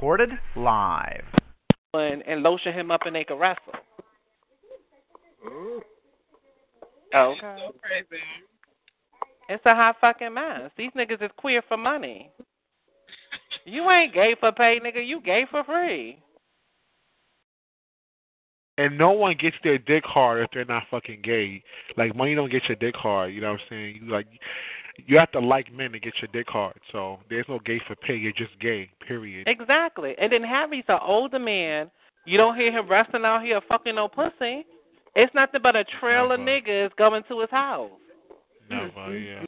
recorded live. And, and lotion him up and they can wrestle. Oh, okay. Crazy. It's a hot fucking mess. These niggas is queer for money. You ain't gay for pay, nigga. You gay for free. And no one gets their dick hard if they're not fucking gay. Like money don't get your dick hard. You know what I'm saying? You like, you have to like men to get your dick hard. So there's no gay for pay. You're just gay. Period. Exactly. And then Harry's an older man. You don't hear him wrestling out here fucking no pussy. It's nothing but a trail of niggas going to his house. Never. Yeah.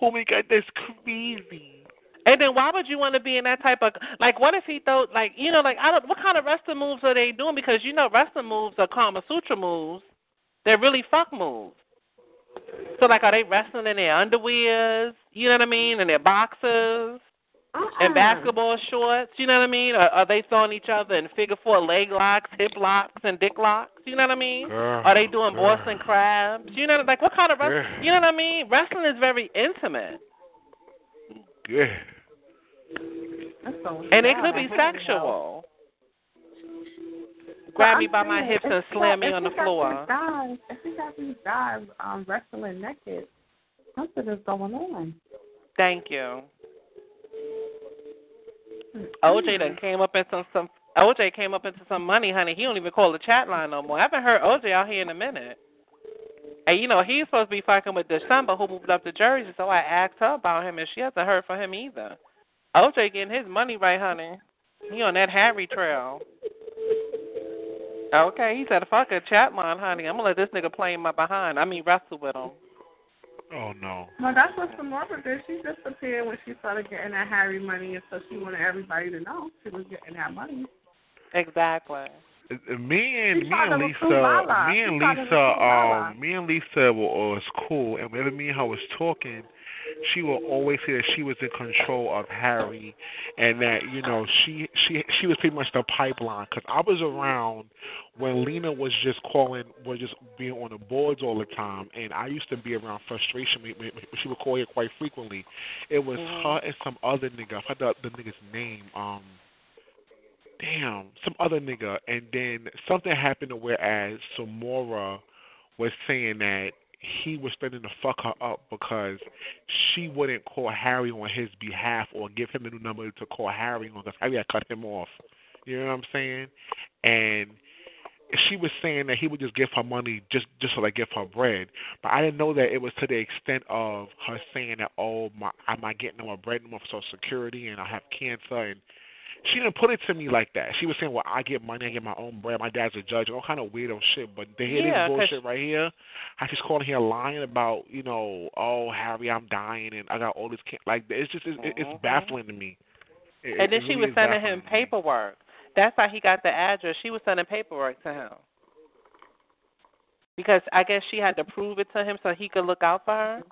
Oh my god, that's crazy. And then why would you want to be in that type of like? What if he thought like you know like I don't what kind of wrestling moves are they doing? Because you know wrestling moves are Kama Sutra moves. They're really fuck moves. So like, are they wrestling in their underwears? You know what I mean? And their boxers uh-uh. and basketball shorts. You know what I mean? Or are they throwing each other in figure four leg locks, hip locks, and dick locks? You know what I mean? Girl, Are they doing girl. Boston crabs? You know, like what kind of wrestling? Yeah. You know what I mean? Wrestling is very intimate, Yeah. And it could be sexual. Grab me by my hips and slam me on the floor. Guys, if we got these guys um, wrestling naked, something is going on. Thank you. OJ done came up into some. OJ came up into some money, honey. He don't even call the chat line no more. I haven't heard OJ out here in a minute. And you know he's supposed to be fucking with December, who moved up to Jersey. So I asked her about him, and she hasn't heard from him either. OJ getting his money right, honey. He on that Harry trail. Okay, he said, "Fuck a chat line, honey. I'm gonna let this nigga play in my behind. I mean, wrestle with him." Oh no. Well, that's what Samora did. She disappeared when she started getting that Harry money, and so she wanted everybody to know she was getting that money. Exactly. Me and She me and Lisa, me and Lisa, recruit Lala. um, me and Lisa were, was cool, and whenever me and her was talking, she will always say that she was in control of Harry, and that you know she she she was pretty much the pipeline. Because I was around when Lena was just calling, was just being on the boards all the time, and I used to be around frustration. She would call here quite frequently. It was Mhm. her and some other nigga. I forgot the, the nigga's name. Um damn, some other nigga, and then something happened to whereas Samora was saying that he was threatening to fuck her up because she wouldn't call Harry on his behalf or give him the new number to call Harry on because Harry had cut him off. You know what I'm saying? And she was saying that he would just give her money just just to like give her bread, but I didn't know that it was to the extent of her saying that oh my I'm not getting no more bread no more for Social Security and I have cancer and she didn't put it to me like that. She was saying, "Well, I get money, I get my own bread. My dad's a judge, all kind of weirdo shit." But to hear Yeah, this bullshit right here, how she's calling here lying about, you know, oh Harry, I'm dying and I got all this. Can-. Like it's just it's, it's Mhm. baffling to me. It- And then it she really was sending him paperwork. That's how he got the address. She was sending paperwork to him. Because I guess she had to prove it to him so he could look out for her.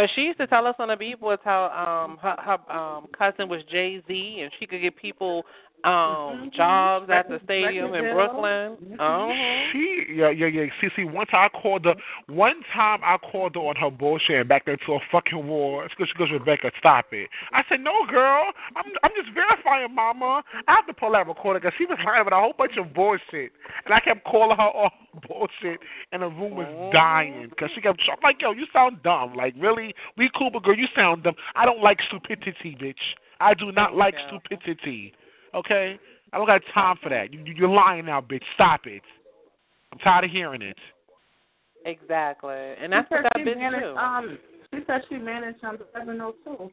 But she used to tell us on the B boards how um her her um cousin was Jay Z and she could get people um Mhm. jobs at the stadium in record Brooklyn. deal. Oh. She yeah yeah yeah. See see one time I called her one time I called her on her bullshit and backed her to a fucking war. It's 'cause she goes Rebecca stop it. I said no girl I'm I'm just verifying mama. I have to pull that recorder because she was lying about a whole bunch of bullshit and I kept calling her all bullshit and the room was Oh. dying because she kept I'm like yo you sound dumb like really we cool but girl you sound dumb. I don't like stupidity bitch. I do not like you. stupidity. Okay. I don't got time for that. You, you're lying now, bitch. Stop it. I'm tired of hearing it. Exactly. And that's she what said that she bitch managed, do. Um, she said she managed um, 702.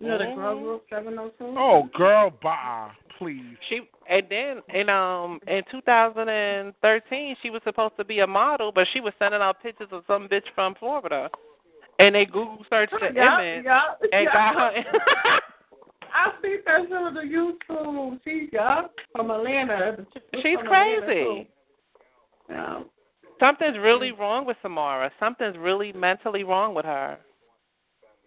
You know the girl Mhm. group 702? Oh, girl, bye, please. She and then in um in 2013 she was supposed to be a model, but she was sending out pictures of some bitch from Florida, and they Google searched the yeah, image yeah, and yeah. got her. I see that shit on the YouTube. She yeah, from Atlanta. The chick was She's from crazy. too. Yeah. Something's really wrong with Samara. Something's really mentally wrong with her.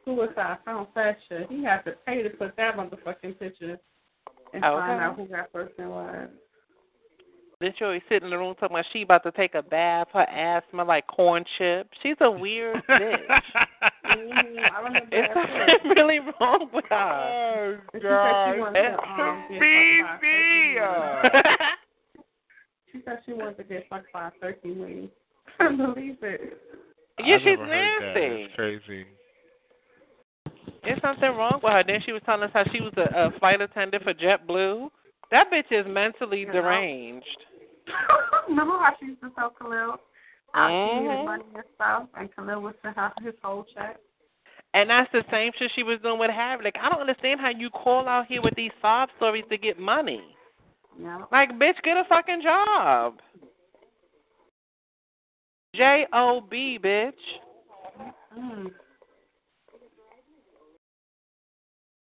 Suicide found fashion. He had to pay to put that motherfucking picture and Okay. find out who that person was. Then she always sit in the room talking about she about to take a bath. Her ass smell like corn chips. She's a weird bitch. I remember It's that too. something really wrong with her. Oh And she said she God. wanted to um, get Beep, fucked by a beep. turkey wing. She said she wanted to get fucked by a turkey wing. Couldn't believe it. yeah, I've she's never that. nasty. It's crazy. There's something wrong with her. Then she was telling us how she was a, a flight attendant for JetBlue. That bitch is mentally deranged. Remember how she used to tell Khalil how she Mhm. needed money and stuff, and Khalil would send her his whole check? And that's the same shit she was doing with Harry. Like, I don't understand how you call out here with these sob stories to get money. Yeah. Like, bitch, get a fucking job. J O B, bitch. Mm.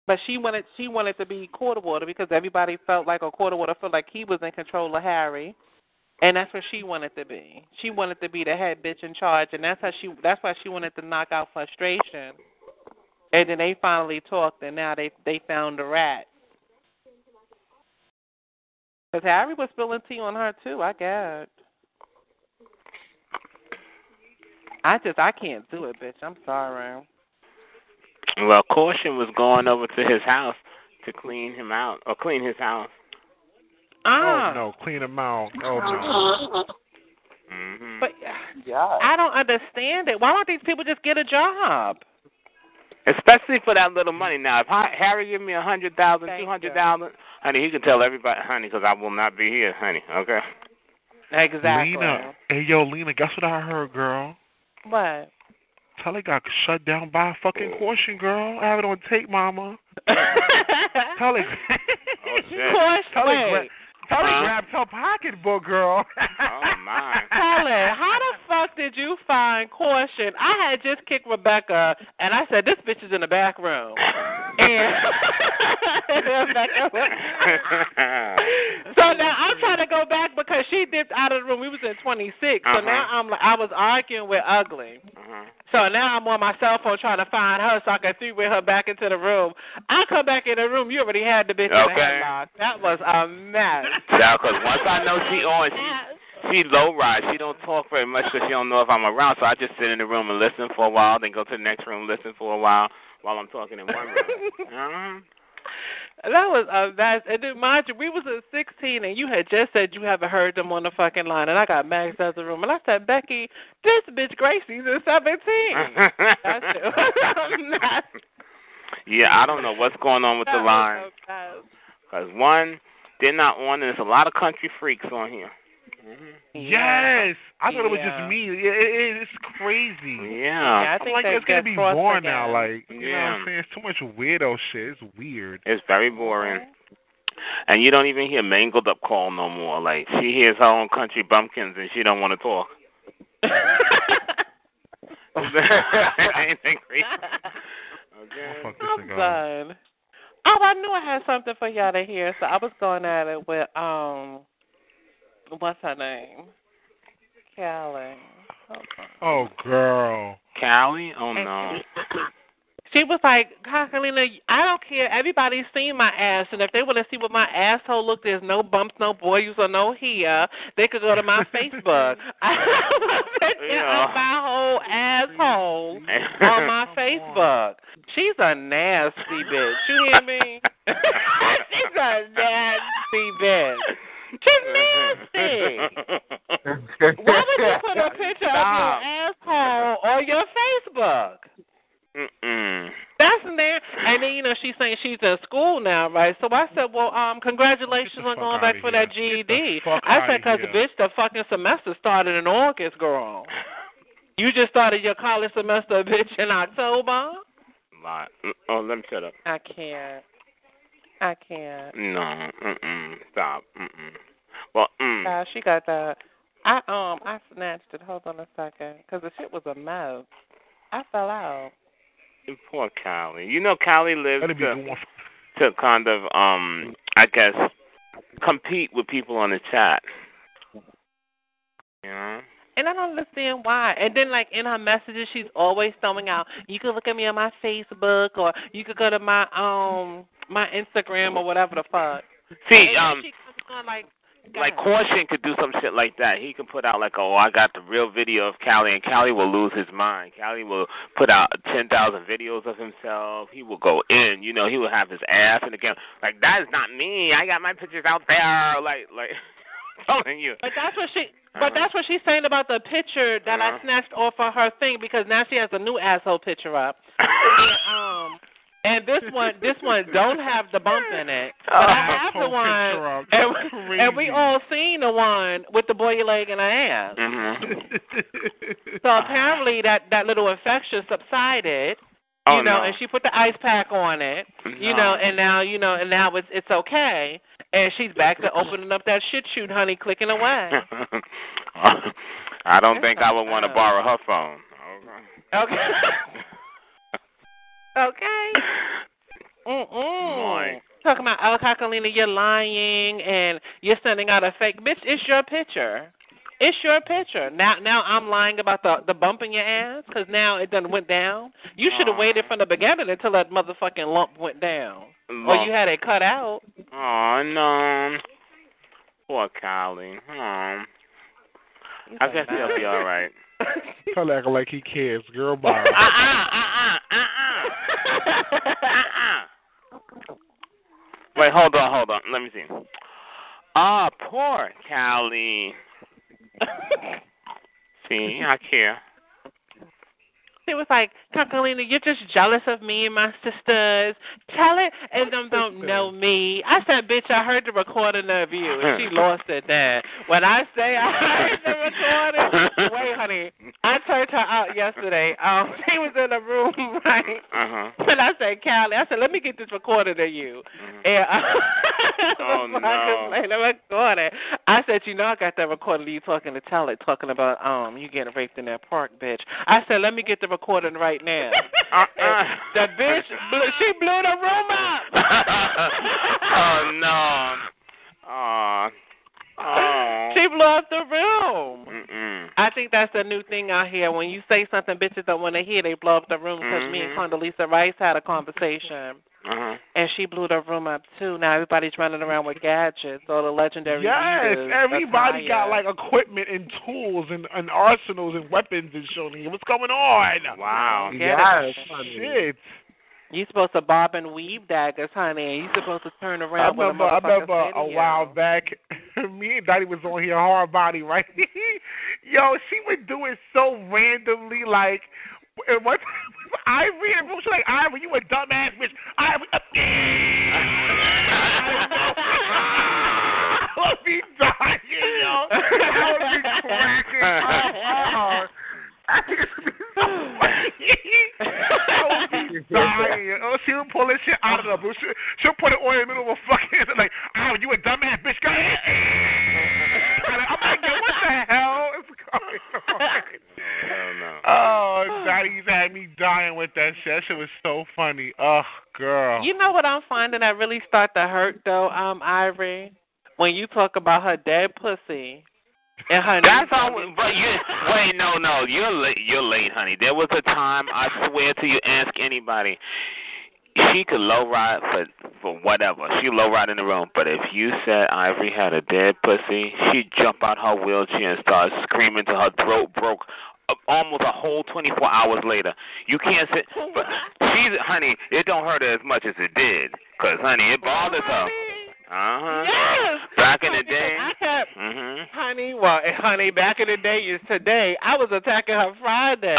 But she wanted she wanted to be quarter water because everybody felt like a quarter water felt like he was in control of Harry. And that's what she wanted to be. She wanted to be the head bitch in charge and that's how she that's why she wanted to knock out frustration. And then they finally talked and now they they found the rat. Because Harry was spilling tea on her too, I guess. I just I can't do it, bitch. I'm sorry. Well, Caution was going over to his house to clean him out or clean his house. Ah, Oh no, clean him out. Oh no. hmm but Yeah. I don't understand it. Why don't these people just get a job? Especially for that little money. Now, if Harry give me a hundred thousand, two hundred thousand, Thank two hundred thousand, honey, he can tell everybody, honey, because I will not be here, honey. Okay. Exactly. Lena, hey yo, Lena, guess what I heard, girl? What? Tell it got shut down by a fucking oh. caution, girl. I have it on tape, mama. Tell it. Oh shit. Course, Tell it, wait. gra- Huh? grabbed her pocketbook, girl. Oh my. Tell it, how the fuck did you find caution? I had just kicked Rebecca, and I said, this bitch is in the back room. And Rebecca So now I'm trying to go back because she dipped out of the room. We was in 26, so Uh-huh. now I'm like, I was arguing with Ugly. uh-huh. So now I'm on my cell phone trying to find her so I can three-way her back into the room. I come back in the room, you already had the bitch in the Okay. headlock. That was a mess. Yeah, 'cause once I know she on, she she low ride. She don't talk very much because she don't know if I'm around. So I just sit in the room and listen for a while, then go to the next room, and listen for a while while I'm talking in one room. uh-huh. That was uh, a mess. And then mind you, we was at 16, and you had just said you haven't heard them on the fucking line, and I got Max out the room, and I said, Becky, this bitch Gracie's in 17. That's it. was a mess. yeah, I don't know what's going on with That the line. Because one, they're not on, and there's a lot of country freaks on here. Yes, I thought it was Yeah. just me. It, it, it's crazy. Yeah. Yeah, I I'm think like, it's gonna be crossed more again. now. Like, you know what I'm saying? It's too much weirdo shit. It's weird. It's very boring. And you don't even hear mangled up call no more. Like she hears her own country bumpkins and she don't want to talk. Ain't that crazy? Okay. I'm nigga. done. Oh, I knew I had something for y'all to hear, so I was going at it with um, what's her name? Callie. Oh, girl. Callie? Oh no. She was like, Cocalina, I don't care. Everybody's seen my ass, and if they want to see what my asshole look, there's no bumps, no boils, or no hair. They could go to my Facebook. I have a picture Yeah. of my whole asshole on my Facebook. She's a nasty bitch. You hear me? She's a nasty bitch. Nasty. Why would you put a picture of your asshole on your Facebook? Mm-mm. That's in there. And then, you know, she's saying she's in school now, right? So I said, well, um, congratulations on going back for here. that GED. I said, because, bitch, the fucking semester started in August, girl. You just started your college semester, bitch, in October? Lie. Mm, Oh, let me shut up. I can't. I can't. No. Mm-mm. Stop. Mm-mm. Well, mm. Wow, she got that. I um I snatched it. Hold on a second, because the shit was a mess. I fell out. Poor Callie. You know Callie lives to, to kind of, um, I guess, compete with people on the chat. You know? And I don't understand why. And then, like in her messages, she's always throwing out, "You can look at me on my Facebook, or you could go to my um my Instagram or whatever the fuck." See, And um, on like like Caution could do some shit like that. He could put out like, oh, I got the real video of Cali, and Cali will lose his mind. Cali will put out ten thousand videos of himself. He will go in, you know, he will have his ass in the camera. Like that is not me. I got my pictures out there. Like, like telling you. But that's what she. But that's what she's saying about the picture that Uh-huh. I snatched off of her thing because now she has a new asshole picture up. and, um, and this one, this one don't have the bump in it. But I have the one, and, Crazy. and we all seen the one with the boy leg and her ass. Mhm. So apparently that that little infection subsided. Oh, you know, no. and she put the ice pack on it. You know, and now you know, and now it's it's okay. And she's back to opening up that shit shoot, honey, clicking away. I don't think I would want to borrow her phone. Okay. okay. Mm-mm. Boy. Talking about Al Cocalina, you're lying and you're sending out a fake bitch. It's your picture. It's your picture. Now, now I'm lying about the the bump in your ass because now it done went down. You should have waited from the beginning until that motherfucking lump went down, or you had it cut out. Oh no. Poor Kylie. Oh. I guess he'll be all right. Tell acting like he cares, girl. Uh Bye. uh uh uh uh uh uh. Wait, hold on, hold on. Let me see. Ah, poor Callie. See, I care. It was like, Cocalina, you're just jealous of me and my sisters. Tell it, and them don't know me. I said, bitch, I heard the recording of you, and she lost it then. When I say I heard the recording, wait, honey, I turned her out yesterday. Um, she was in the room, right? Uh huh. And I said, Callie, I said, let me get this recording of you. And uh, Oh, I no. could play the recording, I said, you know, I got that recording of you talking to Tell talking about um you getting raped in that park, bitch. I said, let me get the recording right now. uh-uh. the bitch, blew, she blew the room up. oh no. Oh. Oh. She blew up the room. Mm-mm. I think that's the new thing out here. When you say something bitches don't want to hear, they blow up the room. Because me and Mhm. Condoleezza Rice had a conversation. Uh-huh. And she blew the room up too. Now everybody's running around with gadgets, all the legendary Yes, leaders, everybody got like equipment and tools and, and arsenals and weapons and showing what's going on. Wow. Get it. Shit. You supposed to bob and weave daggers, honey, and you supposed to turn around with a remember, I motherfucking remember a while back, me and Daddy was on here hard body, right? Yo, she would do it so randomly, like and what Ivory and she like Ivory, you a dumbass bitch. Ivory, I would be dying, yo. I would be cracking up. I think be. I would be dying. Oh, she would pull this shit out of the blue. She, she'll put it on in the middle of a fucking like, oh, you a dumbass bitch. Go ahead. I'm like, yo, what the hell is going on? Hell no. Oh, Daddy's had me dying with that shit. That shit was so funny. Oh, girl. You know what I'm finding that really start to hurt though, um, Ivory? When you talk about her dead pussy and honey, That's new all. But you wait, no, no, you're late. You're late, honey. There was a time I swear to you, ask anybody. She could low ride for for whatever. She low ride in the room. But if you said Ivory had a dead pussy, she'd jump out her wheelchair and start screaming till her throat broke. uh, Almost a whole 24 hours later, you can't sit. But she's honey, it don't hurt her as much as it did, cause honey, it bothers her. Uh huh. Yes. Back in the day. I kept, Mhm. honey, well, honey, back in the day is today. I was attacking her Friday.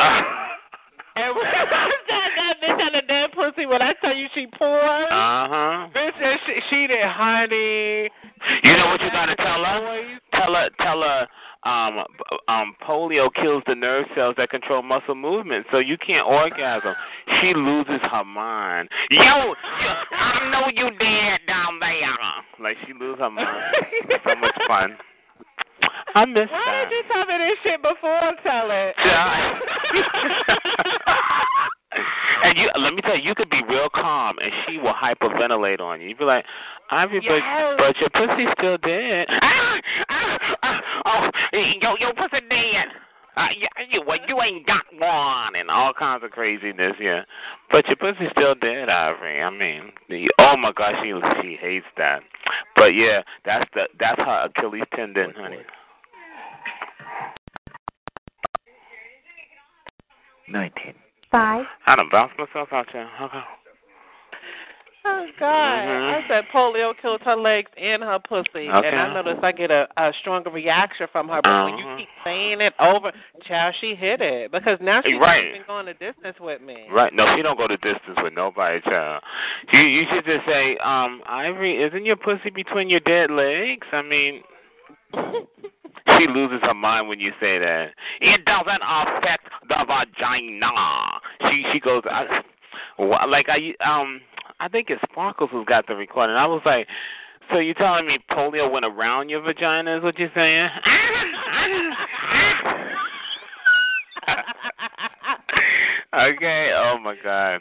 And when I said that bitch had a dead pussy, when I tell you she poured, Uh huh. bitch, and she, she did, honey. You know what you gotta tell her? Tell her, tell her. Um, um, polio kills the nerve cells that control muscle movement, so you can't orgasm. She loses her mind. Yo, I know you dead down there. Like she loses her mind. so much fun. I miss Why that. did you tell me this shit before? Tell it. and you, let me tell you, you could be real calm, and she will hyperventilate on you. You'd be like, "Ivy, Yes. but but your pussy's still dead." Ah, ah, ah, oh, yo, your pussy dead. Uh, yeah, you, well, you ain't got one, and all kinds of craziness. Yeah, but your pussy's still dead, Ivory. I mean, the, oh my gosh, she she hates that. But yeah, that's the that's her Achilles tendon, honey. Nineteen. Five. I done bounced myself out there. Okay. Oh God! Mhm. I said polio killed her legs and her pussy, Okay. and I noticed I get a, a stronger reaction from her. But when you Uh-huh. keep saying it over, child, she hit it because now she's Right. not even going the distance with me. Right. No, she don't go the distance with nobody, child. You you should just say, um, Ivory, isn't your pussy between your dead legs? I mean, she loses her mind when you say that. It doesn't affect the vagina. She she goes, I, like I um, I think it's Sparkles who's got the recording. I was like, so you telling me polio went around your vagina? Is what you're saying? okay. Oh my God.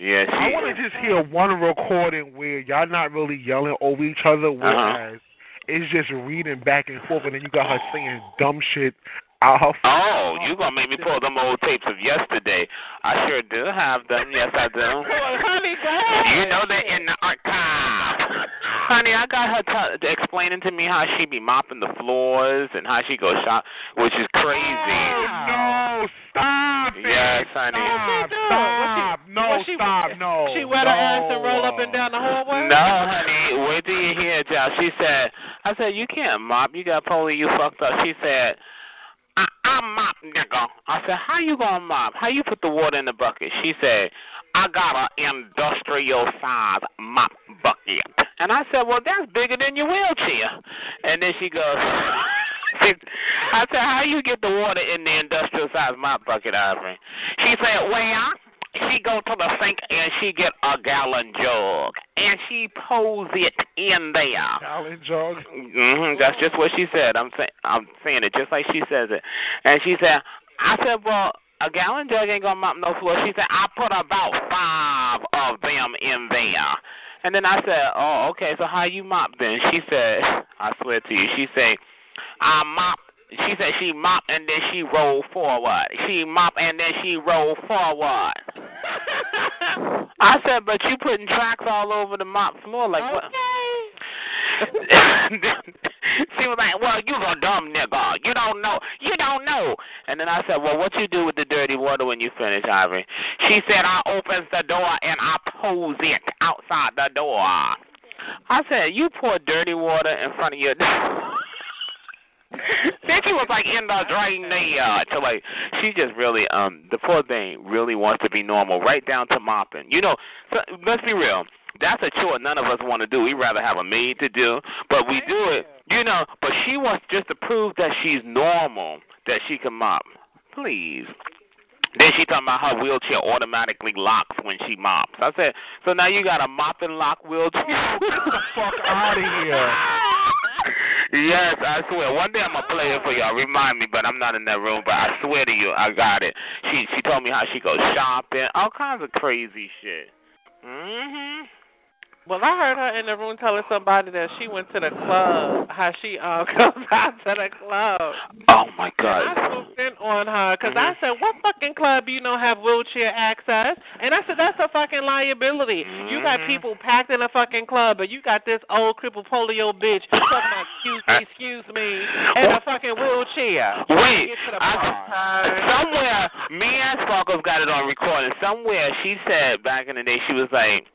Yeah, she. I want to just hear one recording where y'all not really yelling over each other, Uh-huh. Whereas it's just reading back and forth, and then you got her saying dumb shit out her. Oh, you gonna make me pull them old tapes of yesterday? I sure do have them. Yes, I do. Well, honey, go ahead. You know they're in the archive. Honey, I got her t- explaining to me how she be mopping the floors and how she goes shop, which is crazy. Oh, No, stop it. Yes, honey. Stop, What she stop. What she- no, what she- stop, no. She wet her ass and roll up and down the hallway. No, honey. Wait till you hear it, y'all. She said, I said, you can't mop. You got polio. You fucked up. She said, I, I mop, nigga. I said, how you gonna mop? How you put the water in the bucket? She said, I got a industrial size mop bucket. And I said, well, that's bigger than your wheelchair. And then she goes, I said, how you get the water in the industrial size mop bucket, Ivory? She said, well, she go to the sink and she get a gallon jug and she pose it in there. Gallon jug. Mm hmm That's just what she said. I'm saying I'm saying it just like she says it. And she said, I said, well, a gallon jug ain't gonna mop no floor. She said, I put about five of them in there. And then I said, oh, okay. So how you mop then? She said, I swear to you, she said, I mop. She said she mop and then she roll forward. She mop and then she roll forward. I said, but you putting tracks all over the mop floor like what? she was like, "Well, you a dumb nigga. You don't know. You don't know." And then I said, "Well, what you do with the dirty water when you finish, Ivory?" She said, "I opens the door and I pose it outside the door." I said, "You pour dirty water in front of your." then she was like in the drain there. So like she just really um the poor thing really wants to be normal, right down to mopping. You know, so, let's be real. That's a chore none of us want to do. We'd rather have a maid to do, but we do it. You know, but she wants just to prove that she's normal, that she can mop. Please. Then she talking about her wheelchair automatically locks when she mops. I said, so now you got a mop and lock wheelchair? Get the fuck out of here. Yes, I swear. One day I'm gonna play it for y'all. Remind me, but I'm not in that room. But I swear to you, I got it. She she told me how she goes shopping, all kinds of crazy shit. Mm Mhm. Well, I heard her in the room telling somebody that she went to the club. How she uh goes out to the club. Oh my And I God. swooped in on her because I Mhm. said, "What fucking club you don't have wheelchair access?" And I said, "That's a fucking liability. You got Mhm. people packed in a fucking club, but you got this old crippled polio bitch talking about excuse me, excuse me, in a fucking wheelchair. Wait, Get to the I, somewhere me and Sparkles got it on recording. Somewhere she said back in the day she was like,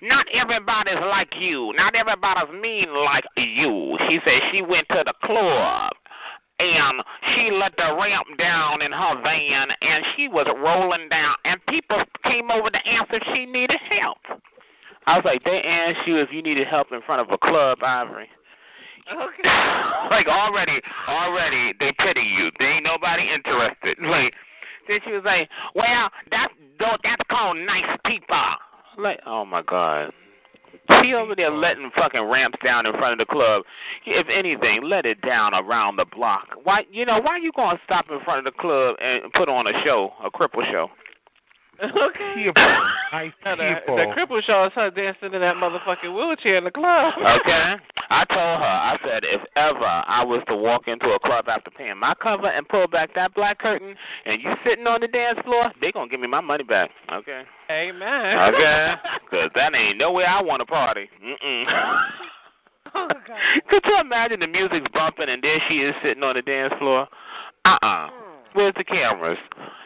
"Not everybody's like you. Not everybody's mean like you." She said she went to the club and she let the ramp down in her van and she was rolling down and people came over to ask if she needed help. I was like, they asked you if you needed help in front of a club, Ivory. Okay. like already, already they pity you. There ain't nobody interested. Like then she was like, "Well, that's that's called nice people." Like, oh my god. She over there letting fucking ramps down in front of the club. If anything, let it down around the block. Why, you know, why you gonna stop in front of the club and put on a show, a cripple show? Okay. Uh, people, nice Now, the, people. the cripple show is her dancing in that motherfucking wheelchair in the club. Okay. I told her, I said, if ever I was to walk into a club after paying my cover and pull back that black curtain, and you sitting on the dance floor, they gonna give me my money back. Okay. Amen. Okay. Cause that ain't no way I want to party. Mm-mm. Oh, God. Could you imagine the music's bumping and there she is sitting on the dance floor? Uh-uh. Where's the cameras?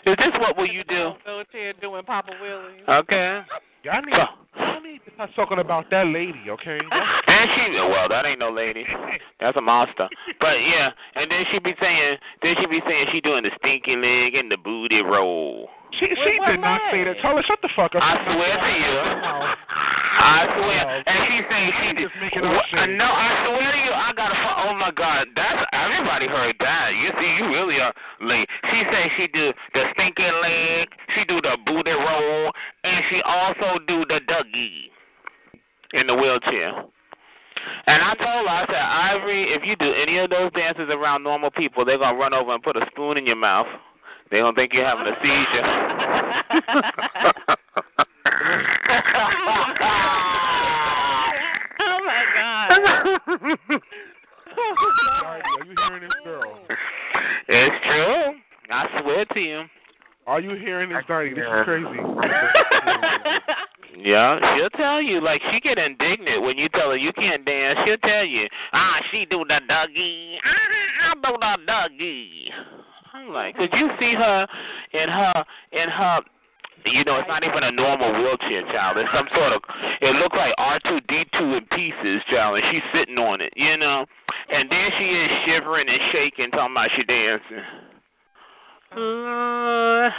Is this what will you do? Wheelchair doing Papa Willie. Okay. Y'all need, y'all need to start talking about that lady, okay? And she, well, that ain't no lady. That's a monster. But yeah, and then she be saying, then she be saying she doing the stinky leg and the booty roll. She, she what did not say that. Tell her, shut the fuck up. I swear to you. I swear. And she saying she did. Just making up What- shit. Uh, no, I swear to you, I got to. Oh my God, that's everybody heard that. You see, you really are late. She say she do the stinky leg, she do the booty roll, and she also do the Dougie in the wheelchair. And I told her, I said, Ivory, if you do any of those dances around normal people, they're gonna run over and put a spoon in your mouth. They're gonna think you're having a oh Are you hearing this girl? It's true. I swear to you. Are you hearing this, Darty? This is crazy. Yeah, she'll tell you. Like she get indignant when you tell her you can't dance. She'll tell you, ah, she do the Dougie. Ah, I do the Dougie. I'm like, could you see her in her in her? You know, it's not even a normal wheelchair, child. It's some sort of. It looked like R two D two in pieces, child, and she's sitting on it. You know, and then she is shivering and shaking, talking about she dancing. Uh,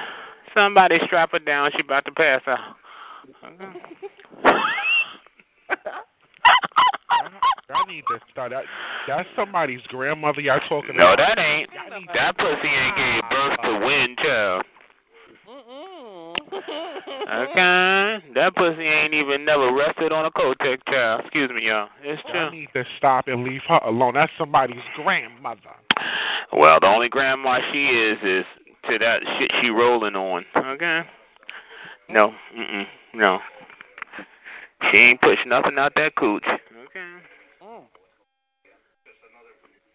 somebody strap her down. She about to pass out. I need to start. That, that's somebody's grandmother y'all talking No, about. No, that ain't. That pussy ain't gave birth to win, child. Okay? That pussy ain't even never rested on a Kotex, child. Excuse me, y'all. It's I true. need to stop and leave her alone. That's somebody's grandmother. Well, the only grandma she is is to that shit she rolling on. Okay? No. Mm-mm. No. She ain't push nothing out that cooch. Okay?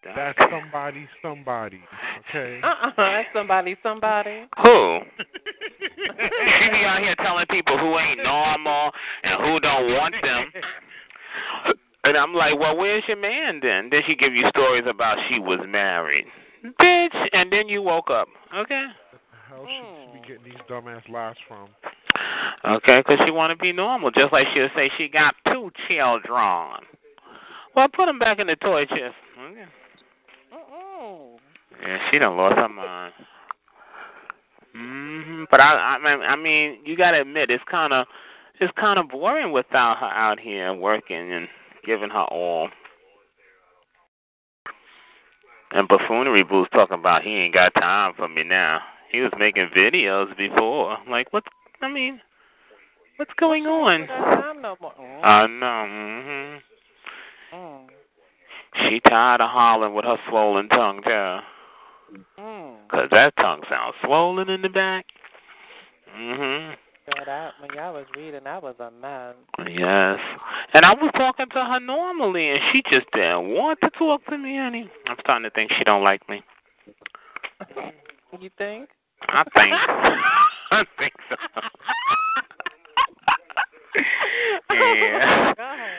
That's somebody, somebody. Okay. Uh-uh, that's somebody, somebody. Who? she be out here telling people who ain't normal and who don't want them. And I'm like, well, where's your man then? Then she give you stories about she was married. Bitch, and then you woke up. Okay? How she, she be getting these dumbass lies from? Okay, because she want to be normal, just like she'll say she got two children. Well, put them back in the toy chest. She done lost her mind. Mhm. But I, I mean, I mean, you gotta admit, it's kind of, it's kind of boring without her out here working and giving her all. And buffoonery boo's talking about he ain't got time for me now. He was making videos before. Like, what? I mean, what's going on? That time no. Mm. I know. Mhm. Mm. She tired of hollering with her swollen tongue, child. Mm. Cause that tongue sounds swollen in the back. Mm-hmm. Girl, that, when y'all was reading, that was a mess. Yes. And I was talking to her normally, and she just didn't want to talk to me, honey. I'm starting to think she don't like me. You think? I think. I think so. yeah. Go ahead.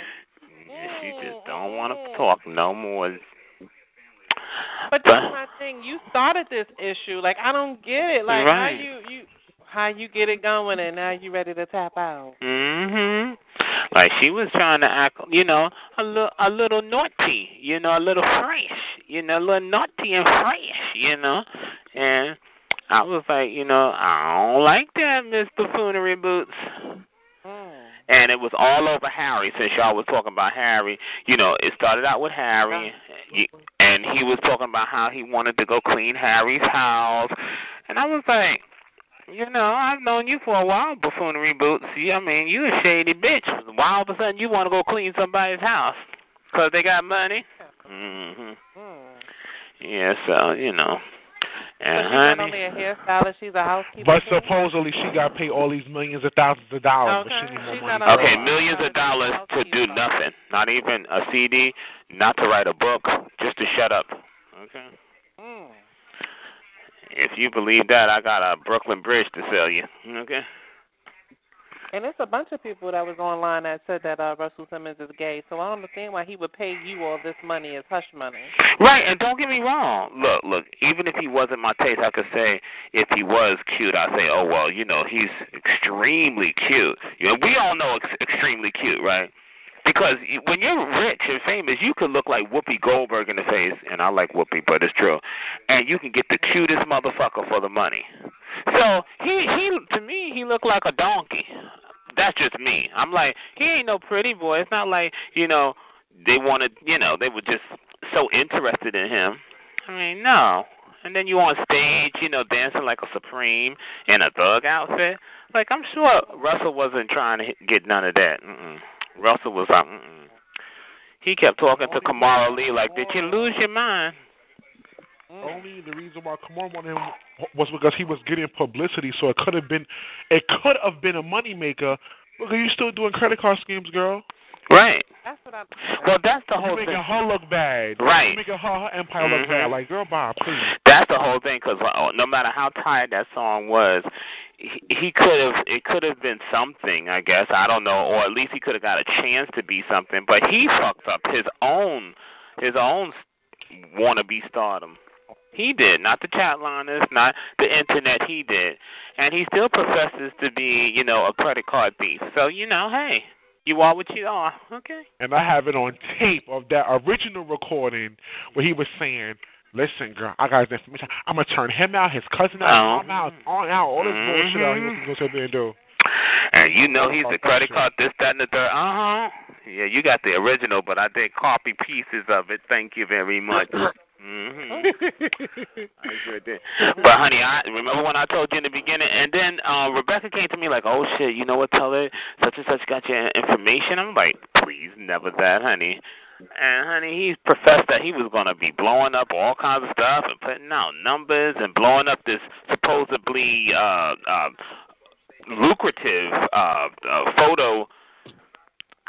She just don't want to talk no more. But that's my thing. You started this issue. Like I don't get it. Like Right. how you you how you get it going and now you ready to tap out. Mhm. Like she was trying to act, you know, a little a little naughty, you know, a little fresh, you know, a little naughty and fresh, you know. And I was like, you know, I don't like that, Miss Buffoonery Boots. And it was all over Harry since y'all was talking about Harry. You know, it started out with Harry, and he was talking about how he wanted to go clean Harry's house. And I was like, you know, I've known you for a while, buffoonery boots. I mean, you a shady bitch. Why all of a sudden you want to go clean somebody's house? Because they got money? Mm hmm Mm. Yeah, so, you know. But And she's not only a hairstylist, she's a housekeeper. But too. supposedly she got paid all these millions of thousands of dollars, but Okay. she need more money. okay, millions of dollars to do nothing. Not even a CD, not to write a book, just to shut up. Okay. Mm. If you believe that, I got a Brooklyn Bridge to sell you. Okay. And it's a bunch of people that was online that said that uh, Russell Simmons is gay. So I don't understand why he would pay you all this money as hush money. Right, and don't get me wrong. Look, look. Even if he wasn't my taste, I could say if he was cute, I'd say, oh well, you know, he's extremely cute. You know, we all know ex- extremely cute, right? Because when you're rich and famous, you can look like Whoopi Goldberg in the face, and I like Whoopi, but it's true. And you can get the cutest motherfucker for the money. So he he to me he looked like a donkey. That's just me. I'm like he ain't no pretty boy. It's not like you know they wanted you know they were just so interested in him. I mean no. And then you on stage, you know, dancing like a supreme in a thug outfit. Like I'm sure Russell wasn't trying to get none of that. Mm-mm. Russell was like, mm-mm. he kept talking to Kamara Lee like, "Did you lose your mind?" Only the reason why Kamar wanted him was because he was getting publicity, so it could have been, it could have been a moneymaker. Look, are you still doing credit card schemes, girl? Right. That's what I'm. Well, that's the You whole making her look bad. Right. You making her, her empire look Mhm. bad. Like, girl, bye, please. That's the whole thing, because no matter how tired that song was, he, he could have. It could have been something, I guess. I don't know, or at least he could have got a chance to be something. But he fucked up his own, his own wannabe stardom. He did, not the chatliners, not the internet. He did, and he still professes to be, you know, a credit card thief. So you know, hey, you are what you are. Okay. And I have it on tape of that original recording where he was saying, "Listen, girl, I got this information. I'm gonna turn him out, his cousin out, Oh. mom out, on out, all this bullshit out. He was gonna sit there and do." And you know he's a credit card, this, that, and the third. Uh huh. Yeah, you got the original, but I did copy pieces of it. Thank you very much. hmm I sure did. But honey, I remember when I told you in the beginning, and then uh, Rebecca came to me like, "Oh shit, you know what? Tell her such and such got your information." I'm like, "Please, never that, honey." And honey, he professed that he was gonna be blowing up all kinds of stuff and putting out numbers and blowing up this supposedly uh, uh, lucrative uh, uh, photo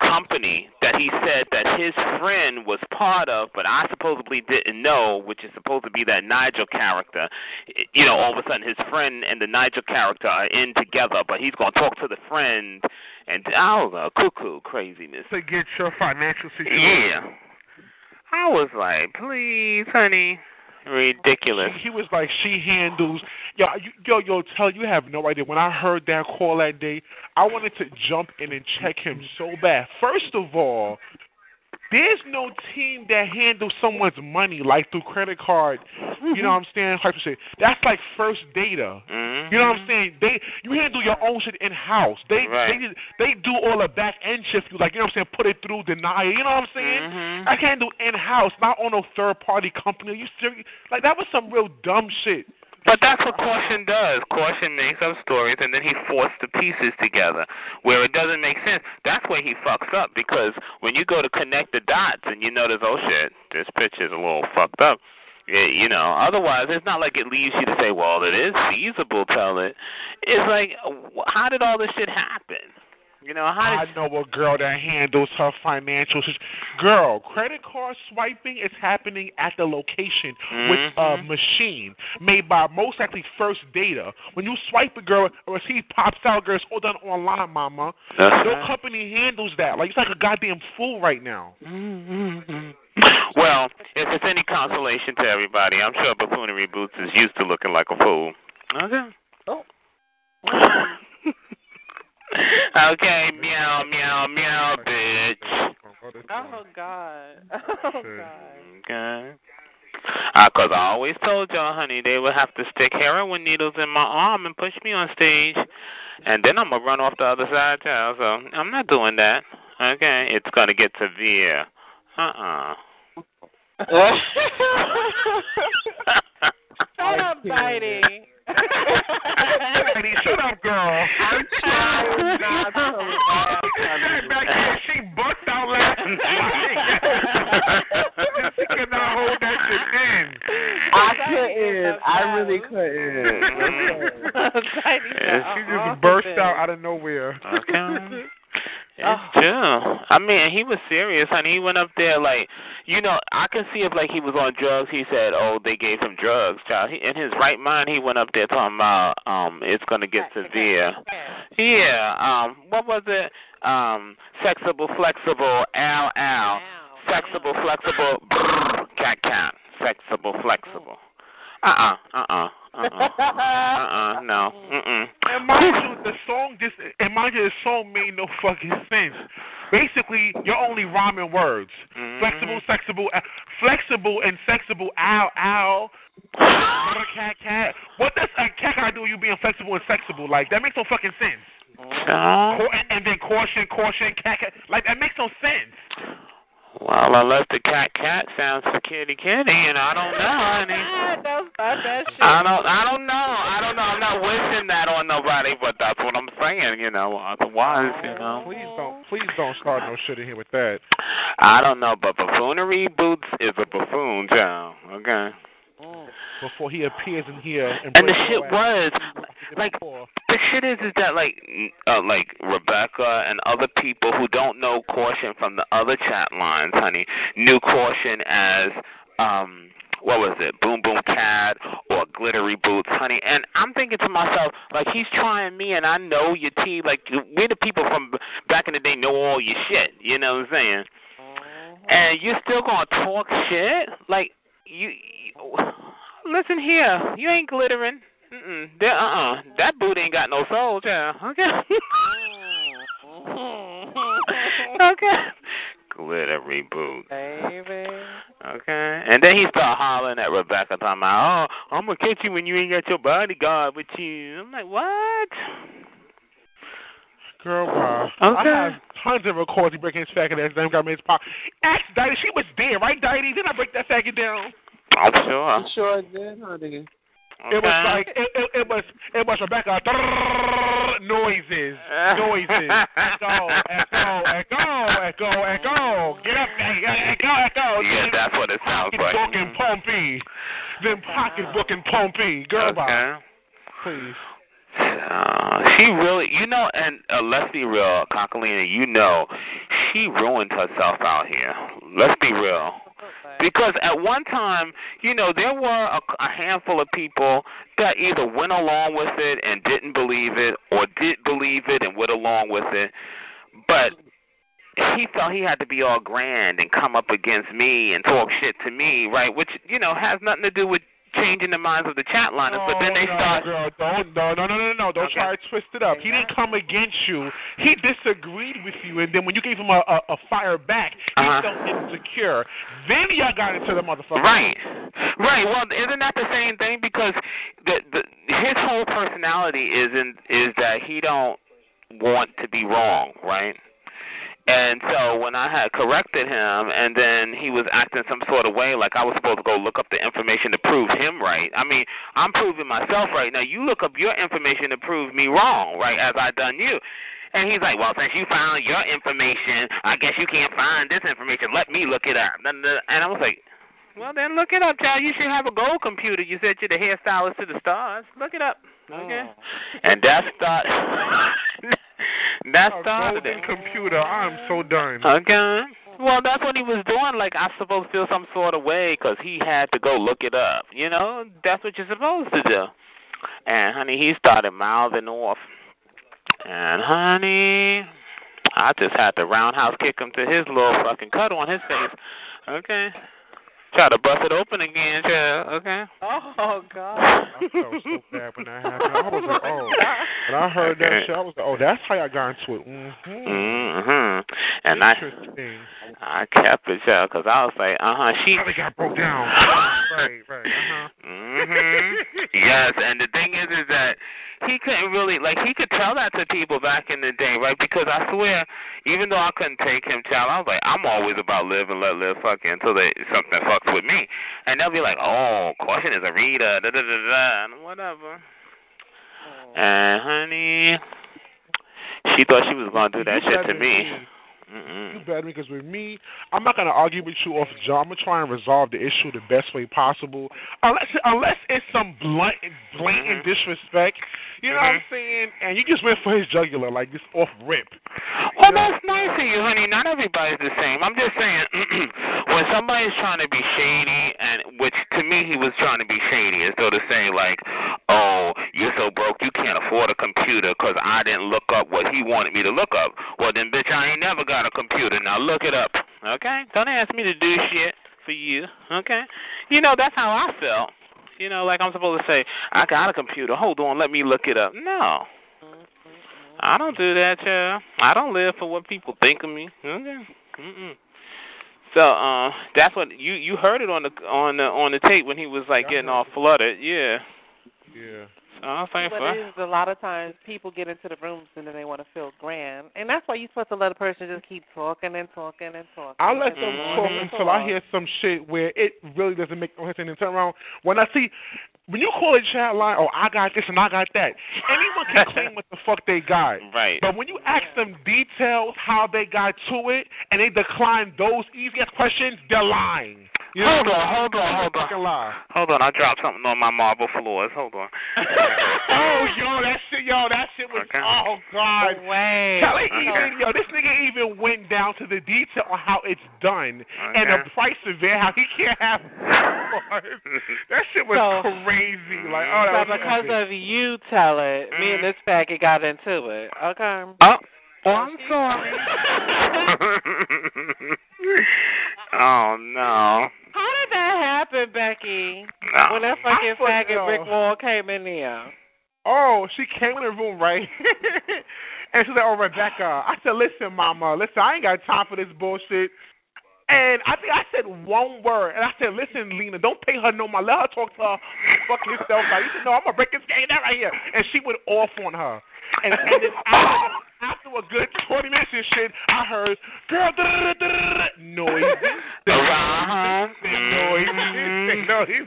company that he said that his friend was part of, but I supposedly didn't know, which is supposed to be that Nigel character. You know, all of a sudden his friend and the Nigel character are in together, but he's going to talk to the friend, and I don't know, cuckoo craziness. to get your financial situation. Yeah. I was like, please, honey. Ridiculous. He, was like, she handles. Yo, yo, yo, tell you have no idea. When I heard that call that day, I wanted to jump in and check him so bad. First of all, there's no team that handles someone's money like through credit card. You know what I'm saying? Type of shit. That's like first data. Mhm. You know what I'm saying? They you handle your own shit in house. They Right. they they do all the back end shit. You like you know what I'm saying? Put it through, deny it. You know what I'm saying? Mhm. I can't do in house, not on no third party company. Are you serious? Like that was some real dumb shit. But that's what Caution does. Caution makes up stories and then he forces the pieces together where it doesn't make sense. That's where he fucks up because when you go to connect the dots and you notice, oh shit, this picture's a little fucked up. Yeah, you know, otherwise it's not like it leaves you to say, well, it is feasible, tell it. It's like, how did all this shit happen? You know, how I did know a girl that handles her financial. sis- Girl, credit card swiping is happening at the location with a Mhm. machine made by most likely First Data. When you swipe a girl, a receipt pops out. Girl, it's all done online, mama. That's No right. company handles that. Like, it's like a goddamn fool right now. Well, if it's any consolation to everybody, I'm sure Buffoonery Boots is used to looking like a fool. Okay. Oh. okay, meow, meow, meow, bitch. Oh God. Oh God. Okay. Uh, 'cause I always told y'all, honey, they would have to stick heroin needles in my arm and push me on stage, and then I'm gonna run off the other side, child. So I'm not doing that. Okay, it's gonna get severe. Uh-uh. Shut up, Bitey. Lady, shut up, girl. I'm trying not to. Back here, she bust out laughing. she cannot hold that shit in. I couldn't. I really couldn't. Tiny she just "Uh-uh, burst out out of nowhere. Okay. It's Oh. true. I mean, he was serious, honey. He went up there like, you know, I can see if like he was on drugs. He said, "Oh, they gave him drugs." Child, he, in his right mind, he went up there talking about, um, it's gonna get severe. Yeah. Um, what was it? Um, sexable, flexible, ow, ow. Flexible, flexible, cat, cat. Flexible, flexible. Uh, uh-uh, uh, uh, uh, uh, uh, no, mm-mm. And mind you, the song just and mind you, the song made no fucking sense. Basically, you're only rhyming words. Mhm. Flexible, sexable, uh, flexible, and sexable. Ow, ow. Cat, cat. What does a cat gotta do with you being flexible and sexable? Like that makes no fucking sense. Cau- and, and then caution, caution, cat, cat. Like that makes no sense. Well, unless the cat cat sounds for kitty kitty, and I don't know, honey. Don't start that shit. I don't, I don't know, I don't know. I'm not wishing that on nobody, but that's what I'm saying, you know. Otherwise, you know, Please don't, please don't start no shit in here with that. I don't know. But buffoonery boots is a buffoon, child. Okay. Mm. Before he appears in here and, And the shit was like the shit is is that like uh, like Rebecca and other people who don't know caution from the other chat lines, honey, knew caution as um what was it, Boom Boom Cat or Glittery Boots, honey. And I'm thinking to myself, like he's trying me, and I know your T. Like we're the people from back in the day know all your shit. You know what I'm saying? And you're still gonna talk shit? Like you, you listen here, you ain't glittering. Mm-mm. That, uh-uh. That boot ain't got no soul, child. Okay. Mm-hmm. okay. Glittery boot. Baby. Okay. And then he start hollering at Rebecca, talking about, oh, I'm going to catch you when you ain't got your bodyguard with you. I'm like, what? Girl, wow. Okay. I have tons of records he breaking his faggot ass down, got me his pocket. Ask Diety, she was there, right, Diety? Didn't I break that faggot down? I'm sure. I'm sure did, honey. Okay. It was like it, it, it was it was Rebecca noises, noises, echo, echo, echo, echo, echo. Get up, echo, echo. Yeah, that's what it sounds like. Pocketbook and Pompey, then pocketbook and Pompey. Girl, bye. Please. Uh, she really, you know, and uh, let's be real, Cocalina, you know, she ruined herself out here. Let's be real. Because at one time, you know, there were a, a handful of people that either went along with it and didn't believe it, or did believe it and went along with it. But he felt he had to be all grand and come up against me and talk shit to me, right? Which you know has nothing to do with changing the minds of the chat liners. but then they no, start. Girl, don't, no, no, no, no, no. Don't Okay. try to twist it up. He didn't come against you. He disagreed with you, and then when you gave him a, a, a fire back, he Uh-huh. felt insecure. Then y'all got into the motherfucker. Right, right. Well, isn't that the same thing? Because the, the his whole personality is in is that he don't want to be wrong, right? And so when I had corrected him, and then he was acting some sort of way, like I was supposed to go look up the information to prove him right. I mean, I'm proving myself right now. You look up your information to prove me wrong, right? As I done you. And he's like, well, since you found your information, I guess you can't find this information. Let me look it up. And I was like, well, then look it up, child. You should have a gold computer. You said you're the hairstylist to the stars. Look it up. Okay. Oh. And that start. that A started golden it. computer. I'm so done. Okay. Well, that's what he was doing. Like, I'm supposed to feel some sort of way because he had to go look it up. You know, that's what you're supposed to do. And, honey, he started mouthing off. And, honey, I just had to roundhouse kick him to his little fucking cut on his face. Okay. Try to bust it open again, child. Okay. Oh God. I felt so bad when that happened. I was like, oh. When I heard that shit, I was like, oh, that's how y'all got into it. Mm-hmm. Mhm. And I, I kept it, child, because I was like, uh huh. She. How they got broke down. right, right. Uh-huh. Mhm. yes, and the thing is, is that he couldn't really like he could tell that to people back in the day, right? Because I swear, even though I couldn't take him, child, I was like, I'm always about live and let live, fucking until they something fucks with me, and they'll be like, oh, caution is a reader, da da da da, and whatever. And honey, she thought she was gonna do that You shit to to me. me, Mm-mm. You better because with me, I'm not gonna argue with you off jump. I'm gonna try and resolve the issue the best way possible. Unless unless it's some blunt blatant Mhm. disrespect. You know what I'm Mhm. saying? And you just went for his jugular, like this off rip. Well, Yeah. that's nice of you, honey. Not everybody's the same. I'm just saying, when somebody's trying to be shady, and which to me he was trying to be shady, as though to say like, "Oh, you're so broke you can't afford a computer because I didn't look up what he wanted me to look up." Well, then, bitch, I ain't never got a computer. Now look it up, okay? Don't ask me to do shit for you, okay? You know that's how I felt. You know, like I'm supposed to say, "I got a computer. Hold on, let me look it up." No. I don't do that, child. I don't live for what people think of me. Okay. Mm-mm. So, uh, that's what you you heard it on the on the on the tape when he was like getting all flooded. Yeah. Yeah. So I was But it is a lot of times people get into the rooms and then they want to feel grand, and that's why you're supposed to let a person just keep talking and talking and talking. I let them Mhm. talk until I hear some shit where it really doesn't make no sense and then turn around. When I see, when you call a chat line, oh, I got this and I got that, anyone can claim what the fuck they got. Right. But when you ask them details, how they got to it, and they decline those easy questions, they're lying. You Hold on, hold on, hold on. Lie. Hold on, I dropped something on my marble floors. Hold on. oh, yo, that shit, yo, that shit was, Okay. oh, God. Wait. Kelly even, yo, this nigga even went down to the detail on how it's done and the price of it, how he can't have more. That shit was So- crazy. Like, oh, that So was because epic. of you tell it, me Mhm. and this faggot got into it. Okay. Oh, oh, I'm sorry. oh no. How did that happen, Becky? No. When that fucking I faggot yo. brick wall came in there. Oh, she came in the room, right? and she's like, oh, Rebecca. I said, listen, mama, listen, I ain't got time for this bullshit. And I think I said one word, and I said, "Listen, Lena, don't pay her no mind. Let her talk to her fucking herself. Like, you said, no, I'm gonna break this game down right here." And she went off on her. And, and then after, after a good 20 minutes and shit, I heard, "Girl, noise, Uh-huh. noise, noise."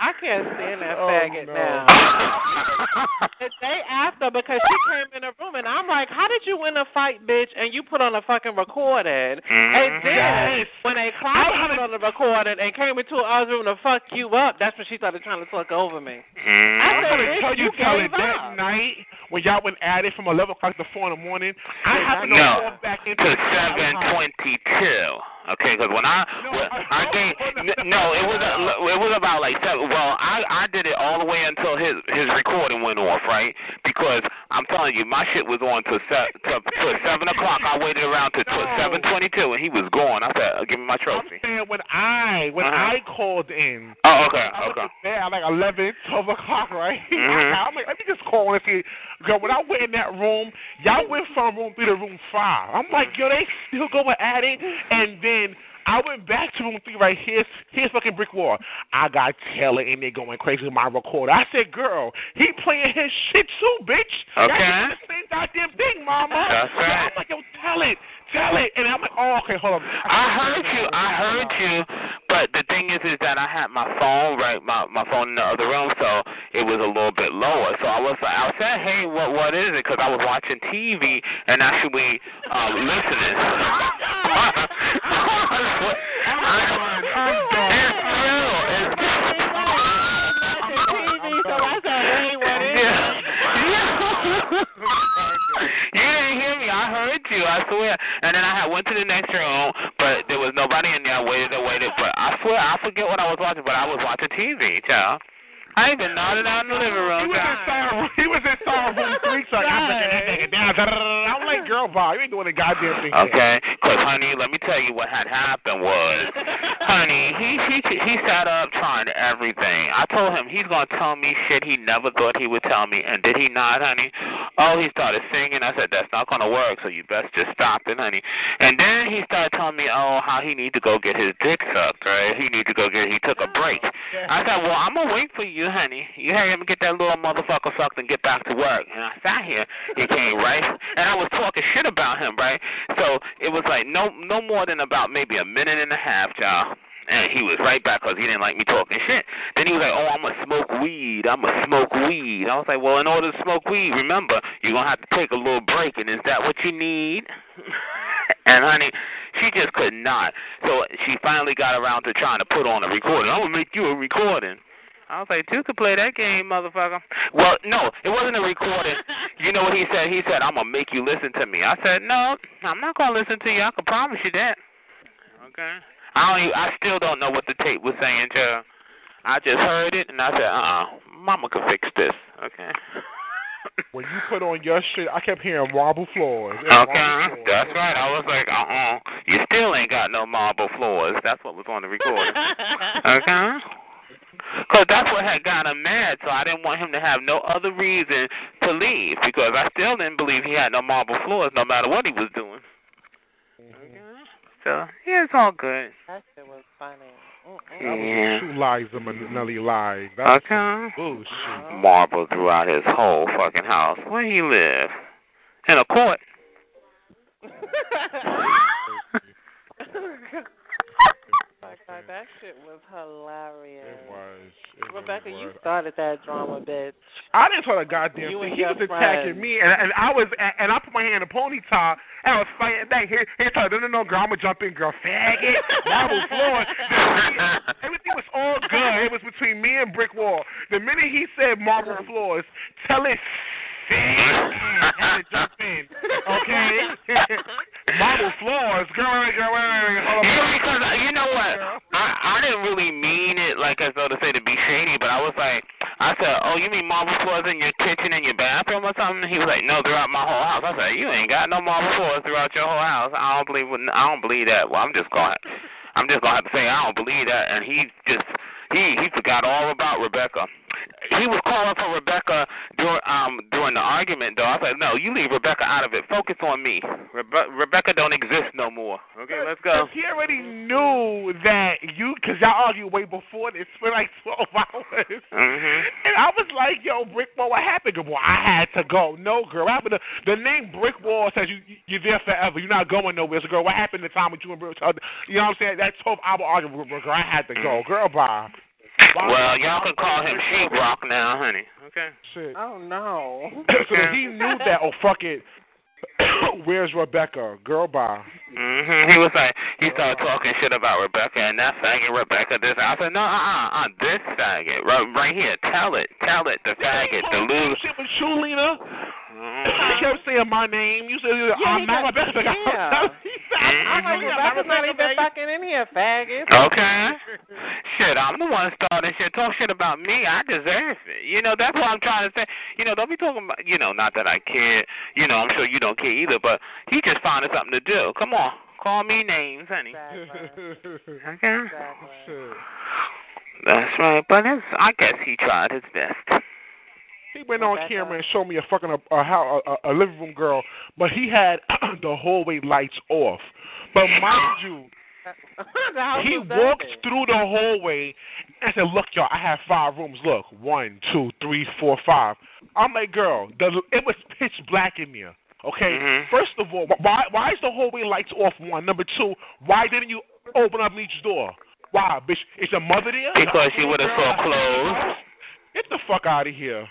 I can't stand that Oh, faggot no. now. The day after, because she came in the room and I'm like, "How did you win a fight, bitch?" And you put on a fucking recording. And then Yes. when they I climbed put on the recording and came into our room to fuck you up, that's when she started trying to talk over me. Mhm. I I'm gonna tell you, you Kelly, gave that up. night when y'all went at it from 11 o'clock to 4 in the morning, I happened to No, walk back into to seven twenty-two. Okay, because when I No, when I- I gave no, it was a, it was about like seven. Well, I I did it all the way until his his recording went off, right? Because I'm telling you, my shit was on to se- to, to seven o'clock. I waited around to No. seven twenty-two, and he was gone. I said, "Give me my trophy." I'm saying when I when Uh-huh. I called in, Oh, okay, I went okay. at like 11, 12 o'clock, right? Mhm. I'm like, let me just call and see. Girl, when I went in that room, y'all went from room three to room five. I'm like, yo, they still going at it, and then. I went back to room three right here's here's fucking brick wall. I got Taylor in there going crazy with my recorder. I said, girl, he playing his shit too, bitch. Okay. doing the same goddamn thing, mama. That's So right. I'm like, yo, tell it, tell it. And I'm like, oh, okay, hold on. I heard you. I heard you. But the thing is, is that I had my phone right, my my phone in the other room, so it was a little bit lower. So I was like, I said, hey, what what is it? Because I was watching TV and actually um, listening. It's true. It's so I said, "Hey, what is Yeah. you didn't hear me. I heard you. I swear. And then I had went to the next room, but there was nobody in there. I waited and waited, but I swear I forget what I was watching, but I was watching TV, child. I even nodded out in the living He room. was child. inside. He was inside room three. So I'm breaking that nigga down. I'm like, girl, Bob, you ain't doing a goddamn thing. Okay, because honey, let me tell you what had happened was, honey, he he he sat up trying everything. I told him he's gonna tell me shit he never thought he would tell me, and did he not, honey? Oh, he started singing. I said that's not gonna work, so you best just stop it, honey. And then he started telling me, oh, how he need to go get his dick sucked, right? He need to go get. He took a break. Oh, I said, well, I'm gonna wait for you, honey. You up and get that little motherfucker sucked and get back to work. And I sat here. He came right, and I was talking shit about him, right? So it was like no no more than about maybe a minute and a half, y'all. And he was right back because he didn't like me talking shit. Then he was like, "Oh, I'm gonna smoke weed. I'm gonna smoke weed." I was like, "Well, in order to smoke weed, remember you're gonna have to take a little break. And is that what you need?" and honey, she just could not. So she finally got around to trying to put on a recording. I'm gonna make you a recording. I was like, you could play that game, motherfucker. Well, no, it wasn't a recording. you know what he said? He said, I'm gonna make you listen to me. I said, no, I'm not gonna listen to you. I can promise you that. Okay. I don't. Even, I still don't know what the tape was saying, to. I just heard it and I said, uh, uh Mama can fix this. Okay. when you put on your shit, I kept hearing marble floors. Okay, marble floors. that's right. I was like, uh uh you still ain't got no marble floors. That's what was on the recording. okay. Because that's what had got him mad, so I didn't want him to have no other reason to leave because I still didn't believe he had no marble floors no matter what he was doing. Okay. So, yeah, it's all good. That shit was funny. That Yeah. was two lies of Manelli lies. That was Okay. bullshit. Uh-huh. Marble throughout his whole fucking house. Where he live? In a court. That shit was hilarious. It was. It Rebecca, really you started that drama, bitch. I didn't tell a goddamn You thing. He was attacking me, and, and I was, and, I put my hand in a ponytail, and I was fighting back. Here, here, no, no, no, girl, I'm gonna jump in, girl, faggot, marble floor. Everything was all good. It was between me and brick wall. The minute he said marble uh-huh. floors, tell it. Faggot, had to jump in, okay? marble floors, girl, wait, girl, wait, wait, wait, hold Yeah, on. because uh, you know what? I I didn't really mean it like as though to say to be shady, but I was like, I said, oh, you mean marble floors in your kitchen and your bathroom or something? He was like, no, throughout my whole house. I said, you ain't got no marble floors throughout your whole house. I don't believe. I don't believe that. Well, I'm just going. I'm just gonna have to say I don't believe that. And he just he he forgot all about Rebecca. He was calling for Rebecca during um during the argument though. I said, no, you leave Rebecca out of it. Focus on me. Rebe- Rebecca don't exist no more. Okay, let's go. He already knew that you, because y'all argued way before this for like 12 hours. Mhm. And I was like, yo, Brick Wall, what happened? Well, I had to go. No, girl, what happened? To, the name Brick Wall says you, you're there forever. You're not going nowhere. So, girl, what happened the time with you and Brick Wall? You know what I'm saying? That 12 hour argument, girl, I had to go. Girl, bye. Bye. Well, y'all can call him Sheetrock now, honey. Okay. Shit. Oh, no. so he knew that, oh, fuck it. Where's Rebecca? Girl, bye. Mhm. He was like, he started talking shit about Rebecca and that faggot Rebecca. This. I said, no, uh, uh, uh, this faggot right, right here. Tell it, tell it, the faggot, the loser. Shit with you, Lena. You kept saying my name. You said, Yeah, I'm he not got- Rebecca. yeah. I'm like. Rebecca's not even fucking in here, faggot. Okay. Shit, I'm the one starting shit. Talk shit about me. I deserve it. You know, that's what I'm trying to say. You know, don't be talking about, you know, not that I care. You know, I'm sure you don't care either, but he just found something to do. Come on. Call me names, honey. Exactly. Okay. Exactly. That's right. But it's, I guess he tried his best. He went on camera and showed me a fucking a, a, how- a, a living room girl, but he had the hallway lights off. But mind you, he walked empty. through the hallway and said, "Look, y'all, I have five rooms. Look, one, two, three, four, five. I'm like, "Girl, the, it was pitch black in there." Okay. Mhm. First of all, why why is the hallway lights off? One. Number two, why didn't you open up each door? Why, bitch? Is your mother there? Because you would have saw clothes. Get the fuck out of here.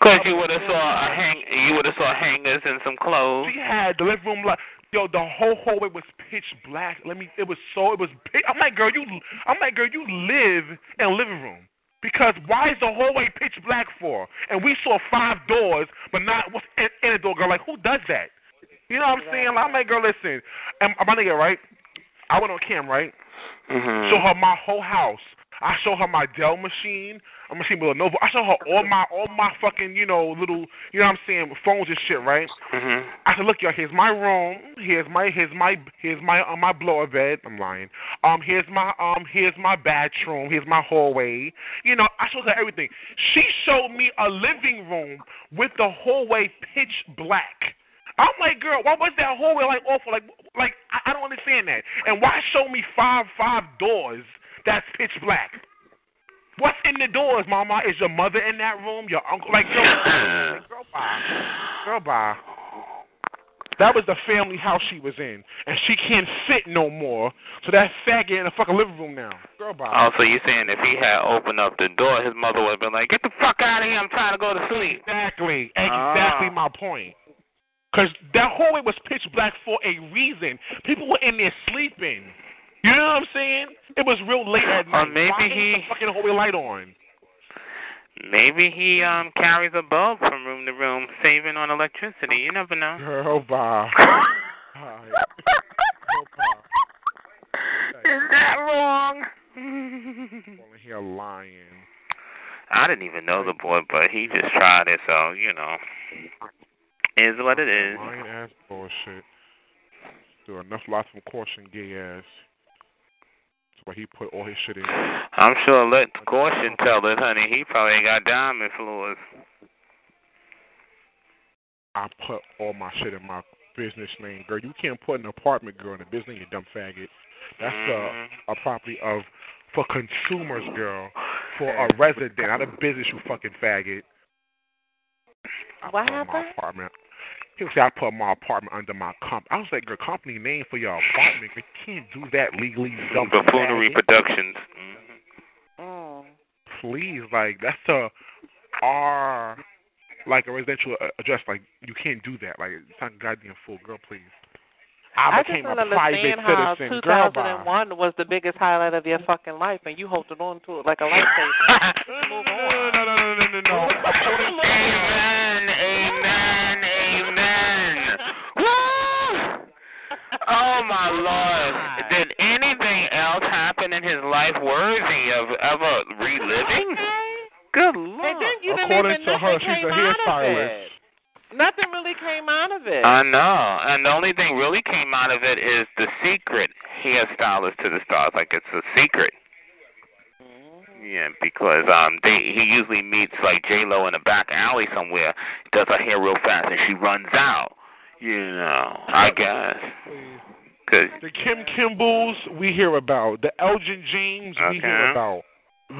Because you would have saw a hang, you would have saw hangers and some clothes. She had the living room light. Yo, the whole hallway was pitch black. Let me. It was so. It was. Pitch, I'm like, girl, you. I'm like, girl, you live in a living room. Because why is the hallway pitch black for? And we saw five doors, but not what's in, in a door. Girl, like who does that? You know what I'm saying? I'm like, girl, listen. And my nigga, right? I went on cam, right? Mhm. Show her my whole house. I show her my Dell machine, a machine with Lenovo. I show her all my all my fucking you know little you know what I'm saying phones and shit, right? Mhm. I said, look, y'all, here's my room. Here's my here's my here's my uh, my blower bed. I'm lying. Um, here's my um here's my bathroom. Here's my hallway. You know, I showed her everything. She showed me a living room with the hallway pitch black. I'm like, girl, why was that hallway like awful? Like, like I, I don't understand that. And why show me five five doors that's pitch black? What's in the doors, Mama? Is your mother in that room? Your uncle? Like, yo, girl, bye, girl, bye. That was the family house she was in, and she can't fit no more. So that faggot in the fucking living room now. Girl, bye. Oh, so you saying if he had opened up the door, his mother would have been like, "Get the fuck out of here! I'm trying to go to sleep." Exactly. Exactly Ah. my point. Because that hallway was pitch black for a reason. People were in there sleeping. You know what I'm saying? It was real late at night. Or maybe Why he- the fucking hallway light on. Maybe he um carries a bulb from room to room, saving on electricity. You never know. Girl. Bye. Is that wrong? Calling here lying. I didn't even know the boy, but he just tried it, so you know, is what it is. Lying ass bullshit. Do enough lots of caution, gay ass. That's why he put all his shit in. I'm sure let caution tell it, honey. He probably ain't got diamond floors. I put all my shit in my business name, girl. You can't put an apartment, girl, in a business, you dumb faggot. That's Mhm. a a property of for consumers, girl. For a resident, not a business, you fucking faggot. I What put my happened? Apartment. People say I put my apartment under my comp. I was like, your company name for your apartment. You can't do that legally, you dumb Buffoonery faggot. Productions. Mhm. Mm. Please, like that's a R, like a residential address. Like you can't do that. Like it's not goddamn full, girl. Please. I, I just became don't a private understand how citizen. Girl, 2001 was the biggest highlight of your fucking life, and you holding on to it like a lifesaver. No, no, no, no, no, no, no. According to Amen, amen, amen. Woo! Oh my lord! Did anything else happen in his life worthy of ever reliving? Good lord! And then you didn't According to her, nothing she's a out of hairstylist. Nothing really came out of it. I know, and the only thing really came out of it is the secret hairstylist to the stars. Like it's a secret. Yeah, because um, they he usually meets like J Lo in a back alley somewhere, does her hair real fast, and she runs out. You know, I guess. Cause the Kim Kimbles we hear about, the Elgin James we Okay. hear about.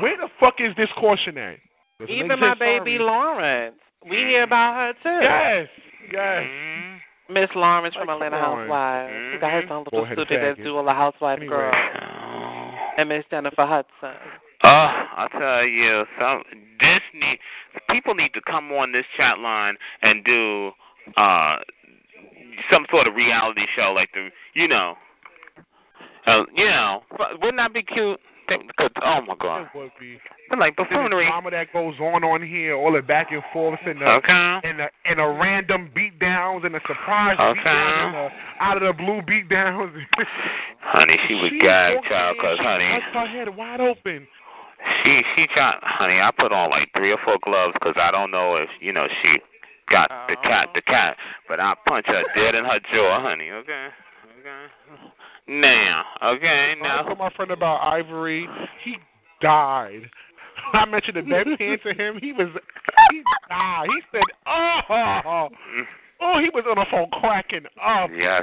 Where the fuck is this caution at? Doesn't Even my baby sorry. Lawrence. We hear about her too. Yes, yes. mm, Miss Lawrence from Like, Atlanta come on. Housewives. She got her own little Go ahead, studio that faggot. the housewife Anyway. girls. oh, And Miss Jennifer Hudson. I tell you, some this need people need to come on this chat line and do uh some sort of reality show like the you know, uh, you know, wouldn't that be cute? oh my god, It would be. but like Then the buffoonery. drama that goes on on here, all the back and forth and the Okay. and the and the random beat downs and the surprise Okay. beat downs and the out of the blue beat downs. Honey, she was gagged, walked child, cause honey, her head wide open. she she tried. Honey, I put on like three or four gloves because I don't know if you know she got oh. the cat, the cat, but I punch her dead in her jaw, honey. Okay, okay. Now, okay, I now. told my friend about Ivory. He died. I mentioned the bedpan to him. He was he died. He said, "Oh, oh." He was on the phone cracking up. Yes.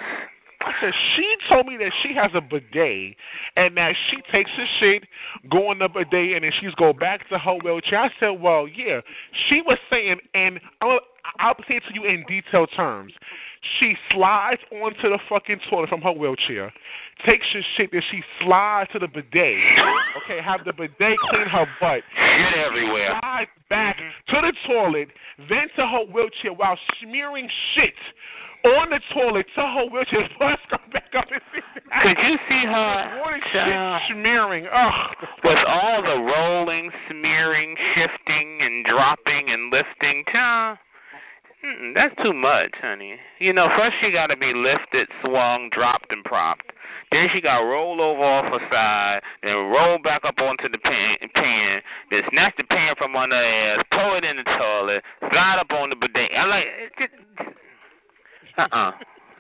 I said she told me that she has a bidet and that she takes a shit, go in the bidet, and then she's go back to her wheelchair. I said, well, yeah. She was saying, and I'll, I'll say it to you in detailed terms. She slides onto the fucking toilet from her wheelchair, takes her shit, then she slides to the bidet. Okay, have the bidet clean her butt. Shit everywhere. Slides back to the toilet, then to her wheelchair while smearing shit on the toilet to her wheelchair. Plus, go back up and sit down. Could you see her Morning child, shit smearing. Ugh. with all the rolling, smearing, shifting, and dropping and lifting? Child, that's too much, honey. You know, first she got to be lifted, swung, dropped, and propped. Then she got rolled over off her side, then roll back up onto the pan, pan, then snatch the pan from under her ass, throw it in the toilet, slide up on the bidet. I like, eh, just, uh-uh.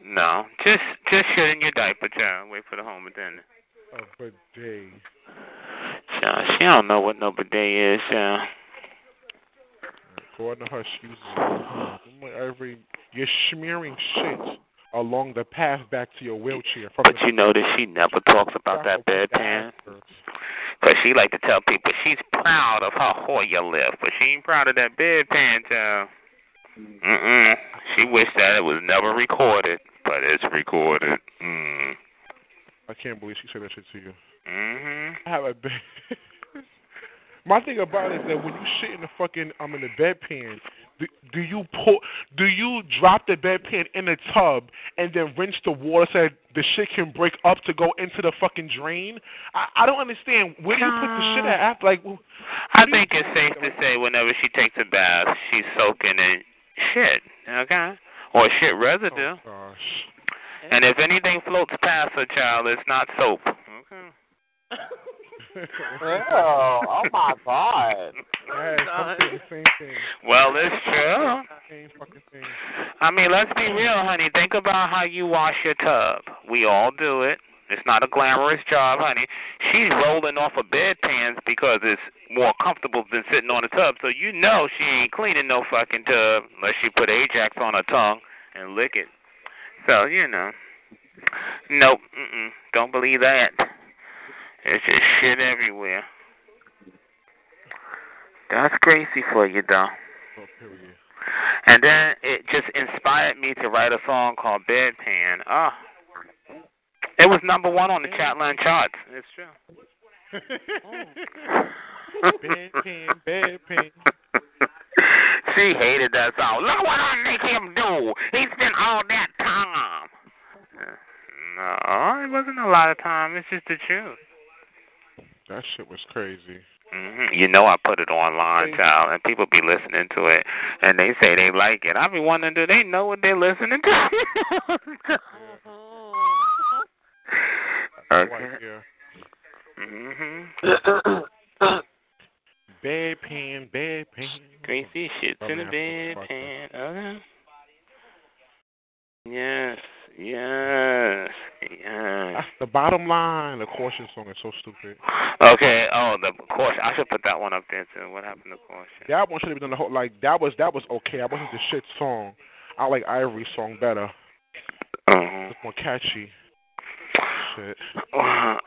No, just just shit in your diaper, child. Wait for the home attendant. A bidet. Child, she don't know what no bidet is, child. According to her, she was. I'm like, Ivory, you're smearing shit along the path back to your wheelchair. From But you notice she never talks about that bedpan. Because she like to tell people she's proud of how her Hoyer lift, but she ain't proud of that bedpan, child. Mm-mm. She wished that it was never recorded, but it's recorded. Mm. I can't believe she said that shit to you. Mhm. I have a bed. My thing about it is that when you shit in the fucking um in the bedpan, do, do you pull? Do you drop the bedpan in the tub and then rinse the water so that the shit can break up to go into the fucking drain? I, I don't understand. Where do you put the shit at? After, like, I think it's safe to say whenever she takes a bath, she's soaking in shit, okay? Or shit residue. oh gosh. And if anything floats past her child, it's not soap. Okay. Oh, oh my God. Yes, I'm the same thing. Well, it's true. Same fucking thing. I mean, let's be real, honey. Think about how you wash your tub. We all do it. It's not a glamorous job, honey. She's rolling off of bedpans because it's more comfortable than sitting on the tub. So you know she ain't cleaning no fucking tub unless she put Ajax on her tongue and lick it. So you know, nope, mm-mm, don't believe that. It's just shit everywhere. That's crazy for you, though. Oh. And then it just inspired me to write a song called Bedpan. Ah. It was number one on the Chatline charts. It's true. bedpan, bedpan. she hated that song. Look what I make him do. He spent all that time. No, it wasn't a lot of time. It's just the truth. That shit was crazy. hmm You know I put it online, child, and people be listening to it, and they say they like it. I be wondering, do they know what they're listening to? Okay. here. Mhm. Bedpan, bedpan. Greasy shit Oh, in the bedpan. Okay. Yes, yes, yes. That's the bottom line. The caution song is so stupid. Okay. Oh, the caution. I should put that one up there too. What happened to caution? That one should have been done the whole like that was that was okay. I wasn't the shit song. I like Ivory's song better. Uh-huh. It's more catchy. Shit. Well,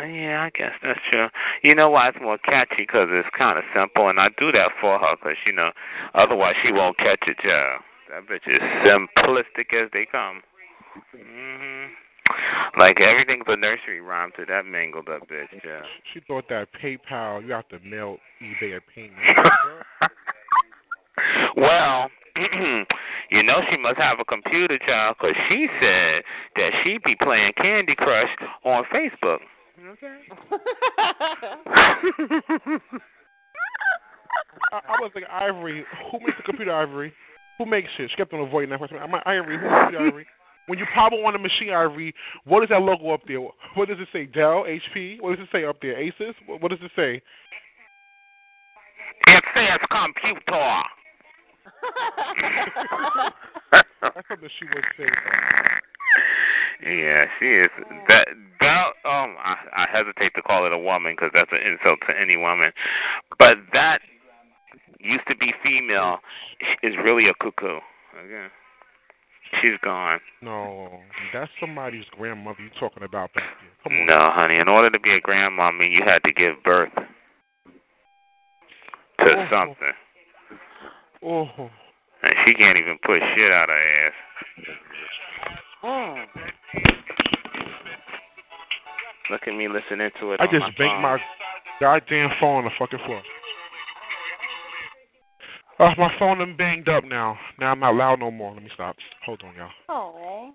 yeah, I guess that's true. You know why it's more catchy? Because it's kind of simple, and I do that for her because, you know, otherwise she won't catch it, yeah. That bitch is simplistic as they come. Hmm Like everything but nursery rhyme to that mangled up bitch, yeah. She thought that PayPal you have to mail eBay a payment. well, you know she must have a computer, child, 'cause she said that she be playing Candy Crush on Facebook. Okay. I, I was like Ivory. Who makes the computer, Ivory? Who makes it? She kept on avoiding that question. I'm like Ivory. Who makes it, Ivory? When you power on the machine, Ivory, what is that logo up there? What does it say? Dell, HP? What does it say up there? Asus? What, does it say? It says computer. That's something she would say. Yeah, she is. That that um, I, I hesitate to call it a woman because that's an insult to any woman. But that used to be female is really a cuckoo. Okay, she's gone. No, that's somebody's grandmother you're talking about back there. Come on. No, honey. In order to be a grandmommy, you had to give birth to Oh. something, Oh, and she can't even push shit out of her ass. Mm. Look at me listening to it. I on just my banked phone. my goddamn phone on the fucking floor. Oh, my phone done banged up now. Now I'm not loud no more. Let me stop. Hold on, y'all. Oh.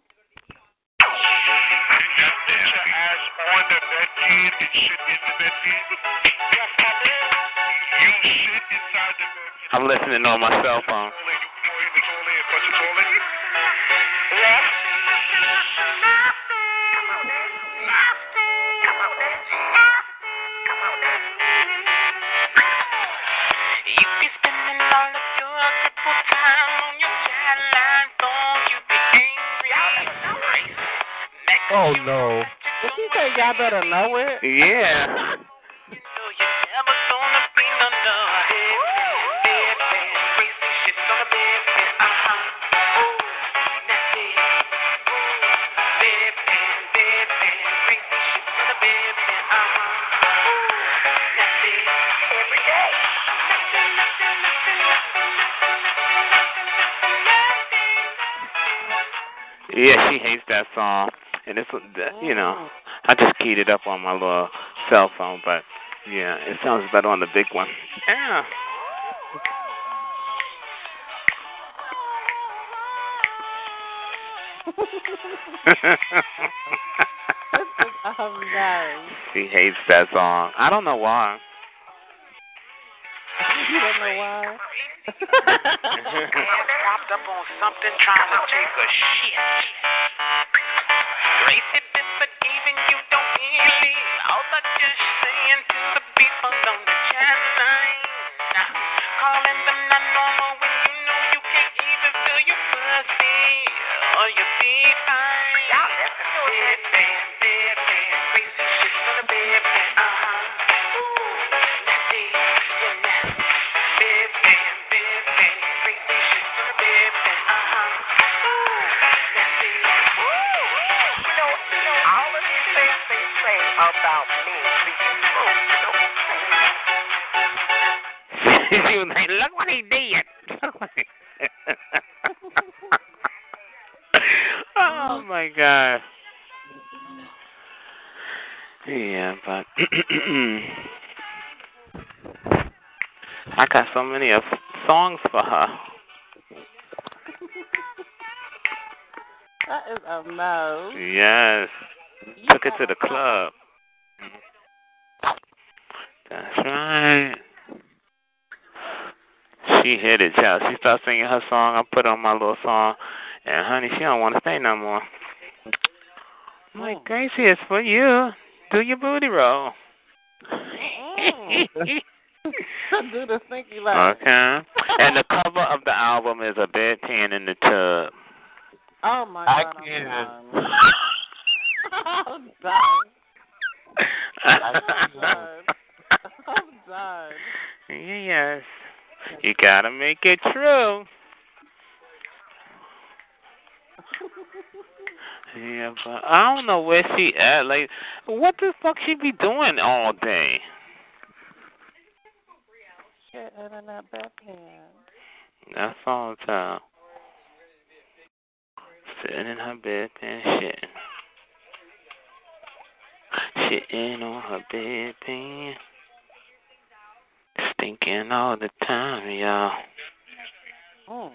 I'm listening on my cell phone. Oh no. Did she say y'all better know it? Yeah. Yeah, she hates that song, and it's you know oh. I just keyed it up on my little cell phone, but yeah, it sounds better on the big one. Yeah. oh no. she hates that song. I don't know why. You don't know why? Propped up on something trying to take a shit. So many of songs for her. That is a no. Yes. You Took it to the club. That's right. She hit it, child. She started singing her song. I put on my little song, and honey, she don't want to stay no more. I'm like, Mm. Gracie, it's for you. Do your booty roll. Mm. Do the stinky leg. okay. And the cover of the album is a bedpan in the tub. Oh my I god, can't. I'm done. I'm done. I'm done. I'm done. Yes. You gotta make it true. Yeah, but I don't know where she at. Like, what the fuck she be doing all day? Shit in that bedpan. That's all the time. Sitting in her bed and shitting. Shitting on her bed bedpan. Stinking all the time, y'all. Mm.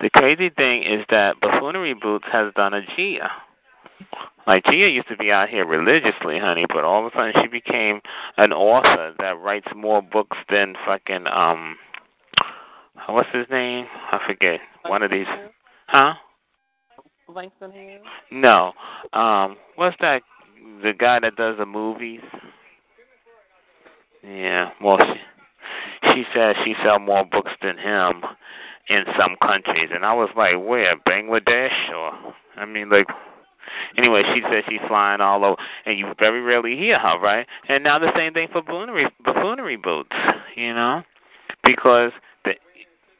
The crazy thing is that Buffoonery Boots has done a Gia. Like Gia used to be out here religiously, honey, but all of a sudden she became an author that writes more books than fucking um what's his name? I forget. One of these huh? Langston Hughes? No. Um what's that the guy that does the movies? Yeah, well she she said she sell more books than him in some countries and I was like, Where? Bangladesh or I mean like Anyway, she said she's flying all over, and you very rarely hear her, right? And now the same thing for buffoonery, buffoonery boots, you know, because the,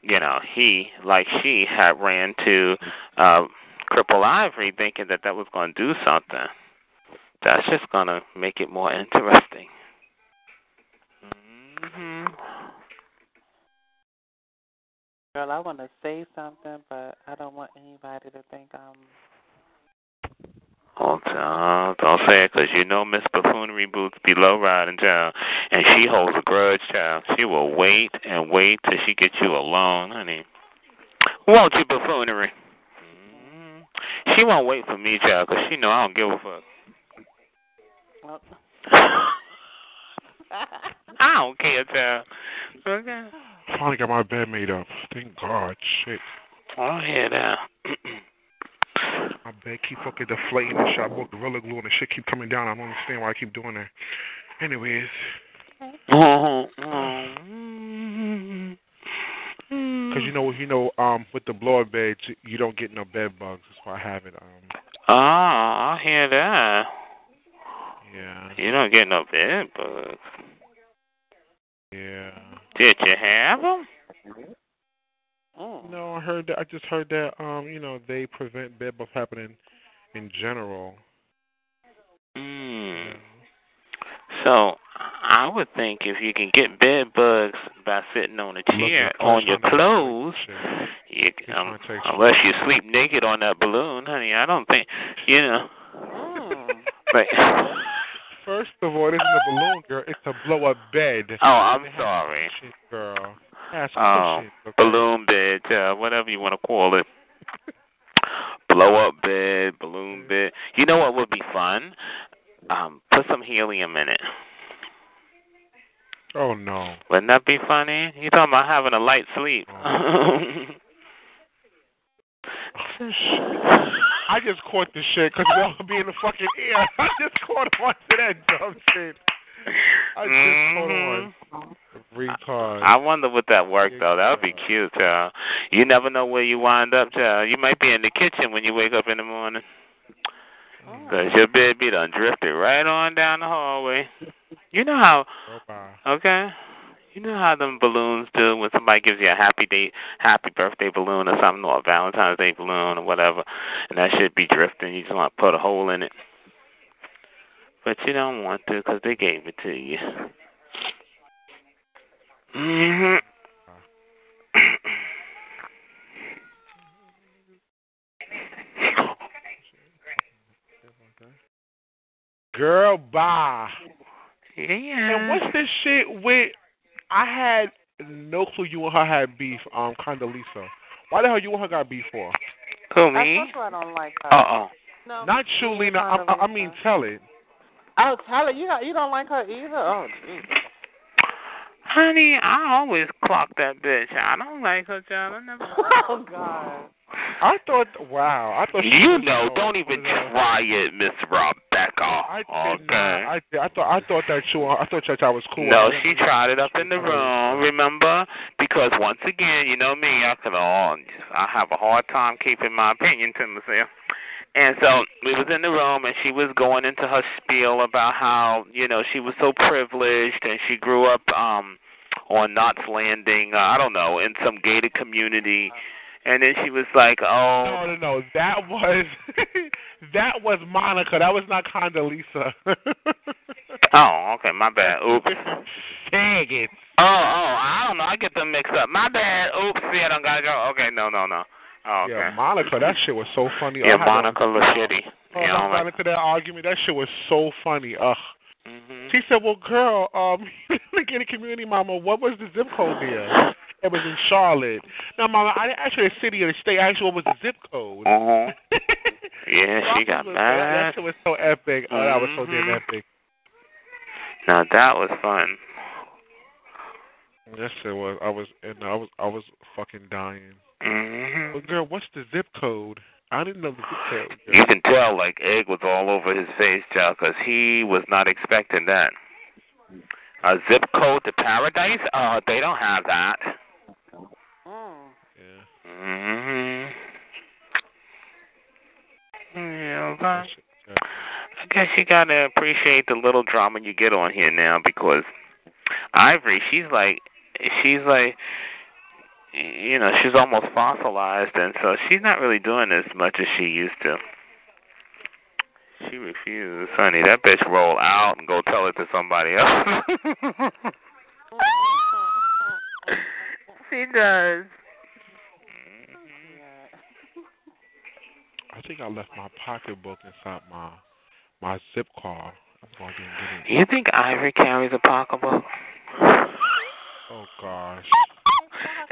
you know, he like she had ran to uh, Cripple Ivory, thinking that that was going to do something. That's just going to make it more interesting. hmm Girl, I want to say something, but I don't want anybody to think I'm. Oh, child, don't say it 'cause you know Miss Buffoonery Boots be low riding, child. And she holds a grudge, child. She will wait and wait till she gets you alone, honey. Won't you, Buffoonery? Mm. She won't wait for me, child, 'cause she know I don't give a fuck. Well, I don't care, child. Okay. Finally got my bed made up. Thank God. Shit. I hear that. My bed keep fucking deflating and shit. I bought Gorilla Glue and the shit keep coming down. I don't understand why I keep doing that. Anyways, oh, oh. because you know, you know, um, with the blower beds, you don't get no bed bugs. That's why I have it. Um, Ah, I hear that. yeah, You don't get no bed bugs. yeah. Did you have them? Mm. No, I heard that. I just heard that. Um, you know, they prevent bed bugs happening in general. Mm. So I would think if you can get bed bugs by sitting on a chair on your I'm trying to- clothes, you, um, trying to take unless you sleep naked on that balloon, honey, I don't think you know. Mm. But First of all, it isn't a balloon, girl. It's a blow up bed. oh, I'm sorry. Shit, girl. That's Oh, okay? balloon bed, uh, whatever you want to call it. Blow up bed, balloon bed. You know what would be fun? Um, put some helium in it. Oh no. Wouldn't that be funny? You talking about having a light sleep? I just caught the shit because all be in the fucking air. I just caught on to that dumb shit. I just Mhm. caught on. Retard. I wonder would that work though. That would be cute, child. You never know where you wind up, child. You might be in the kitchen when you wake up in the morning. Oh. Cause your bed be done drifted right on down the hallway. You know how Okay. You know how them balloons do when somebody gives you a happy day, happy birthday balloon or something, or a Valentine's Day balloon or whatever, and that should be drifting. You just want to put a hole in it, but you don't want to because they gave it to you. Mhm. Girl, bye. yeah. And what's this shit with? I had no clue you and her had beef. Um, Condoleezza. Why the hell you and her got beef for? Who I me? told you I don't like her. Uh oh. no. Not Chulina. I, I, I mean, tell it. Oh, Tyler, you don't, you don't like her either? Oh, Jesus. Honey, I always clock that bitch. I don't like her, child. I never. Oh, God. I thought. Wow. I thought. she You was, know, don't even was, try it, Miss Rebecca. I did okay. not. I, I thought. I thought that you. I thought that y'all was cool. No, I she tried it up in the room, remember? Because once again, you know me, I could all oh, I have a hard time keeping my opinion to myself. And so we was in the room and she was going into her spiel about how, you know, she was so privileged and she grew up um on Knots Landing, uh, I don't know, in some gated community. And then she was like, "Oh, No, no, no. That was that was Monica. That was not Condoleezza. oh, okay, my bad. Oops. Faggots. Oh, oh, I don't know. I get them mixed up. My bad. Oops, see, I don't gotta go. Okay, no, no, no. Oh, okay. Yeah, Monica. That shit was so funny. Yeah, I had to- Monica Lashitty. Oh, You know, I got into that argument. That shit was so funny. Ugh. hmm She said, "Well, girl, um, get a community, mama. What was the zip code there? It was in Charlotte. Now, mama, I didn't ask you the city or the state. I asked you what was the zip code. Uh-huh. Yeah, she got That- mad. That shit was so epic. Oh, that was so damn Mhm. epic. Now that was fun. Yes, it was. I was, and I was, I was fucking dying. Hmm But girl, what's the zip code? I didn't know the zip code. girl. You can tell, like, Egg was all over his face, child, because he was not expecting that. A zip code to paradise? Uh, they don't have that. Mm. Yeah. hmm Yeah, That okay. shit, yeah. I guess you gotta appreciate the little drama you get on here now because Ivory, she's like, she's like, you know, she's almost fossilized, and so she's not really doing as much as she used to. She refused, honey. That bitch roll out and go tell it to somebody else. she does. I think I left my pocketbook inside my my zip car. I'm going to get it. You think Ivory carries a pocketbook? Oh gosh.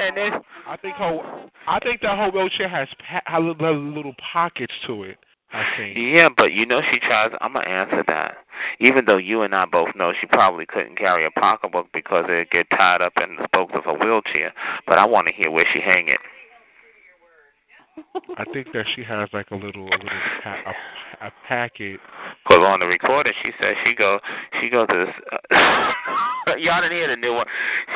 And then I think her. I think that whole wheelchair has pa- has little, little pockets to it. I think. Yeah, but you know she tries. I'm gonna answer that. Even though you and I both know she probably couldn't carry a pocketbook because it'd get tied up in the spokes of her wheelchair. But I want to hear where she hang it. I think that she has like a little a little pa- a, a packet. Cause on the recording she said she go she go to this. Uh, y'all didn't hear the new one.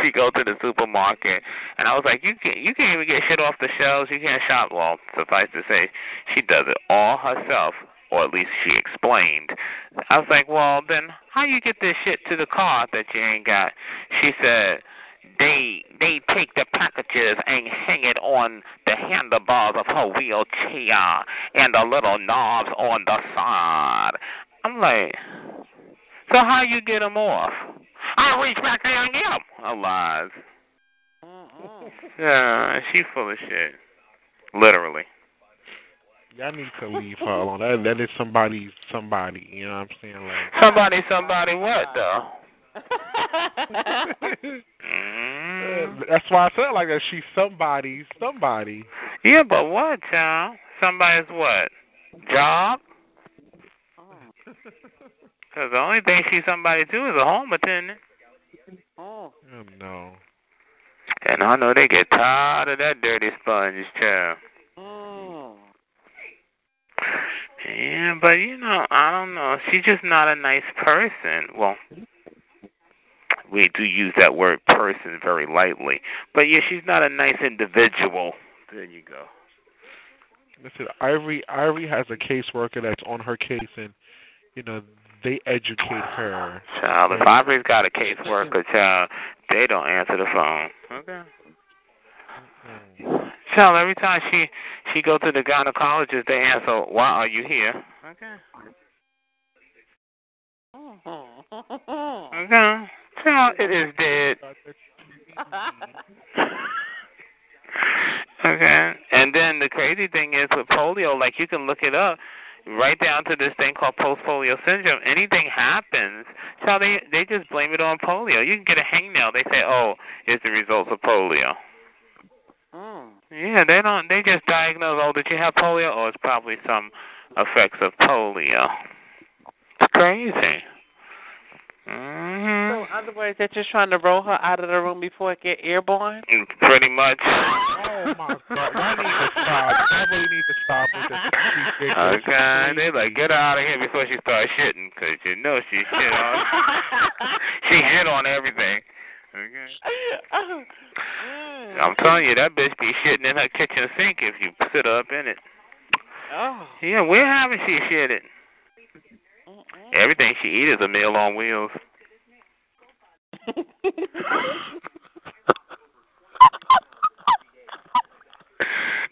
She go to the supermarket, and I was like, you can't you can't even get shit off the shelves. You can't shop. Well, suffice to say, she does it all herself. Or at least she explained. I was like, well, then how you get this shit to the car that you ain't got? She said, they they take the packages and hang it on the handlebars of her wheelchair and the little knobs on the side. I'm like, so how you get them off? I'll reach back there and get him. Her lies. Mm-mm. Yeah, she's full of shit. Literally. Y'all need to leave her alone. That that is somebody somebody. You know what I'm saying? Like. Somebody, somebody, what though? That's why I said like that. She's somebody, somebody. Yeah, but what, child? Somebody's what? Job? Because the only thing she's somebody to is a home attendant. Oh. Oh no. And I know they get tired of that dirty sponge, child. Mm. Yeah, but you know, I don't know. She's just not a nice person. Well, we do use that word person very lightly. But yeah, she's not a nice individual. There you go. Listen, Ivory Ivory has a caseworker that's on her case, and you know they educate her. Child, if Ivory's got a caseworker, child, they don't answer the phone. Okay. Child, every time she she go to the gynecologist, they answer, "Why are you here?" Okay. Okay. Child, it is dead. okay. And then the crazy thing is with polio, like you can look it up, right down to this thing called post polio syndrome. Anything happens, child, they they just blame it on polio. You can get a hangnail, they say, Oh, it's the results of polio. Mm. Yeah, they don't they just diagnose, oh, did you have polio? Oh, it's probably some effects of polio. It's crazy. So, Mhm. in other words, they're just trying to roll her out of the room before it get airborne. Pretty much. Oh my God! Y'all need to stop. Y'all really need to stop with this. ridiculous Okay, they like get her out of here before she starts shitting, 'cause you know she shit on. she hit on everything. Okay. Mm. I'm telling you, that bitch be shitting in her kitchen sink if you sit up in it. Oh. Yeah, where haven't she shitted? Everything she eat is a meal on wheels.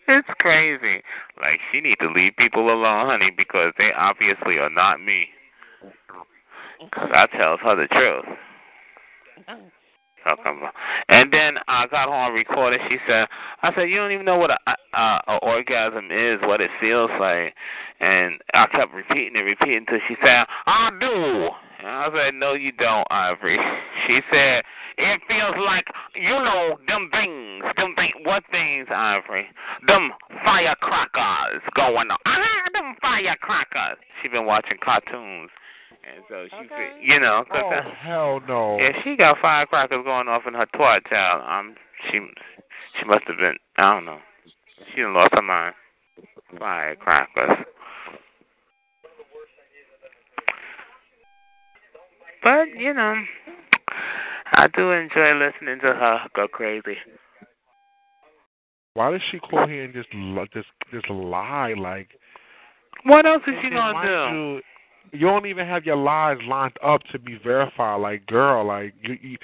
it's crazy. Like she need to leave people alone, honey, because they obviously are not me. Cause I tells her the truth. Talking about. And then I got her on recording. She said, "I said you don't even know what a, a, a orgasm is, what it feels like." And I kept repeating and repeating until she said, "I do." And I said, "No, you don't, Ivory." She said, "It feels like you know them things, them things. What things, Ivory? Them firecrackers going on. Ah, them firecrackers." She been watching cartoons, and so she, Okay. said, you know, 'cause Oh that- hell no! yeah, she got firecrackers going off in her twat child. Um, she she must have been I don't know. She done lost her mind. Firecrackers. But you know, I do enjoy listening to her go crazy. Why does she call here and just li- just just lie like? What else is she gonna do? You, don't even have your lies lined up to be verified. Like, girl, like you, you,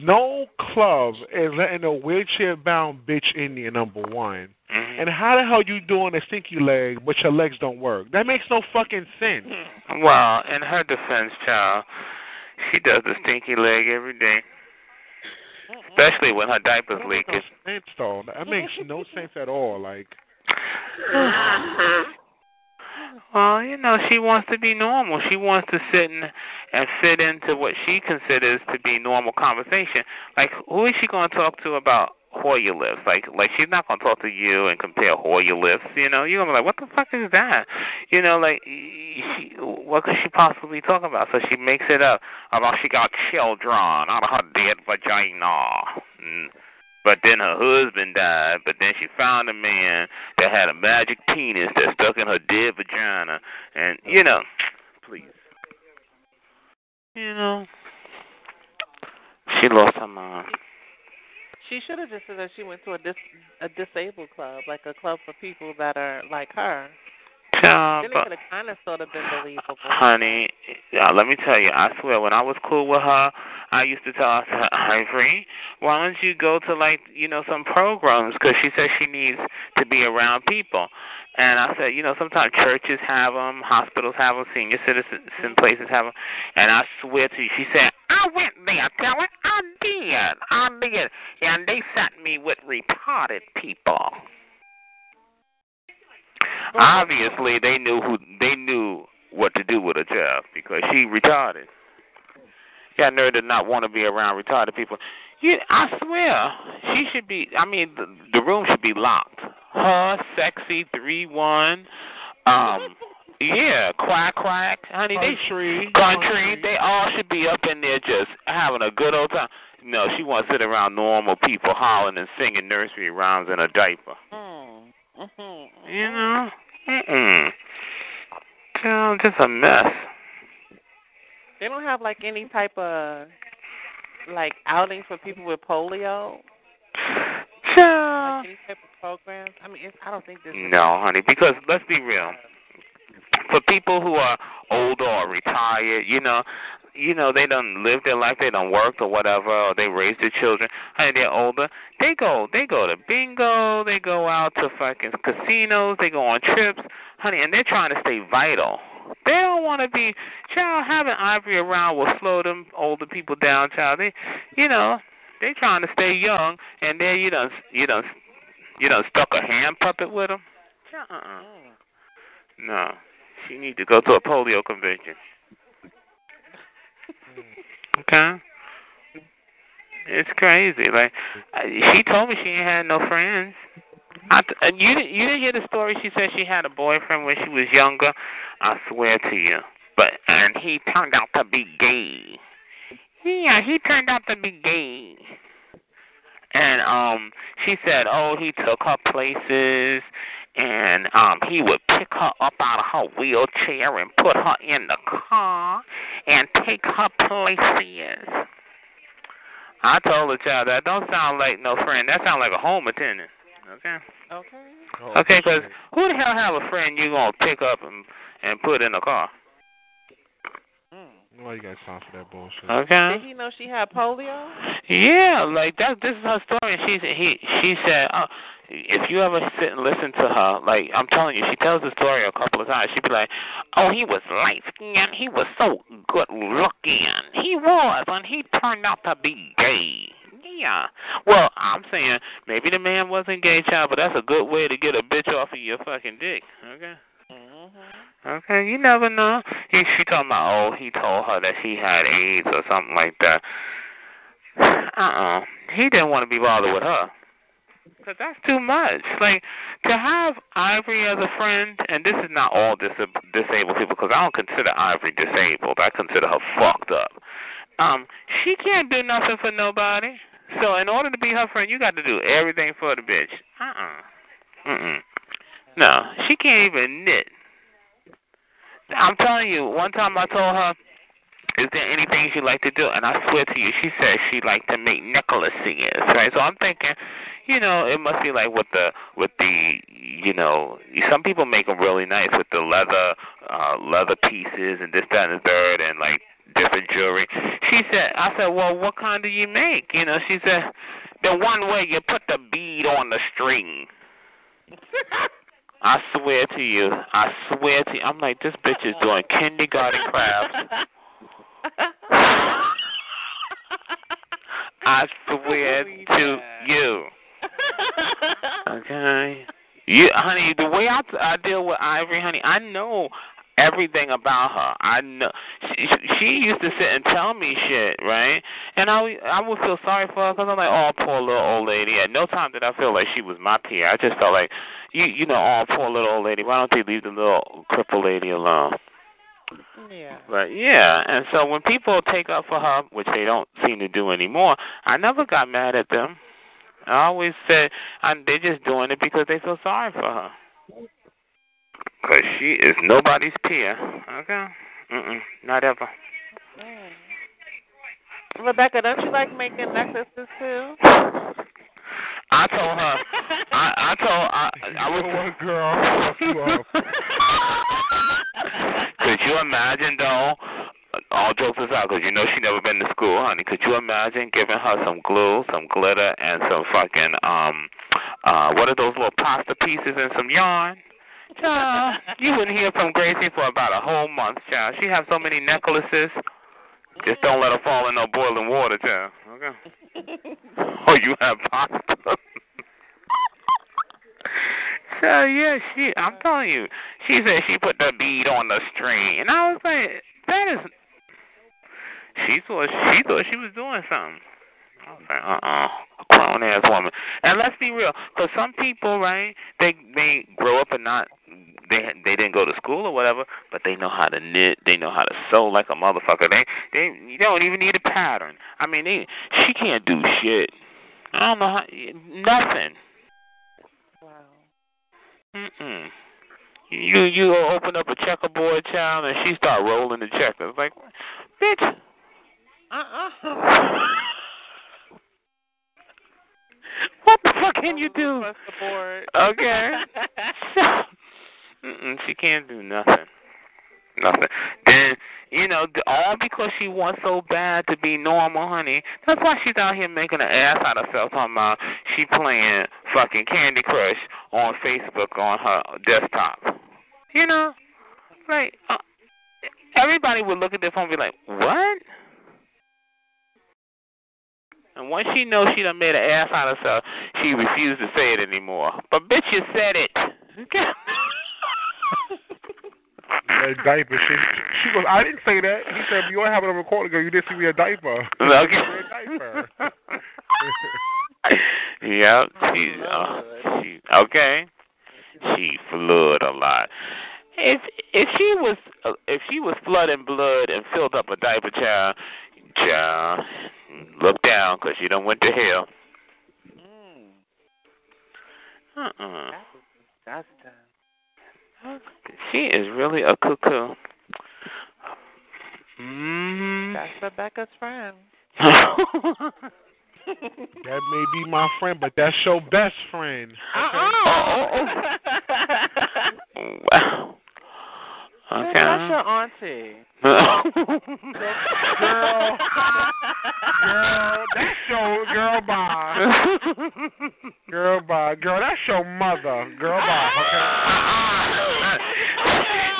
no club is letting a wheelchair bound bitch in there. Number one. Mhm. And how the hell you doing a stinky leg, but your legs don't work? That makes no fucking sense. Well, in her defense, child, she does the stinky leg every day, especially when her diapers leaking. no sense, though. That makes no sense at all. Like, Well, you know, she wants to be normal. She wants to sit and, and fit into what she considers to be normal conversation. Like, who is she going to talk to about Hoyer lifts? Like, like she's not going to talk to you and compare Hoyer lifts. You know, you're gonna be like, what the fuck is that? You know, like, she, what could she possibly talk about? So she makes it up about she got children out of her dead vagina. Mm. But then her husband died, but then she found a man that had a magic penis that stuck in her dead vagina. And, you know, please. You know, she lost her mind. She should have just said that she went to a dis a disabled club, like a club for people that are like her. Child, Then it could have kind of sort of been believable. honey, uh, let me tell you, I swear, when I was cool with her, I used to tell her, Ivory, why don't you go to, like, you know, some programs? Because she says she needs to be around people. And I said, you know, sometimes churches have them, hospitals have them, senior citizen places have them. And I swear to you, she said, I went there, tell her, I did, I did. And they sent me with retarded people. Obviously, they knew who they knew what to do with a child because she retarded. Got nerve to not want to be around retarded people. Yeah, I swear she should be. I mean, the, the room should be locked. Her, sexy three one, um, yeah, quack quack, honey. Country, they country, they all should be up in there just having a good old time. No, she wants to sit around normal people hollering and singing nursery rhymes in a diaper. Mm. Mhm. You know? Mm-mm. Girl, just a mess. They don't have like any type of like outing for people with polio. Child. Like any type of programs. I mean, it's, I don't think this. is- No, honey, because let's be real. For people who are older or retired, you know, you know, they don't live their life, they don't work or whatever, or they raise their children. Honey, they're older. They go, they go to bingo, they go out to fucking casinos, they go on trips, honey, and they're trying to stay vital. They don't want to be, child. Having Ivory around will slow them older people down, child. They, you know, they trying to stay young, and then you don't, you don't, you don't stuck a hand puppet with them. Uh-uh. No, she need to go to a polio convention. Okay. It's crazy. Like uh, she told me she ain't had no friends. I th- you didn't you didn't hear the story? She said she had a boyfriend when she was younger. I swear to you. But and he turned out to be gay. Yeah, he turned out to be gay. And um she said, Oh, he took her places and um he would pick her up out of her wheelchair and put her in the car and take her places. I told the child that don't sound like no friend. That sounds like a home attendant. Okay. Okay. Oh, Okay, 'cause shit. who the hell have a friend you gonna pick up and and put in a car? Mm. Nobody got time for that bullshit. Okay. Did he know she had polio? Yeah, like that. This is her story. And she he she said, oh, if you ever sit and listen to her, like I'm telling you, she tells the story a couple of times. She'd be like, "Oh, he was light skinned. He was so good looking. He was, and he turned out to be gay." Yeah. Well, I'm saying maybe the man wasn't gay, child, but that's a good way to get a bitch off of your fucking dick. Okay. Mm-hmm. Okay, you never know. He, she talking about, oh, he told her that she had AIDS or something like that. Uh-uh. He didn't want to be bothered with her. Because that's too much. Like, to have Ivory as a friend, and this is not all dis- disabled people, because I don't consider Ivory disabled. I consider her fucked up. Um, she can't do nothing for nobody. So in order to be her friend, you got to do everything for the bitch. Uh-uh. Mm-mm. No, she can't even knit. I'm telling you, one time I told her, is there anything you'd like to do? And I swear to you, she said she'd like to make necklaces, right? So I'm thinking, you know, it must be like with the with the you know, some people make them really nice with the leather uh leather pieces and this that and the third and like different jewelry. She said, I said, well, what kind do you make? You know, she said, the one where you put the bead on the string. I swear to you, I swear to you, I'm like, this bitch is doing kindergarten crafts. I swear to you. Okay. You, honey, the way I, I deal with Ivory, honey, I know everything about her. I know she, she used to sit and tell me shit, right? And I, I would feel sorry for her because I'm like, oh, poor little old lady. At no time did I feel like she was my peer. I just felt like, you, you know, oh, poor little old lady. Why don't they leave the little crippled lady alone? Yeah. But yeah, and so when people take up for her, which they don't seem to do anymore, I never got mad at them. I always said I, they're just doing it because they feel sorry for her. Because she is nobody's peer. Okay? Mm-mm, not ever. Mm. Rebecca, don't you like making necklaces too? I told her. I, I told. I, I You was. know what, girl? Fuck you off. Could you imagine though? All jokes aside, because you know she never been to school, honey. Could you imagine giving her some glue, some glitter, and some fucking um, uh, what are those little pasta pieces and some yarn? Child, you wouldn't hear from Gracie for about a whole month, child. She have so many necklaces. Just don't let her fall in no boiling water, child. Okay. Oh, you have pasta. so yeah, she. I'm telling you, she said she put the bead on the string, and I was like, that is. She thought she thought she was doing something. I was like, uh uh a grown ass woman. And let's be real, because some people, right? They they grow up and not they they didn't go to school or whatever, but they know how to knit, they know how to sew like a motherfucker. They they you don't even need a pattern. I mean, they she can't do shit. I don't know how nothing. Mm-mm. You you open up a checkerboard, child, and she start rolling the checkers. Like, bitch. Uh-uh. What the fuck can you do? Press the board. Okay. She can't do nothing. Nothing. Then you know, all because she wants so bad to be normal, honey. That's why she's out here making an ass out of herself. Talking about she playing fucking Candy Crush on Facebook on her desktop. You know, like uh, everybody would look at their phone and be like, "What?" And once she knows she done made an ass out of herself, she refused to say it anymore. But bitch, you said it. Okay. A diaper. She, she goes, I didn't say that. He said, you don't have it on recording. Girl, you didn't see me a diaper. Okay. a diaper. yep. She, uh, she okay. She flood a lot. If if she was uh, if she was flooding blood and filled up a diaper, child, child, look down because she done went to hell. Mm, Uh-uh. that's done. She is really a cuckoo. Mm-hmm. That's Rebecca's friend. That may be my friend, but that's your best friend. Uh-uh. wow. That's your auntie. Girl, girl, that's your girl bye. Girl bye. Girl, that's your mother. Girl bye, okay?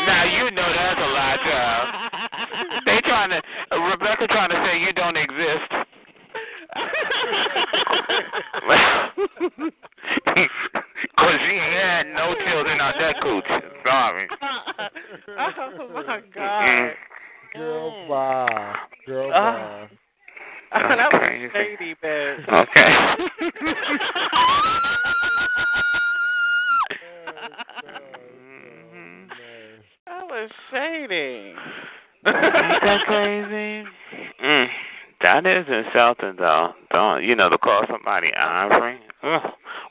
Now you know that's a lie, child. They trying to Rebecca trying to say you don't exist. Cause she had no children out that cooch. Sorry. oh my god. Girl bye. Girl Ah. bye. that was Crazy. shady, bitch. Okay. Mhm. That was shady. Ain't that crazy? Mm, that is insulting, though. Don't you know to call somebody Ivory Ugh.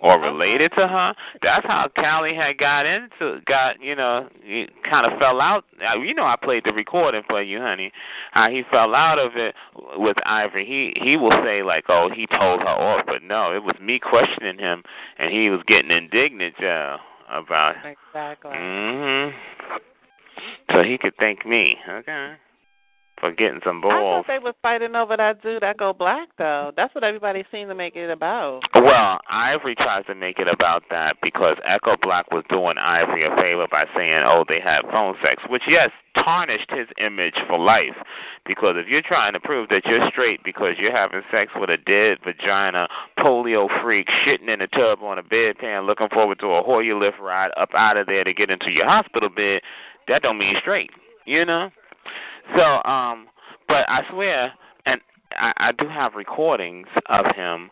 or related to her? That's how Callie had got into got you know he kind of fell out. You know I played the recording for you, honey. How he fell out of it with Ivory. He he will say like, oh, he told her off, but no, it was me questioning him, and he was getting indignant, about. Exactly. Mhm. So he could thank me, okay, for getting some balls. I thought they was fighting over that dude that go black though. That's what everybody seemed to make it about. Well, Ivory tries to make it about that because Echo Black was doing Ivory a favor by saying, "Oh, they had phone sex," which yes tarnished his image for life. Because if you're trying to prove that you're straight because you're having sex with a dead vagina, polio freak, shitting in a tub on a bedpan, looking forward to a Hoyer lift ride up out of there to get into your hospital bed, that don't mean straight. You know. So, um, but I swear, and I, I do have recordings of him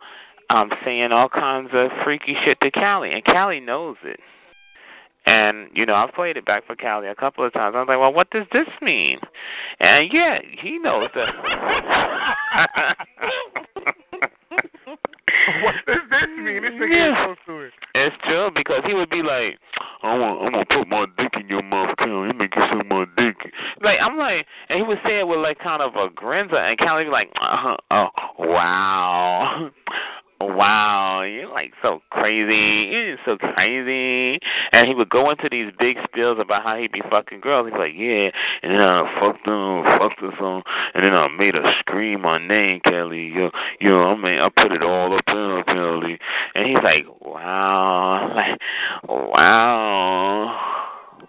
um saying all kinds of freaky shit to Callie, and Callie knows it. And you know, I've played it back for Callie a couple of times. I was like, "Well, what does this mean?" And yeah, he knows that. what does this mean? This nigga Yeah. so to it. It's true because he would be like, "I want, I'm gonna put my dick in your mouth, Callie. Let me get some more dick." Like I'm like, and he would say it with like kind of a grinza, and Callie would be like, uh-huh, "Oh, wow." Wow, you're like so crazy. You're so crazy. And he would go into these big spills about how he'd be fucking girls. He's like, yeah, and then uh, I fucked them, fucked her some, and then I made her scream my name, Kelly. Yo, yo, I mean, I put it all up in her, Kelly. And he's like, wow, like, wow.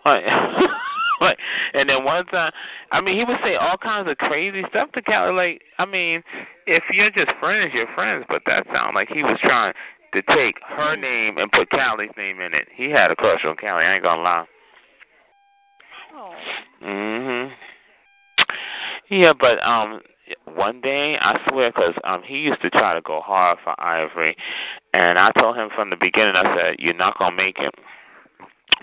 Like, like, and then one time, I mean, he would say all kinds of crazy stuff to Callie. Like, I mean, if you're just friends, you're friends. But that sounded like he was trying to take her name and put Callie's name in it. He had a crush on Callie. I ain't gonna lie. Oh. Mhm. Yeah, but um, one day I swear, because um, he used to try to go hard for Ivory, and I told him from the beginning. I said, "You're not gonna make it."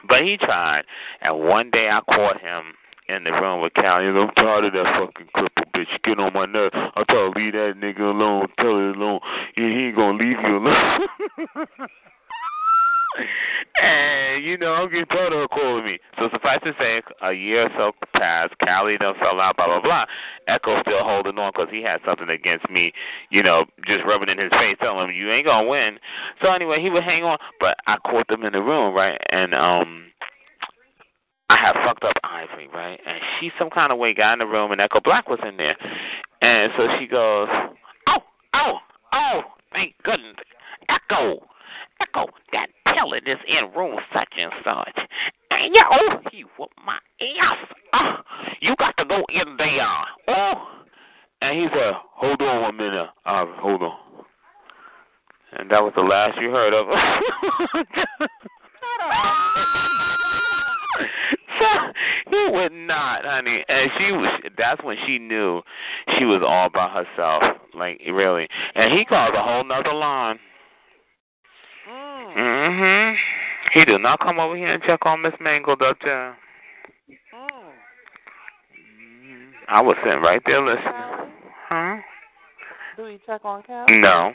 But he tried, and one day I caught him in the room with Callie. He goes, I'm tired of that fucking cripple bitch. Get on my nerves. I tell her, leave that nigga alone. Tell her alone. He ain't gonna leave you alone. and you know, I'm getting tired of her calling me. So suffice to say, a year or so passed. Callie done fell out. Blah blah blah. Echo still holding on because he had something against me. You know, just rubbing in his face, telling him you ain't gonna win. So anyway, he would hang on. But I caught them in the room, right? And um. I had fucked up Ivory, right? And she some kind of way got in the room and Echo Black was in there. And so she goes, Oh, oh, oh, thank goodness. Echo, Echo, that Pellet is in room such and such. And yeah, oh, he whooped my ass. Oh, you got to go in there. Oh. And he said, Hold on one minute. Uh, hold on. And that was the last you heard of him. so he would not, honey. And she was that's when she knew she was all by herself. Like really. And he called a whole nother line. Mm. Mhm. He did not come over here and check on Miss Mangled up there. Mhm. I was sitting right there listening. Huh? Do he check on Callie? No.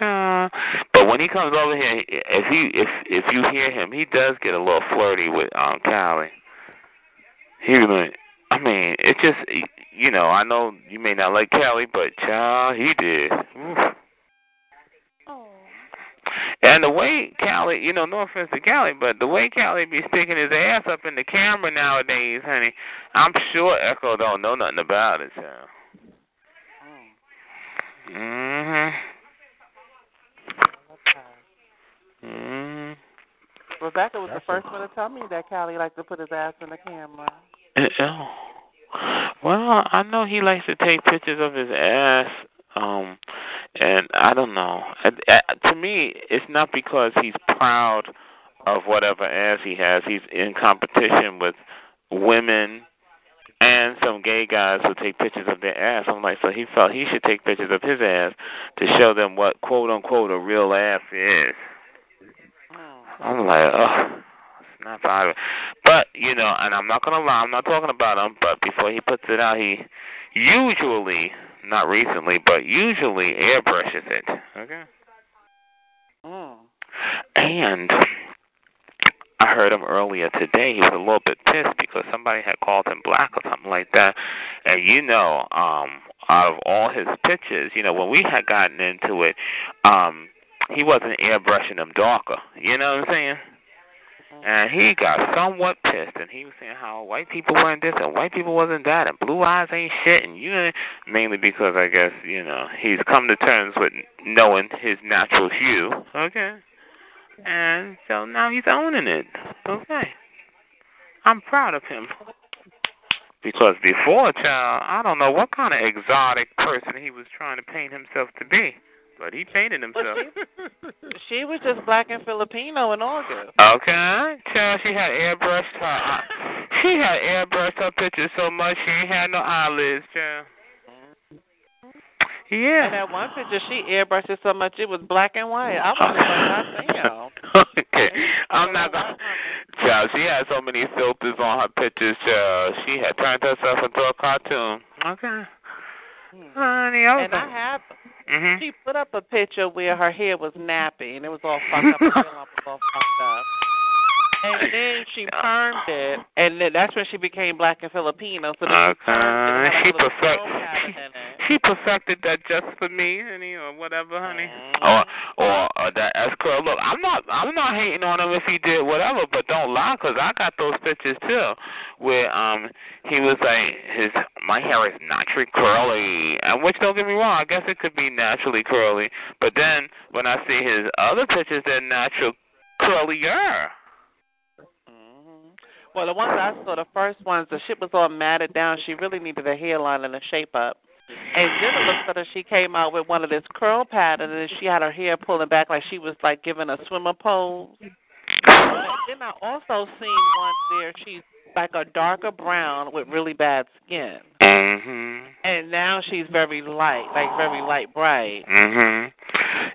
Uh, but when he comes over here, if he if if you hear him, he does get a little flirty with um Callie. He I mean, it just you know, I know you may not like Callie, but child, he did. Oof. And the way Callie, you know, no offense to Callie, but the way Callie be sticking his ass up in the camera nowadays, honey, I'm sure Echo don't know nothing about it. Mm. Mhm. Mhm. Rebecca was That's the first one to tell me that Callie liked to put his ass in the camera. Oh. Well, I know he likes to take pictures of his ass. Um, and I don't know. To me, it's not because he's proud of whatever ass he has. He's in competition with women and some gay guys who take pictures of their ass. I'm like, so he felt he should take pictures of his ass to show them what quote unquote a real ass is. I'm like, oh, it's not it. But you know, and I'm not gonna lie, I'm not talking about him. But before he puts it out, he usually, not recently, but usually airbrushes it. Okay. Mm. And I heard him earlier today. He was a little bit pissed because somebody had called him black or something like that. And you know, um, out of all his pictures, you know, when we had gotten into it, um, he wasn't airbrushing them darker. You know what I'm saying? Mm-hmm. And he got somewhat pissed, and he was saying how white people weren't this and white people wasn't that, and blue eyes ain't shit, and you know, mainly because I guess you know he's come to terms with knowing his natural hue. Okay. And so now he's owning it. Okay. I'm proud of him. Because before, child, I don't know what kind of exotic person he was trying to paint himself to be. But he painted himself. She was just black and Filipino in August. Okay. Child, she had airbrushed her she had airbrushed her picture so much she ain't had no eyelids, child. And Yeah. that one picture, she airbrushed it so much it was black and white. I was like, damn. okay. I'm not gonna Child, she had so many filters on her pictures, child. She had turned herself into a cartoon. Okay. Hmm. Honey, I was And I have, Mhm. she put up a picture where her hair was nappy and it was all fucked up. Her hairline was all fucked up. And then she permed it, and then that's when she became black and Filipino. So then she permed it. and Okay. had She a perfect she, she perfected that just for me, honey, or whatever, honey. Mhm. Or or uh, that S curl. Look, I'm not I'm not hating on him if he did whatever, but don't lie, cause I got those pictures too, where um he was like his my hair is naturally curly, and which don't get me wrong, I guess it could be naturally curly, but then when I see his other pictures, they're natural curlier. Well, the ones I saw, the first ones, the shit was all matted down. She really needed a hairline and a shape up. And then it looks like she came out with one of this curl pattern, and she had her hair pulling back like she was like giving a swimmer pose. Then I also seen one where she's like a darker brown with really bad skin, Mhm. and now she's very light, like very light bright. Mhm.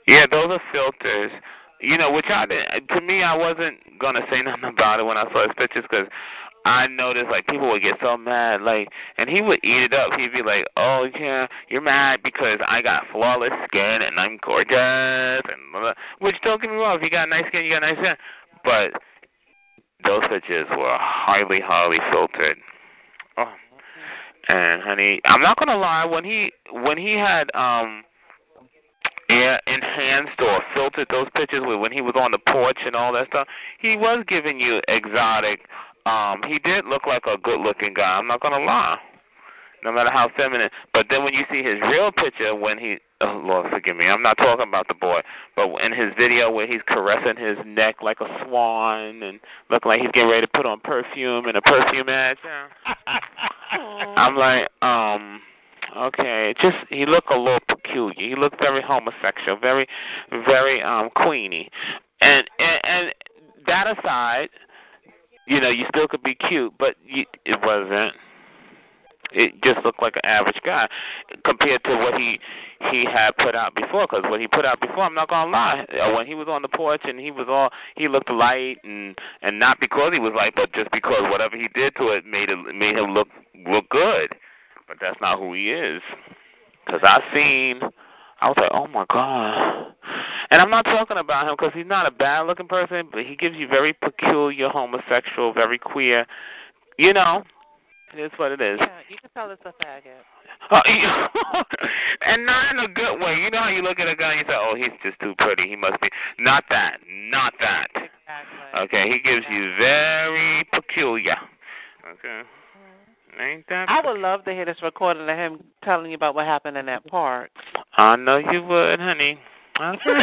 Yeah, those are filters. You know, which I didn't. To me, I wasn't gonna say nothing about it when I saw his pictures because I noticed like people would get so mad, like, and he would eat it up. He'd be like, "Oh yeah, you're mad because I got flawless skin and I'm gorgeous," and blah, blah. which don't get me wrong, if you got nice skin, you got nice skin, but those pictures were highly, highly filtered. Oh, and honey, I'm not gonna lie, when he when he had um enhanced or filtered those pictures with when he was on the porch and all that stuff, he was giving you exotic. Um, he did look like a good looking guy, I'm not gonna lie. No matter how feminine. But then when you see his real picture when he oh Lord forgive me, I'm not talking about the boy, but in his video where he's caressing his neck like a swan and looking like he's getting ready to put on perfume in a perfume ad. I'm like, um, okay, just he looked a little peculiar. He looked very homosexual, very, very um queeny, and and, and that aside, you know, you still could be cute, but you, it wasn't. It just looked like an average guy compared to what he he had put out before. Because what he put out before, I'm not gonna lie, uh, when he was on the porch and he was all he looked light and and not because he was light, but just because whatever he did to it made it made him look look good. But that's not who he is. Because I seen, I was like, oh my god. And I'm not talking about him because he's not a bad looking person, but he gives you very peculiar homosexual, very queer. You know, it is what it is. Yeah, you can tell it's a faggot. Uh, and not in a good way. You know how you look at a guy and you say, "Oh, he's just too pretty. He must be." Not that. Not that. Exactly. Okay, he gives you very peculiar. Okay. Ain't that? I would love to hear this recording of him telling you about what happened in that park. I know you would, honey. Rebecca?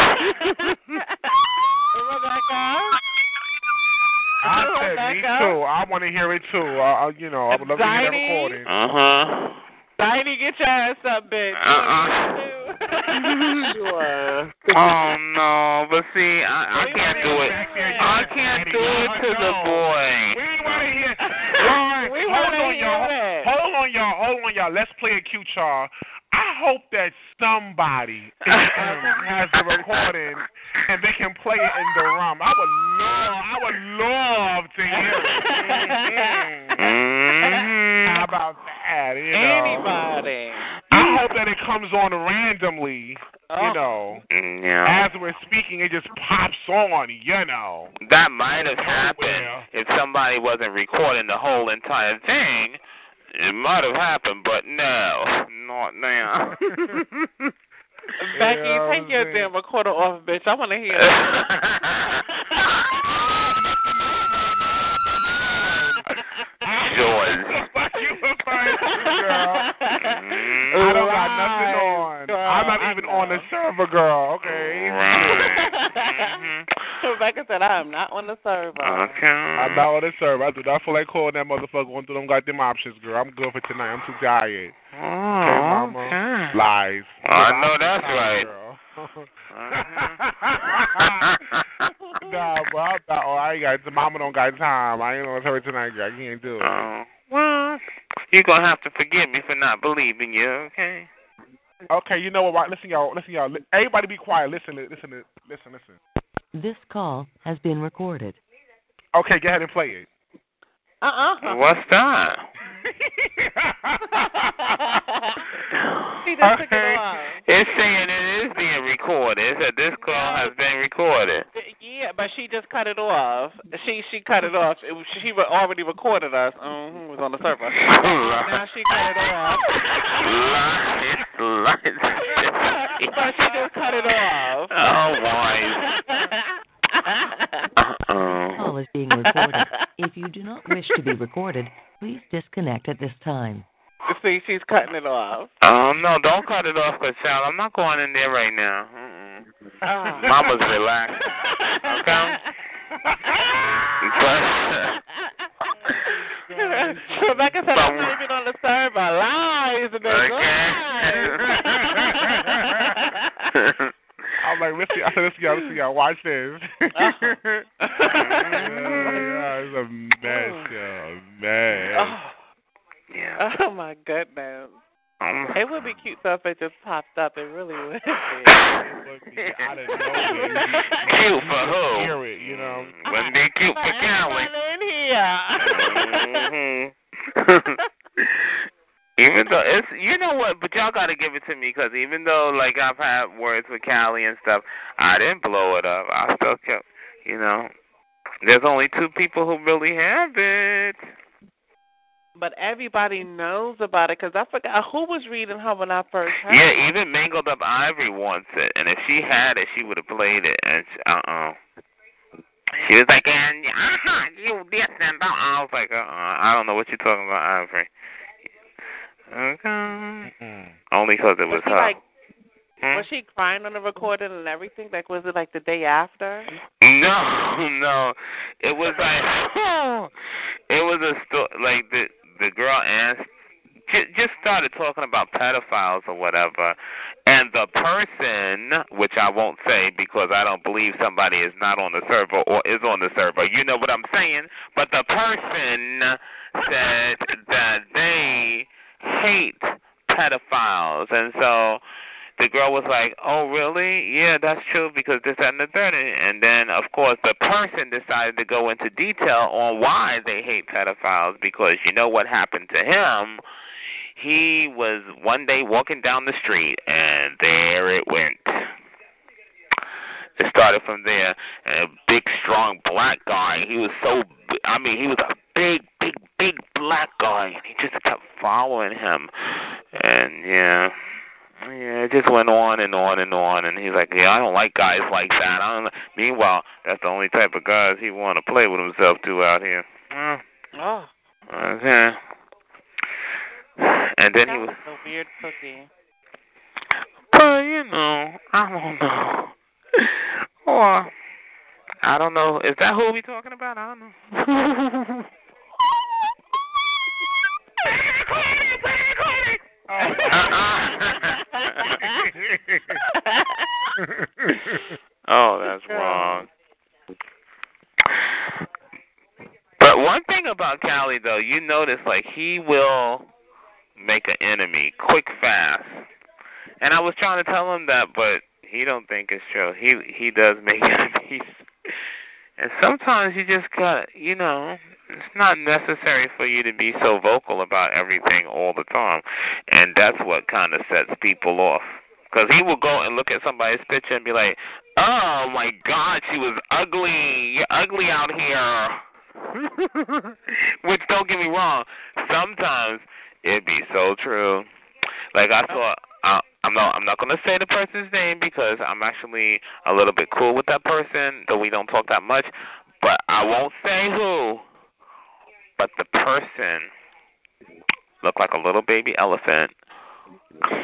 I said me too. I want to hear it too. I, I, you know, I would love to hear that recording. Uh huh. Tiny, get your ass up, bitch. Uh-uh. Oh no, but see, I, I can't do it. I can't do it to the boy. We want to hear. Lord, We hold on, y'all. Hold on, y'all. Hold on, y'all. Let's play a cute, y'all. I hope that somebody has the recording and they can play it in the room. I would love, I would love to hear it. How about that? You know? Anybody. I hope that it comes on randomly. Oh. You know, Mm, Yeah. as we're speaking, it just pops on. You know. That might have happened if somebody wasn't recording the whole entire thing. It might have happened, but no, not now. Becky, Yeah, take your damn recorder off, bitch. I want to hear George. What you referring to, girl? I don't got nothing on. girl, I'm not I even know. on the server, girl. Okay. right. Rebecca said, I am not on the server. Okay. I'm not on the server. I do not feel like calling that motherfucker going through them goddamn options, girl. I'm good for tonight. I'm too tired. Oh, Okay, mama. okay. Lies. I know that's right. Girl. Uh-huh. nah, but I'm not, oh, I ain't got the mama don't got time. I ain't on her tonight. I can't do it. Oh, well, you're going to have to forgive me for not believing you, okay? Okay, you know what? Listen, y'all. Listen, y'all. Everybody, be quiet. Listen, listen, listen, listen. This call has been recorded. Okay, go ahead and play it. Uh-uh. What's that? she just took it Okay. off. It's saying it is being recorded. It said this call has been recorded. Yeah, but she just cut it off. She she cut it off. It she already recorded us. Mm-hmm, it was on the server. now she cut it off. Lies, lies. but she just cut it off. Oh, boy. Uh-oh. Call is being recorded. If you do not wish to be recorded, please disconnect at this time. See, she's cutting it off. Um, no, don't cut it off, cause child, I'm not going in there right now. Mm-mm. Mama's relaxed. Okay. But, Rebecca said, I'm not even on the server. Lies. And there's lies. I'm like, listen, I said, listen, y'all, listen, y'all, watch this. Uh-huh. yeah, it's a mess, yo, a mess. oh, yeah. oh, my goodness. Um, It would be cute though if it just popped up. It really would. Look, out of nowhere, Cute for who? Hear it, you know. Wouldn't be cute for Callie. Everyone in here. Mhm. even though it's, you know what, but y'all got to give it to me because even though like I've had words with Callie and stuff, I didn't blow it up. I still kept, you know. There's only two people who really have it. But everybody knows about it because I forgot who was reading her when I first heard. Yeah, even Mangled Up Ivory wants it, and if she had it, she would have played it. And uh uh She was like, and uh huh, you this and that. I was like, uh uh I don't know what you're talking about, Ivory. Okay. Mm. Only because it was Was her. like, Hmm? was she crying on the recording and everything? Like, was it like the day after? No, no. It was like it was a sto- like the the girl asked just started talking about pedophiles or whatever, and the person, which I won't say because I don't believe somebody is not on the server or is on the server. You know what I'm saying? But the person said that they hate pedophiles, and so the girl was like, "Oh, really? Yeah, that's true because this, that, and the third. And then, of course, the person decided to go into detail on why they hate pedophiles because you know what happened to him. He was one day walking down the street, and there it went. It started from there. A big, strong black guy. He was so. I mean, he was a big, big, big black guy, and he just kept following him. And yeah. Yeah, it just went on and on and on, and he's like, "Yeah, I don't like guys like that." I don't. Meanwhile, that's the only type of guys he want to play with himself to out here. Mm, Oh, uh, yeah. And then that he was, was a weird cookie. but you know, I don't know. Or I don't know. Is that who we talking about? I don't know. oh, Oh, that's wrong. But one thing about Callie, though, you notice like he will make an enemy quick, fast. And I was trying to tell him that, but he don't think it's true. He he does make enemies. And sometimes you just got, you know, it's not necessary for you to be so vocal about everything all the time. And that's what kind of sets people off. Because he will go and look at somebody's picture and be like, oh my God, she was ugly. You're ugly out here. Which, don't get me wrong, sometimes it'd be so true. Like I saw, uh, I'm not, I'm not gonna say the person's name because I'm actually a little bit cool with that person, though we don't talk that much. But I won't say who. But the person looked like a little baby elephant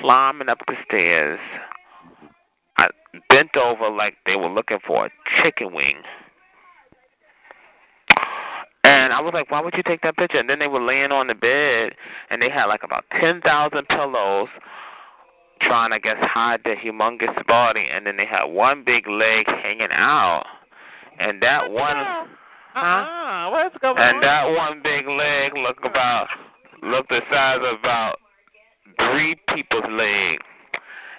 climbing up the stairs. I bent over like they were looking for a chicken wing. And I was like, why would you take that picture? And then they were laying on the bed, and they had like about 10,000 pillows trying, I guess, hide their humongous body. And then they had one big leg hanging out. And that one. Uh-uh. What's going And on? that one big leg looked about looked the size of about three people's leg.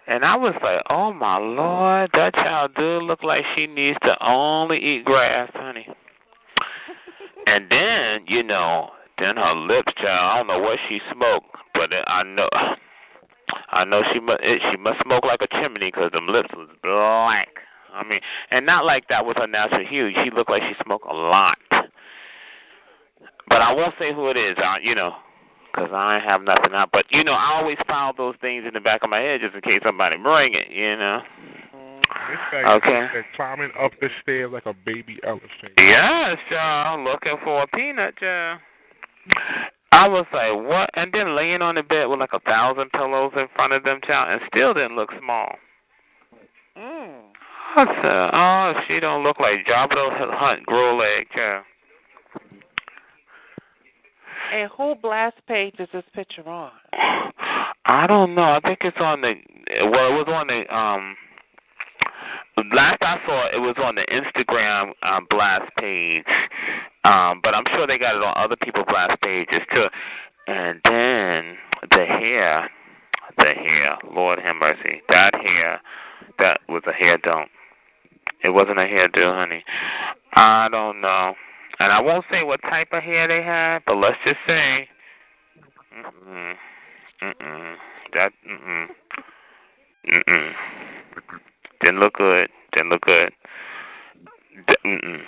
And I was like, Oh my lord, that child do look like she needs to only eat grass, honey. and then, you know, then her lips, child, I don't know what she smoked, but I know I know she must she must smoke like a chimney 'cause them lips was black. I mean, and not like that was her natural hue. She looked like she smoked a lot. But I won't say who it is, I, you know, 'cause I have nothing out. But you know, I always file those things in the back of my head just in case somebody bring it, you know. This guy Okay. said climbing up the stairs like a baby elephant. Yes, child, looking for a peanut, child. I was like, what? And then laying on the bed with like a thousand pillows in front of them, child, and still didn't look small. Mm. I said, oh, she don't look like Jabba Hunt grow leg, child. And who blast page is this picture on? I don't know. I think it's on the. Well, it was on the. Um, last I saw, it was on the Instagram um, blast page. Um, but I'm sure they got it on other people's blast pages too. And then the hair, the hair. Lord have mercy. That hair, that was a hair don't. It wasn't a hairdo, honey. I don't know. And I won't say what type of hair they had, but let's just say, mm-mm, mm-mm, that, mm-mm, mm-mm, didn't look good, didn't look good. Mm-mm.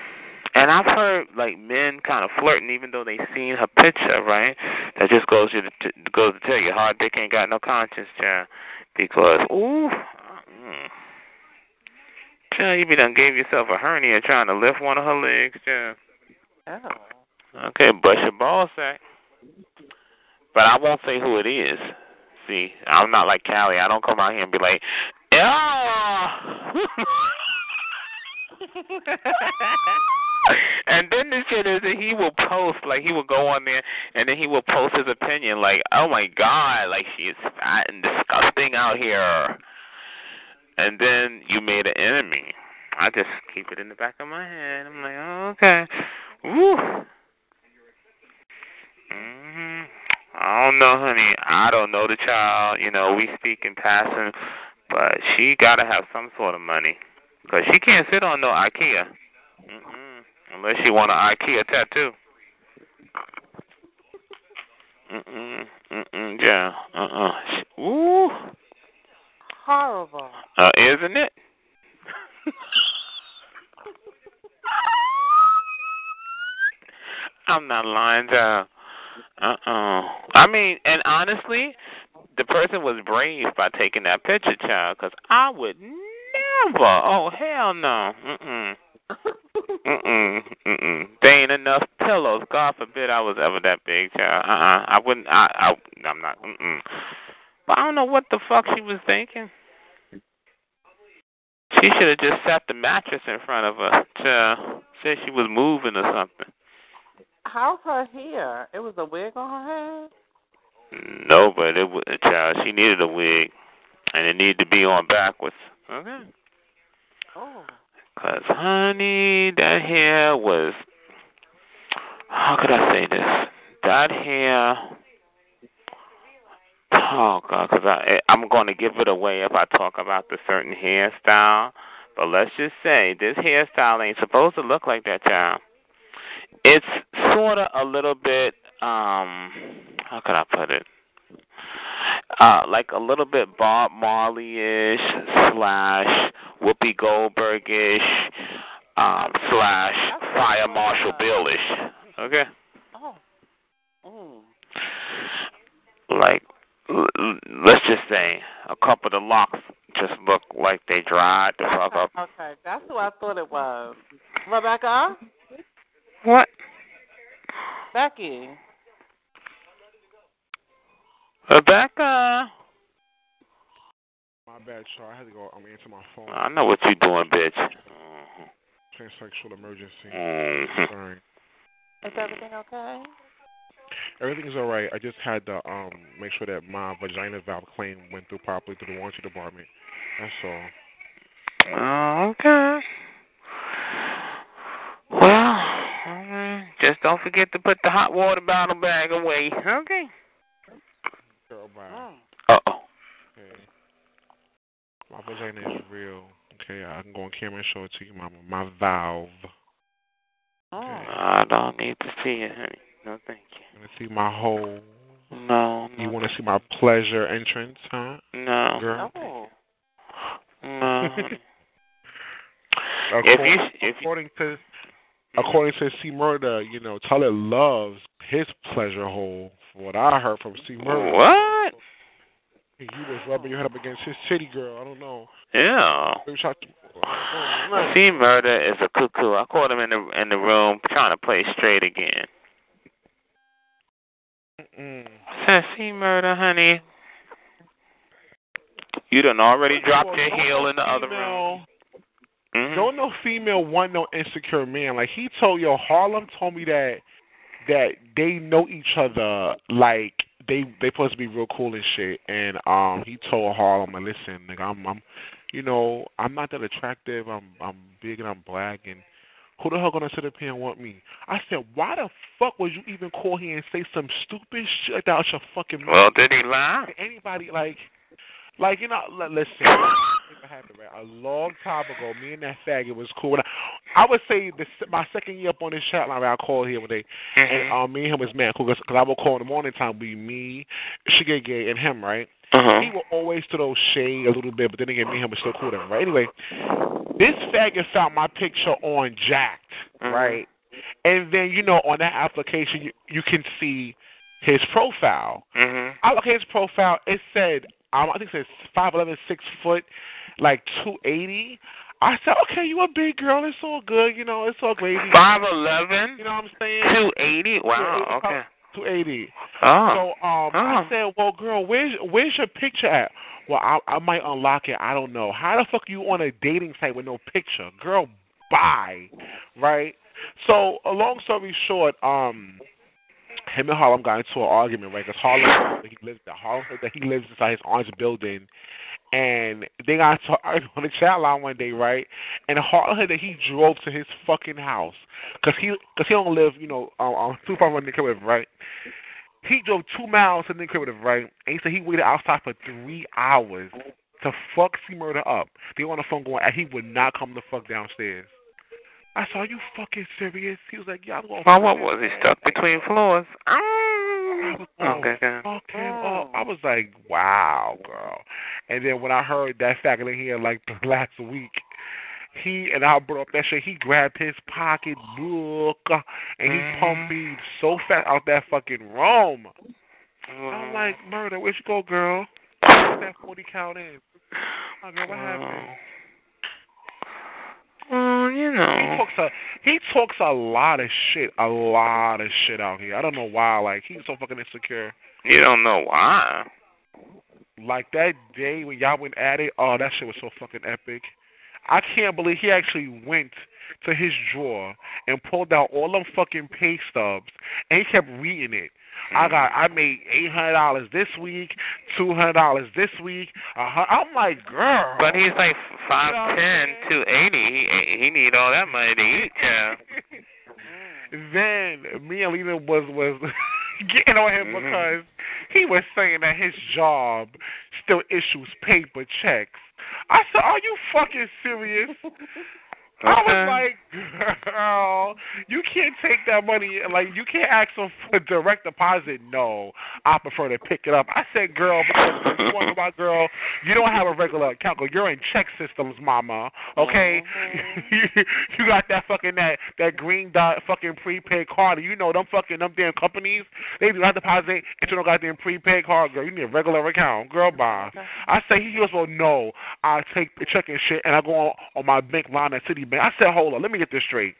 And I've heard like men kind of flirting, even though they seen her picture, right? That just goes to t- goes to tell you, hard dick ain't got no conscience, child. Because ooh, mm, child, you be done gave yourself a hernia trying to lift one of her legs, child. Oh. Okay, bust your ball sack. But I won't say who it is. See, I'm not like Callie. I don't come out here and be like, and then the shit is that he will post, like he will go on there and then he will post his opinion, like, oh my god, like she is fat and disgusting out here. And then you made an enemy. I just keep it in the back of my head. I'm like, oh, okay. Woo. hmm I don't know, honey. I don't know the child. You know, we speak in passing, but she got to have some sort of money. Because she can't sit on no IKEA. Mm-mm. Unless she want an IKEA tattoo. Mm-mm. Mm-mm. Yeah. Uh-uh. Ooh. Horrible. Uh, isn't it? I'm not lying, child. Uh-uh. I mean, and honestly, the person was brave by taking that picture, child, because I would never. Oh, hell no. Mm-mm. Mm-mm. Mm-mm. There ain't enough pillows. God forbid I was ever that big, child. Uh-uh. I wouldn't. I. I. I'm not. Mm-mm. But I don't know what the fuck she was thinking. She should have just set the mattress in front of her. Child. Said she was moving or something. How's her hair? It was a wig on her head? No, but it was child. She needed a wig, and it needed to be on backwards. Okay. Oh. Cause honey, that hair was. How could I say this? That hair. Oh God, cause I eh, I'm going to give it away if I talk about the certain hairstyle. But let's just say this hairstyle ain't supposed to look like that, child. It's sort of a little bit. um How could I put it? Uh, like a little bit Bob Marley-ish slash Whoopi Goldberg-ish um, slash Fire Marshal Bill-ish. Okay, Oh. Mm. like l- l- let's just say a couple of the locks just look like they dried the fuck up. Okay, that's who I thought it was. Rebecca? What? Becky. Rebecca. My bad, Char. I had to go. I'm answer my phone. I know what you're doing, bitch. Mm-hmm. Transsexual emergency. Mhm. Sorry. Is everything okay? Everything's all right. I just had to um make sure that my vagina valve claim went through properly through the warranty department. That's all. Oh, okay. Well, alright. Just don't forget to put the hot water bottle bag away. Okay. Mm. Uh oh. Okay. My vagina is real. Okay, I can go on camera and show it to you, Mama. My valve. Mm. I don't need to see it, honey. No, thank you. You want to see my hole? No, no. You want to see my pleasure entrance, huh, No. girl? Oh. No. According, if you, if you, according to according to C Murder, you know, Tyler loves his pleasure hole. From what I heard from C Murder, what? you was rubbing your head up against his city girl. I don't know. Yeah. Maybe shot to, See, murder is a cuckoo. I caught him in the in the room trying to play straight again. Mm-mm. Said, murder, honey. You done already dropped your heel in the other room. Mhm. Don't no female want no insecure man. Like he told yo, Harlem told me that that they know each other like they they supposed to be real cool and shit. And um, he told Harlem, "Listen, nigga, I'm I'm, you know, I'm not that attractive. I'm I'm big and I'm black and." Who the hell gonna sit up here and want me? I said, why the fuck would you even call here and say some stupid shit out your fucking mouth? Well, did he lie? anybody like like you know li- listen happened right a long time ago me and that faggot was cool and I, I would say this my second year up on this chat line I called here one day and um me and him was man cool because I would call in the morning time be me Shigay Gay and him right Uh-huh. he would always throw shade a little bit but then again me and him was still cool then right anyway this faggot found my picture on Jack'd Mhm. right and then you know on that application you, you can see his profile Mhm. I look at his profile. It said, um, I think it says five eleven, six foot, like two eighty. I said, okay, you a big girl. It's all good. You know, it's all gravy. Five eleven. You know what I'm saying? Two eighty. Wow. Okay. Two eighty. Oh. So um, I Oh. said, well, girl, where's where's your picture at? Well, I I might unlock it. I don't know. How the fuck you on a dating site with no picture, girl? Bye, right? So, a long story short, um, him and Harlem got into an argument, right? Because Harlem, he lives there. Harlem said that he lives inside his aunt's building, and they got into an argument on the chat line one day, right? And Harlem said that he drove to his fucking house because he because he don't live, you know, um, um, too far from the crib, right? He drove two miles to the crib, right? And he said he waited outside for three hours to fuck C Murder up. They on the phone going, and he would not come the fuck downstairs. I saw you fucking serious? He was like, Yeah, I'm going to. Well, what was he stuck between floors? Ah. Oh, Okay. okay. I was like, Wow, girl. And then when I heard that fact in here like the last week, he and I brought up that shit. He grabbed his pocket book and he pumped me so fast out that fucking room. I'm Mm. like, murder, where'd you go, girl? Where's that 40 count in? Oh, girl, what happened? Well, you know, He talks a he talks a lot of shit, a lot of shit out here. I don't know why. Like he's so fucking insecure. You don't know why. Like that day when y'all went at it, oh that shit was so fucking epic. I can't believe he actually went to his drawer and pulled out all them fucking pay stubs and he kept reading it. I got I made eight hundred dollars this week, two hundred dollars this week. I'm like, girl. But he's like five You know what I'm ten, two eighty. He he need all that money to eat, child. then me and Lena was was getting on him Mhm. because he was saying that his job still issues paper checks. I said, "Are you fucking serious?" I was like, "Girl, you can't take that money. Like, you can't ask them for direct deposit. No, I prefer to pick it up." I said, "Girl, because you why, girl? You don't have a regular account. Girl. You're in check systems, mama. Okay, uh-huh. you got that fucking that that green dot fucking prepaid card. You know them fucking them damn companies. They do not deposit into no goddamn prepaid card, girl. You need a regular account, girl. Bye. I say he goes, well, no. I take the check and shit, and I go on, on my bank line at Citibank. I said, hold on, let me get this straight.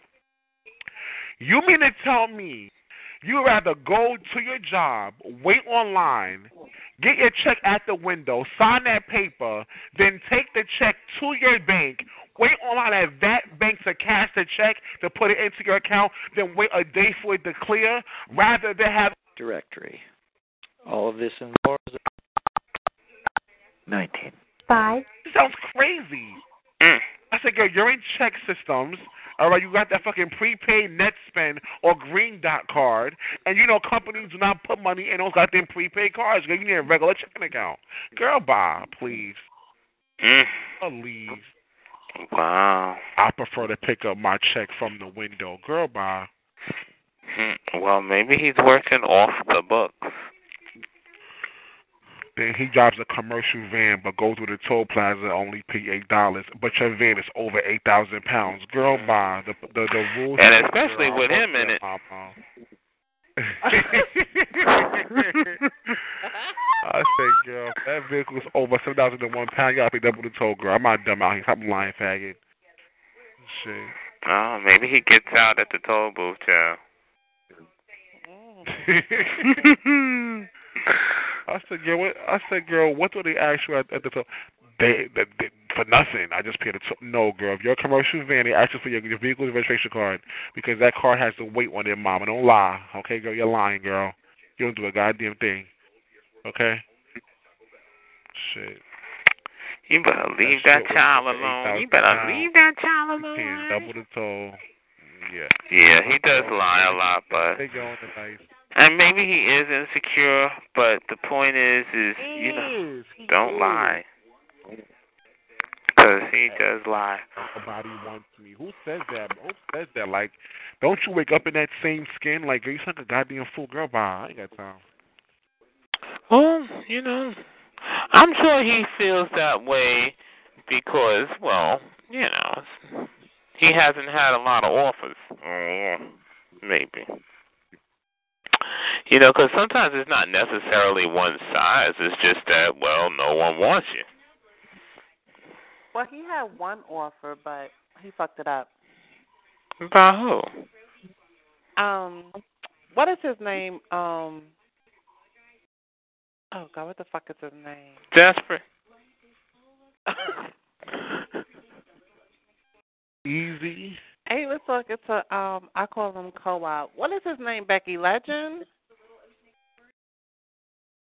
You mean to tell me you rather go to your job, wait online, get your check at the window, sign that paper, then take the check to your bank, wait online at that bank to cash the check to put it into your account, then wait a day for it to clear, rather than have directory. All of this involves 19. Five. It sounds crazy. I said, girl, you're in check systems. All right, you got that fucking prepaid net spend or green dot card, and you know companies do not put money in those goddamn prepaid cards. Girl, you need a regular checking account. Girl, bye, please. Mm. Please. Wow. I prefer to pick up my check from the window. Girl, bye. Hmm. Well, maybe he's working off the books. Then he drives a commercial van, but goes through the toll plaza only pay eight dollars. But your van is over eight thousand pounds. Girl, bye. The the the rules. And especially with him in it. Mama. I say, girl, if that vehicle's over seven thousand and one pound. You gotta pay double the toll, girl. I'm not dumb out here. Stop lying, faggot. Shit. Oh, maybe he gets out at the toll booth, child. I said, girl, what? I said, girl, what do they ask you at, at the toll? they, they, they for nothing. I just paid a t- no, girl. If you're a commercial van, they ask you for your, your vehicle's registration card because that card has to wait on their mama. Don't lie, okay, girl. You're lying, girl. You don't do a goddamn thing, okay? Shit. You better leave That that child alone. You better leave that child alone. double the toll. Yeah. Yeah, he does lie a lot, but They go on the nice. And maybe he is insecure. But the point is, is you know, is. Don't is. lie, because he does lie. Nobody wants me. Who says that? Who says that? Like, don't you wake up in that same skin? Like, you sound like a goddamn fool, girl. Bye. I ain't got time. Well, you know, I'm sure he feels that way because, well, you know, he hasn't had a lot of offers. Oh, maybe. You know, because sometimes it's not necessarily one size. It's just that, well, no one wants you. Well, he had one offer, but he fucked it up. By who? Um, what is his name? Um, oh God, what the fuck is his name? Desperate. Easy. Hey, let's talk to um. I call him co-op. What is his name? Becky Legend?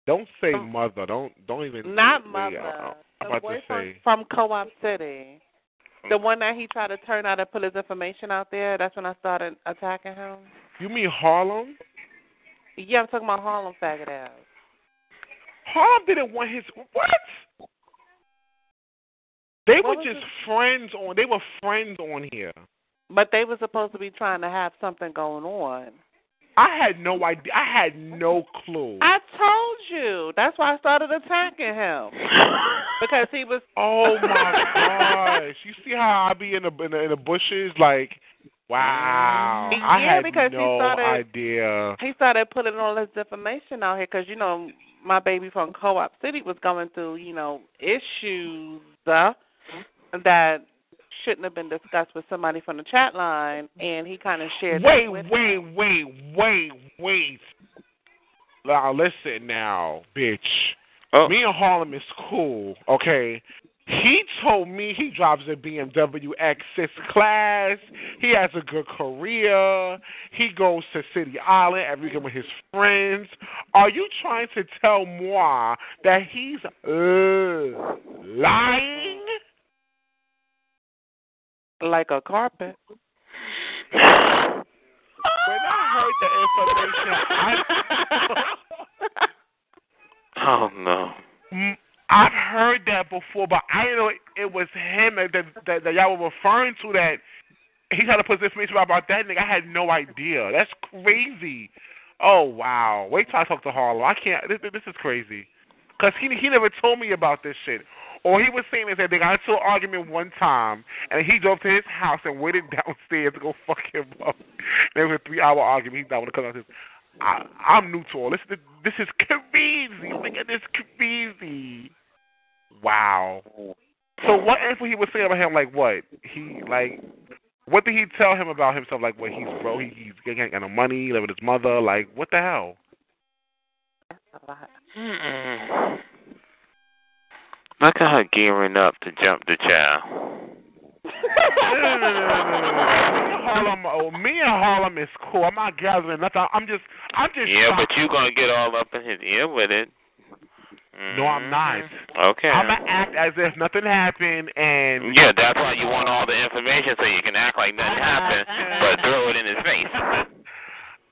Don't say Oh. mother. Don't don't even. Not mother. uh, The I'm about boy to from, say. from Co-op City. The one that he tried to turn out and put his information out there. That's when I started attacking him. You mean Harlem? Yeah, I'm talking about Harlem faggot ass. Harlem didn't want his what? They What were just it? friends on. They were friends on here. But they were supposed to be trying to have something going on. I had no idea. I had no clue. I told you. That's why I started attacking him because he was. Oh my gosh! You see how I be in the in the, in the bushes? Like, wow! I Yeah, had because he no started- idea. He started putting all this information out here because you know my baby from Co-op City was going through you know issues uh, that shouldn't have been discussed with somebody from the chat line, and he kind of shared. Wait, that with wait, wait, wait, wait. Now listen, now, bitch. Oh. Me and Harlem is cool, okay? He told me he drives a BMW X6 class. He has a good career. He goes to City Island every weekend with his friends. Are you trying to tell moi that he's uh, lying? Like a carpet. When I heard the information, I, oh no. Mm, I've heard that before, but I didn't know it was him that, that, that, y'all were referring to. That he tried to put this information out about that nigga. I had no idea. That's crazy. Oh wow! Wait till I talk to Harlow. I can't. This, this is crazy. Cause he he never told me about this shit. All he was saying is that they got into an argument one time, and he drove to his house and waited downstairs to go fuck him up. There was a three-hour argument. He not want to come out. I, I'm new to all this. This is crazy. Oh Nigga, this crazy. Wow. So what info he was saying about him? Like what? He like. What did he tell him about himself? Like what? He's broke. He, he's getting no money. Living with his mother. Like what the hell? Mm-mm. Look at her gearing up to jump the child. Harlem, oh, me and Harlem is cool. I'm not gathering nothing. I'm just, I'm just. Yeah, shocked. but you gonna get all up in his ear with it. No, I'm not. Mhm. Okay. I'm gonna act as if nothing happened, and Yeah, that's why you want all the information so you can act like nothing happened, but throw it in his face.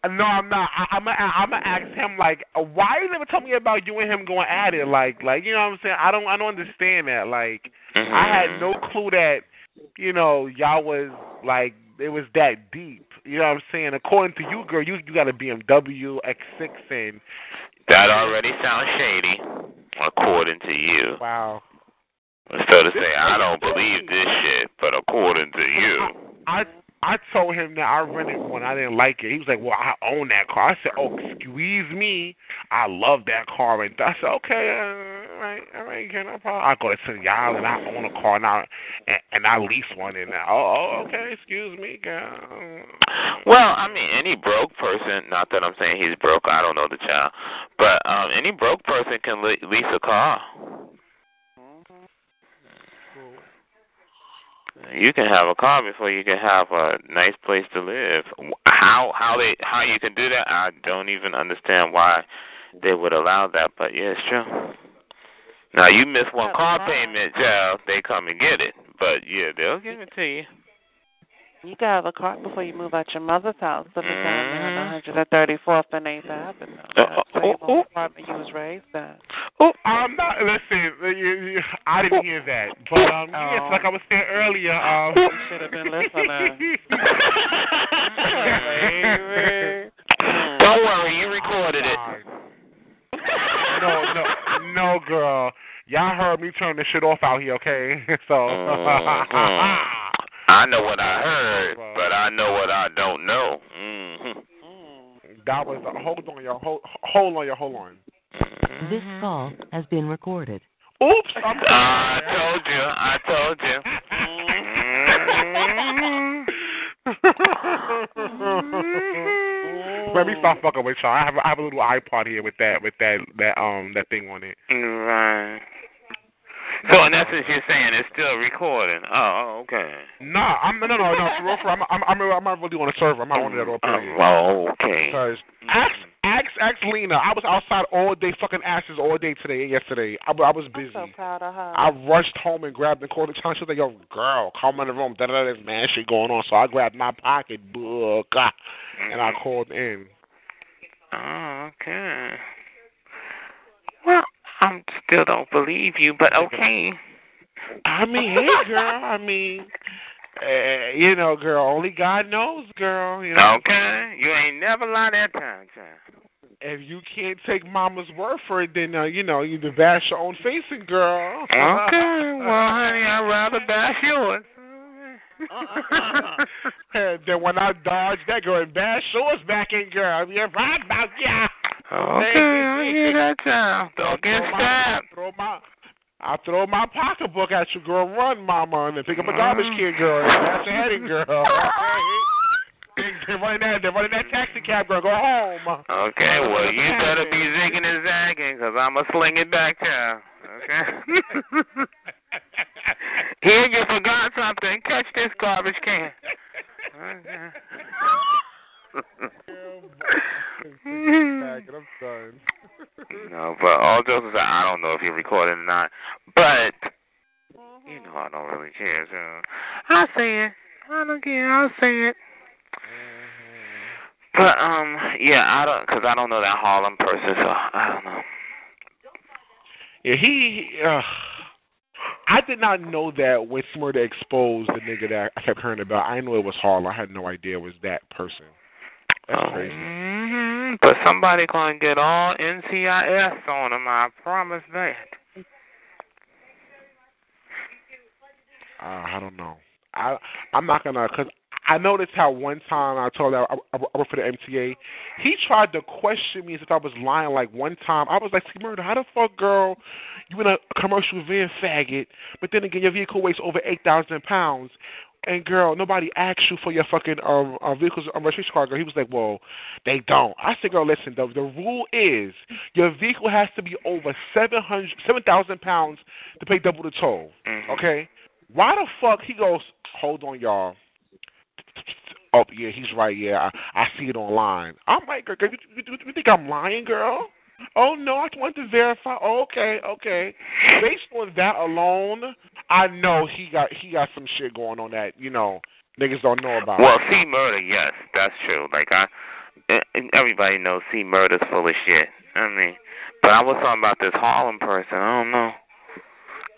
No, I'm not. I, I'm gonna, I'm gonna ask him like, why are you never tell me about you and him going at it? Like, like you know what I'm saying? I don't, I don't understand that. Like, Mhm. I had no clue that, you know, y'all was like it was that deep. You know what I'm saying? According to you, girl, you you got a BMW X6 and That already sounds shady, according to you. wow. So to say, I don't believe this shit, but according to you. I I told him that I rented one. I didn't like it. He was like, "Well, I own that car." I said, "Oh, excuse me. I love that car." And I said, "Okay, uh, all right, all right, okay, no problem." I go to City Island. I own a car now, and, and I lease one. And now, oh, oh, okay, excuse me, girl. Well, I mean, any broke person, not that I'm saying he's broke, I don't know the child, but um any broke person can le- lease a car. You can have a car before you can have a nice place to live. How how they how you can do that? I don't even understand why they would allow that. But yeah, it's true. Now you miss one oh, car payment, child, they come and get it. But yeah, they'll give it to you. You can have a car before you move out your mother's house. Living down there on 134th and 8th Avenue. Uh, That's where your oh, oh. apartment you was raised at. Oh, I'm not. Listen, you, you, I didn't hear that, but um, yes, Oh. like I was saying earlier, um, You should have been listening. Baby. Don't worry, you recorded it. no, no, no, girl. Y'all heard me turn this shit off out here, okay? So. I know what I heard, but I know what I don't know. hmm That was uh, hold on, y'all. Hold, hold on, y'all. Hold on. This call has been recorded. Oops, I'm I told you. I told you. Let me stop fucking with y'all. I have I have a little iPod here with that with that that um that thing on it. Right. So in essence, you're saying it's still recording. Oh, okay. Nah, I'm no no no no. For real, for I'm I'm I'm I'm not really on the server. I'm not on that all period. Oh, okay. Because ask ask ask Lena. I was outside all day, fucking asses all day today and yesterday. I, I was busy. I'm so proud of her. I rushed home and grabbed and called the time. She was like, "Yo, girl, come in the room. Da da da. There's man shit going on." So I grabbed my pocketbook ah, and I called in. Oh, okay. Well, I still don't believe you, but okay. I mean, hey, girl. I mean, uh, you know, girl. Only God knows, girl. You know. Okay. You ain't never lied that time, child. If you can't take Mama's word for it, then uh, you know you can bash your own face, facing, girl. Okay. Well, honey, I'd rather bash yours. And then when I dodge that girl and bash yours back in, girl. Yeah, right about yeah. Okay, I hear that child. Don't get stabbed. Throw my, I throw my pocketbook at you, girl. Run, mama, and then pick up a garbage mm. can, girl. And bash your head in, girl. They're running that. They're running that taxi cab, girl. Go home. Okay, well, you better be zigging and zagging, because I'm going to sling it back, child. Okay? Here, you forgot something. Catch this garbage can. Done. no, but all jokes aside, I don't know if you're recording or not. But, you know, I don't really care, so I'll say it. I don't care. I'll say it. But, um, yeah, I don't, because I don't know that Harlem person, so I don't know. Yeah, he. he uh, I did not know that when Smurda exposed the nigga that I kept hearing about. I knew it was Harlem. I had no idea it was that person. That's crazy. hmm But somebody gonna get all NCIS on him. I promise that. Uh, I don't know. I I'm not gonna because I noticed how one time I told her I, I, I work for the MTA. He tried to question me as if I was lying. Like one time, I was like, "See, murder, how the fuck, girl? You in a commercial van, faggot? But then again, your vehicle weighs over eight thousand pounds." And girl, nobody asked you for your fucking um, uh, vehicle's um, registration card. Girl, he was like, "Well, they don't." I said, "Girl, listen. The the rule is your vehicle has to be over seven hundred, seven thousand pounds to pay double the toll." Mhm. Okay. Why the fuck he goes? Hold on, y'all. Oh yeah, he's right. Yeah, I, I see it online. I'm like, girl, you, you, you think I'm lying, girl? Oh no, I want to verify. Oh, okay, okay. Based on that alone, I know he got he got some shit going on that you know niggas don't know about. Well, C murder, yes, that's true. Like I, eh, everybody knows C murder's full of shit. I mean, but I was talking about this Harlem person. I don't know.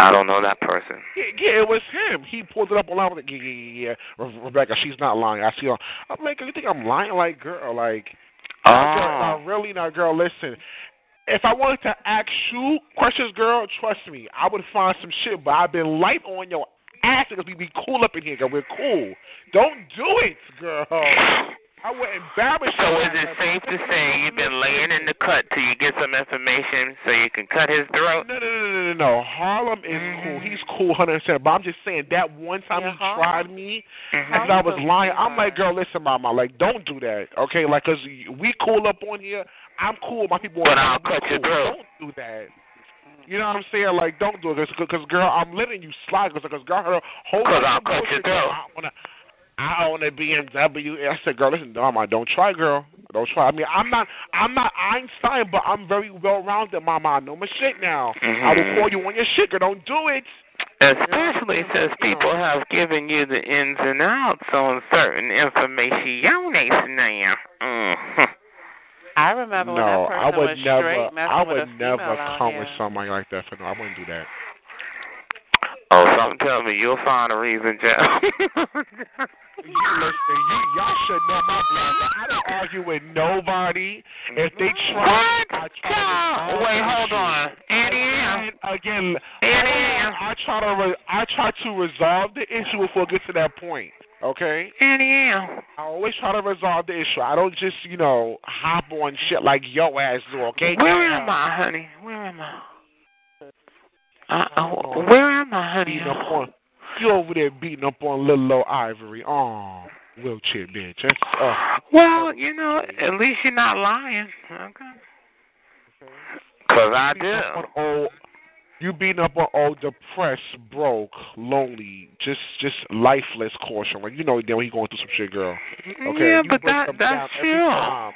I don't know that person. Yeah, yeah, it was him. He pulled it up online. I was like, yeah, yeah, yeah, yeah. Rebecca, she's not lying. I see her. I'm like, you think I'm lying? Like, girl, like, Oh, Now, ah. girl, now, really, now, girl, listen. If I wanted to ask you questions, girl, trust me, I would find some shit. But I've been light on your ass because we be cool up in here, girl. We're cool. Don't do it, girl. I would embarrass you. So is it safe to say you've been laying in the cut till you get some information so you can cut his throat? No, no, no, no, no, no. Harlem is cool. He's cool, hundred percent. But I'm just saying that one time Yeah, he Harlem- tried me, Mhm. and I was lying. I'm like, fine. girl, listen, mama, like, don't do that, okay? Like, cause we cool up on here. I'm cool. My people. But I'll here. We cut your cool. throat. Don't do that. You know what I'm saying? Like, don't do it, because girl, I'm letting you slide. Because girl, her whole 'Cause I'll cut your girl, throat. I own a BMW. I said, girl, listen, no, my, don't try, girl. Don't try. I mean, I'm not, I'm not Einstein, but I'm very well rounded, mama. I know my shit now. I will call you on your shit, girl. Don't do it. Especially since people have given you the ins and outs on certain information now. Mm. I remember when no, that person I would was never. straight messing I with would a never female out come with somebody like that. For no, I wouldn't do that. Oh, something tell me you'll find a reason, Jeff. You listen, you y'all should know my blood. I don't argue with nobody. If they try, What? I try to Wait, hold on. Annie Again, again, Annie I try to re- I try to resolve the issue before it gets to that point. Okay, Annie I always try to resolve the issue. I don't just you know hop on shit like yo ass do. Okay, Where am I, honey? Where am I? Uh, uh, where am I, honey? Beating up on you over there beating up on little old Ivory. Oh, wheelchair bitch. That's uh, Well, you know, at least you're not lying. Okay. Because I beating up on do. old, you beating up on old depressed, broke, lonely, just just lifeless caution. Like you know, then he going through some shit, girl. Okay, yeah, you but that that's down every true. time.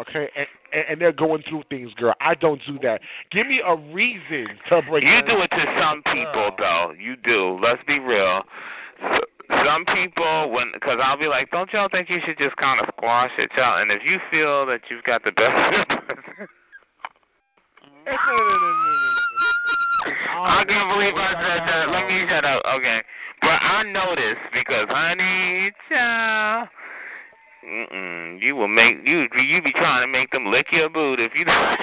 Okay, and, and and they're going through things, girl. I don't do that. Give me a reason to break. You do it to some people, uh. though. You do. Let's be real. S- Some people, when, because I'll be like, don't y'all think you should just kind of squash it, y'all? And if you feel that you've got the best, I can't oh, believe I said that. Let me shut up. Okay, but I noticed because, honey, child. Mm-mm. You will make you you be trying to make them lick your boot if you don't.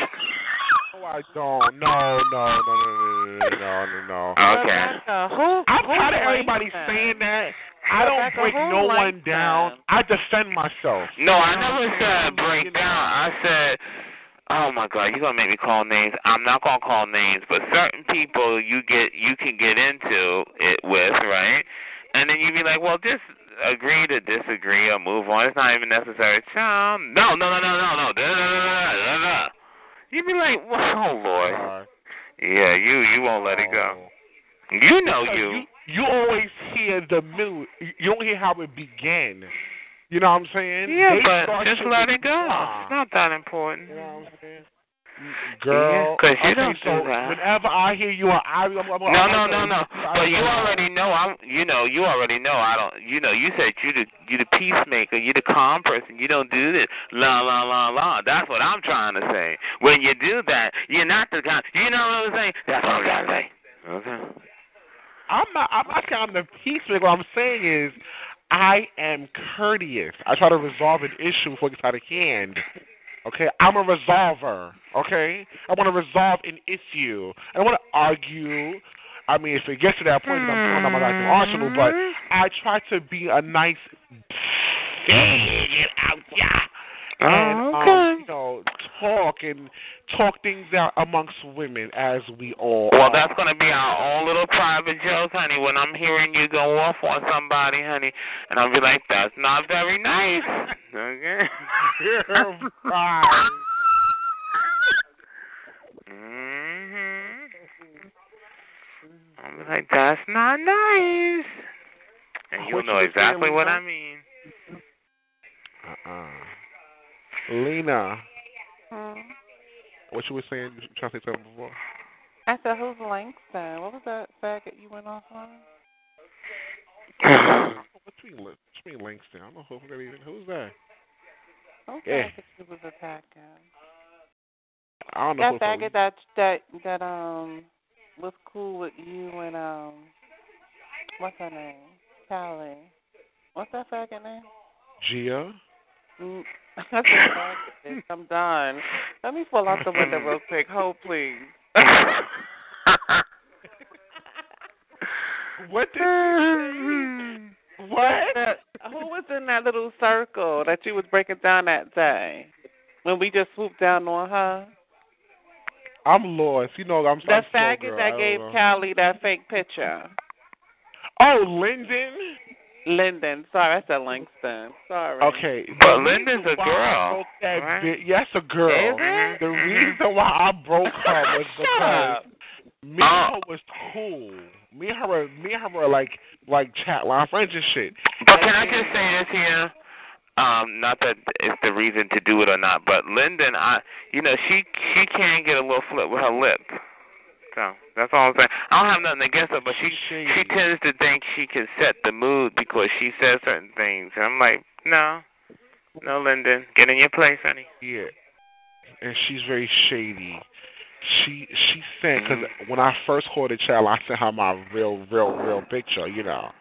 I don't. No, no, no, no, no, no, no, no. Okay. Rebecca, who, I'm who tired of everybody saying that. I don't break no one down. I defend myself. No, I never said break down. I said. Oh my God! You're gonna make me call names. I'm not gonna call names, but certain people you get you can get into it with, right? and then you'd be like, well, this agree to disagree or move on. It's not even necessary. Child, no, no, no, no, no, no. Da, da, da, da, da. You be like, oh Lord, Uh, yeah, you you won't let it go. oh. You know you. you. You always hear the middle. You don't hear how it began. You know what I'm saying? Yeah, They but just let it go. It's not that important. You know what I'm saying? Girl, Yeah, 'cause you don't so do that. whenever I hear you on I, I'm, I'm, No, I'm no, no, no. But you already know. I'm. You know. You already know. I don't. You know. You said you the you the peacemaker. You the calm person. You don't do this. La la la la. That's what I'm trying to say. When you do that, you're not the guy. You know what I'm saying? That's what I'm trying to say. Okay. I'm not. I'm not saying I'm the peacemaker. What I'm saying is, I am courteous. I try to resolve an issue before it gets out of hand. Okay, I'm a resolver. Okay, I want to resolve an issue. I don't want to argue. I mean, if it gets to that point, then I'm throwing out my goddamn arsenal. But I try to be a nice get out, yeah. And Oh, um, okay. you know, talk and talk things out amongst women as we all. Well, are. that's gonna be our own little private joke, honey. When I'm hearing you go off on somebody, honey, and I'll be like, "That's not very nice." Okay. Right. Mhm. I'll be like, "That's not nice," and you'll know you were saying, exactly what I mean. Uh-uh. Lena, Hmm. what you were saying? You trying to say something before? I said, who's Langston? What was that faggot you went off on? Between Lin- between Langston, I don't know who that even. Who's that? Who Yeah. faggot you was attacking? I don't know. That faggot that that that um was cool with you and um what's her name? Callie. What's that faggot name? Gia. Mm, That's a faggot. bitch. I'm done. Let me fall out the window real quick. Hold please. What did you say? What? Who was in that little circle that you was breaking down that day when we just swooped down on her? I'm lost. You know, I'm. That I'm faggot. I that gave. Callie that fake picture. Oh, Lyndon. Lyndon. Sorry, I said Langston. Sorry. Okay. But the Linda's a girl, I that right? bit- yes, a girl. Is it? The reason why I broke her was because. Me and her was cool. Me and her, were, me and her were like like chat line friends and shit. But can I just say this here? Um, not that it's the reason to do it or not, but Lyndon, I, you know, she she can get a little flip with her lip. So that's all I'm saying. I don't have nothing against her, but she she tends to think she can set the mood because she says certain things, and I'm like, no, no, Lyndon, get in your place, honey. Yeah, and she's very shady. She she sent because when I first called the child, I sent her my real real real picture. You know,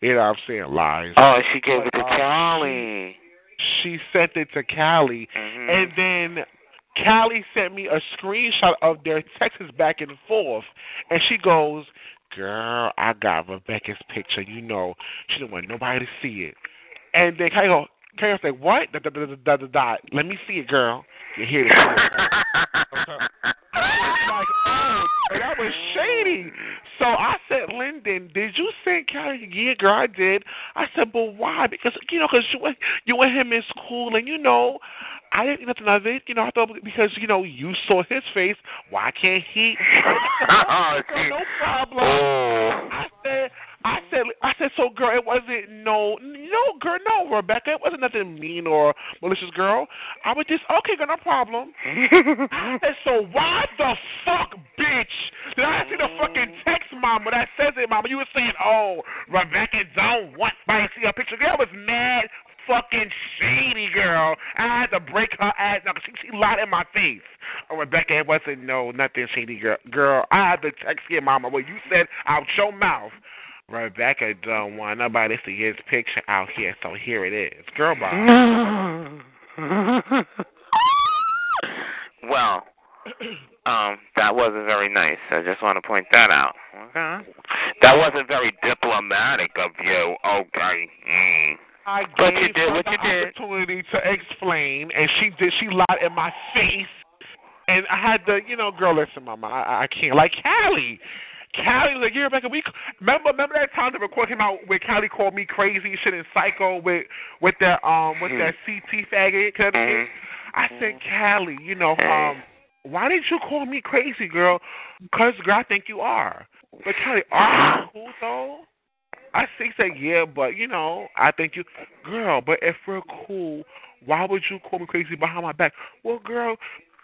you know I'm saying lies. Oh, she gave it to Uh, Charlie. She sent it to Callie, Mhm. and then Callie sent me a screenshot of their texts back and forth, and she goes, "Girl, I got Rebecca's picture. You know, she didn't want nobody to see it." And then Callie go, Callie like, "What? Da, da, da, da, da, da. Let me see it, girl. You hear it?" like, oh, that was shady. So I said, Lyndon, did you send Callie? Yeah, girl, I did. I said, but why? Because you know, because you and you and him is cool, and you know, I didn't nothing of it. You know, I thought because you know you saw his face. Why can't he? No problem. Oh. I said, I said, I said, so girl, it wasn't no, no, girl, no, Rebecca, it wasn't nothing mean or malicious, girl. I was just okay, girl, no problem. I said, so why the fuck, bitch, did I see the fucking mm. text, mama, that says it, mama? You were saying, oh, Rebecca don't want to see her picture. Girl was mad fucking shady, girl. I had to break her ass 'cause she, she lied in my face. Oh, Rebecca, it wasn't no nothing shady, girl. Girl, I had to text your mama what you said out your mouth. Rebecca don't want nobody to see his picture out here, so here it is. Girl, bye. well, um, that wasn't very nice. I just want to point that out. Okay. That wasn't very diplomatic of you. Okay. Mm. I gave did her what the opportunity to explain, and she did. She lied in my face, and I had to, you know, girl, listen, mama, I, I can't. Like Callie, Callie was like, yeah, Rebecca, we remember remember that time the record came out where Callie called me crazy, shit, and psycho with with that um with that CT faggot. Cause Mhm. I said, Callie, you know, um, why did you call me crazy, girl? Cause girl, I think you are. But Callie, are you cool though? I see, said, yeah, but you know, I think you, girl. But if we're cool, why would you call me crazy behind my back? Well, girl,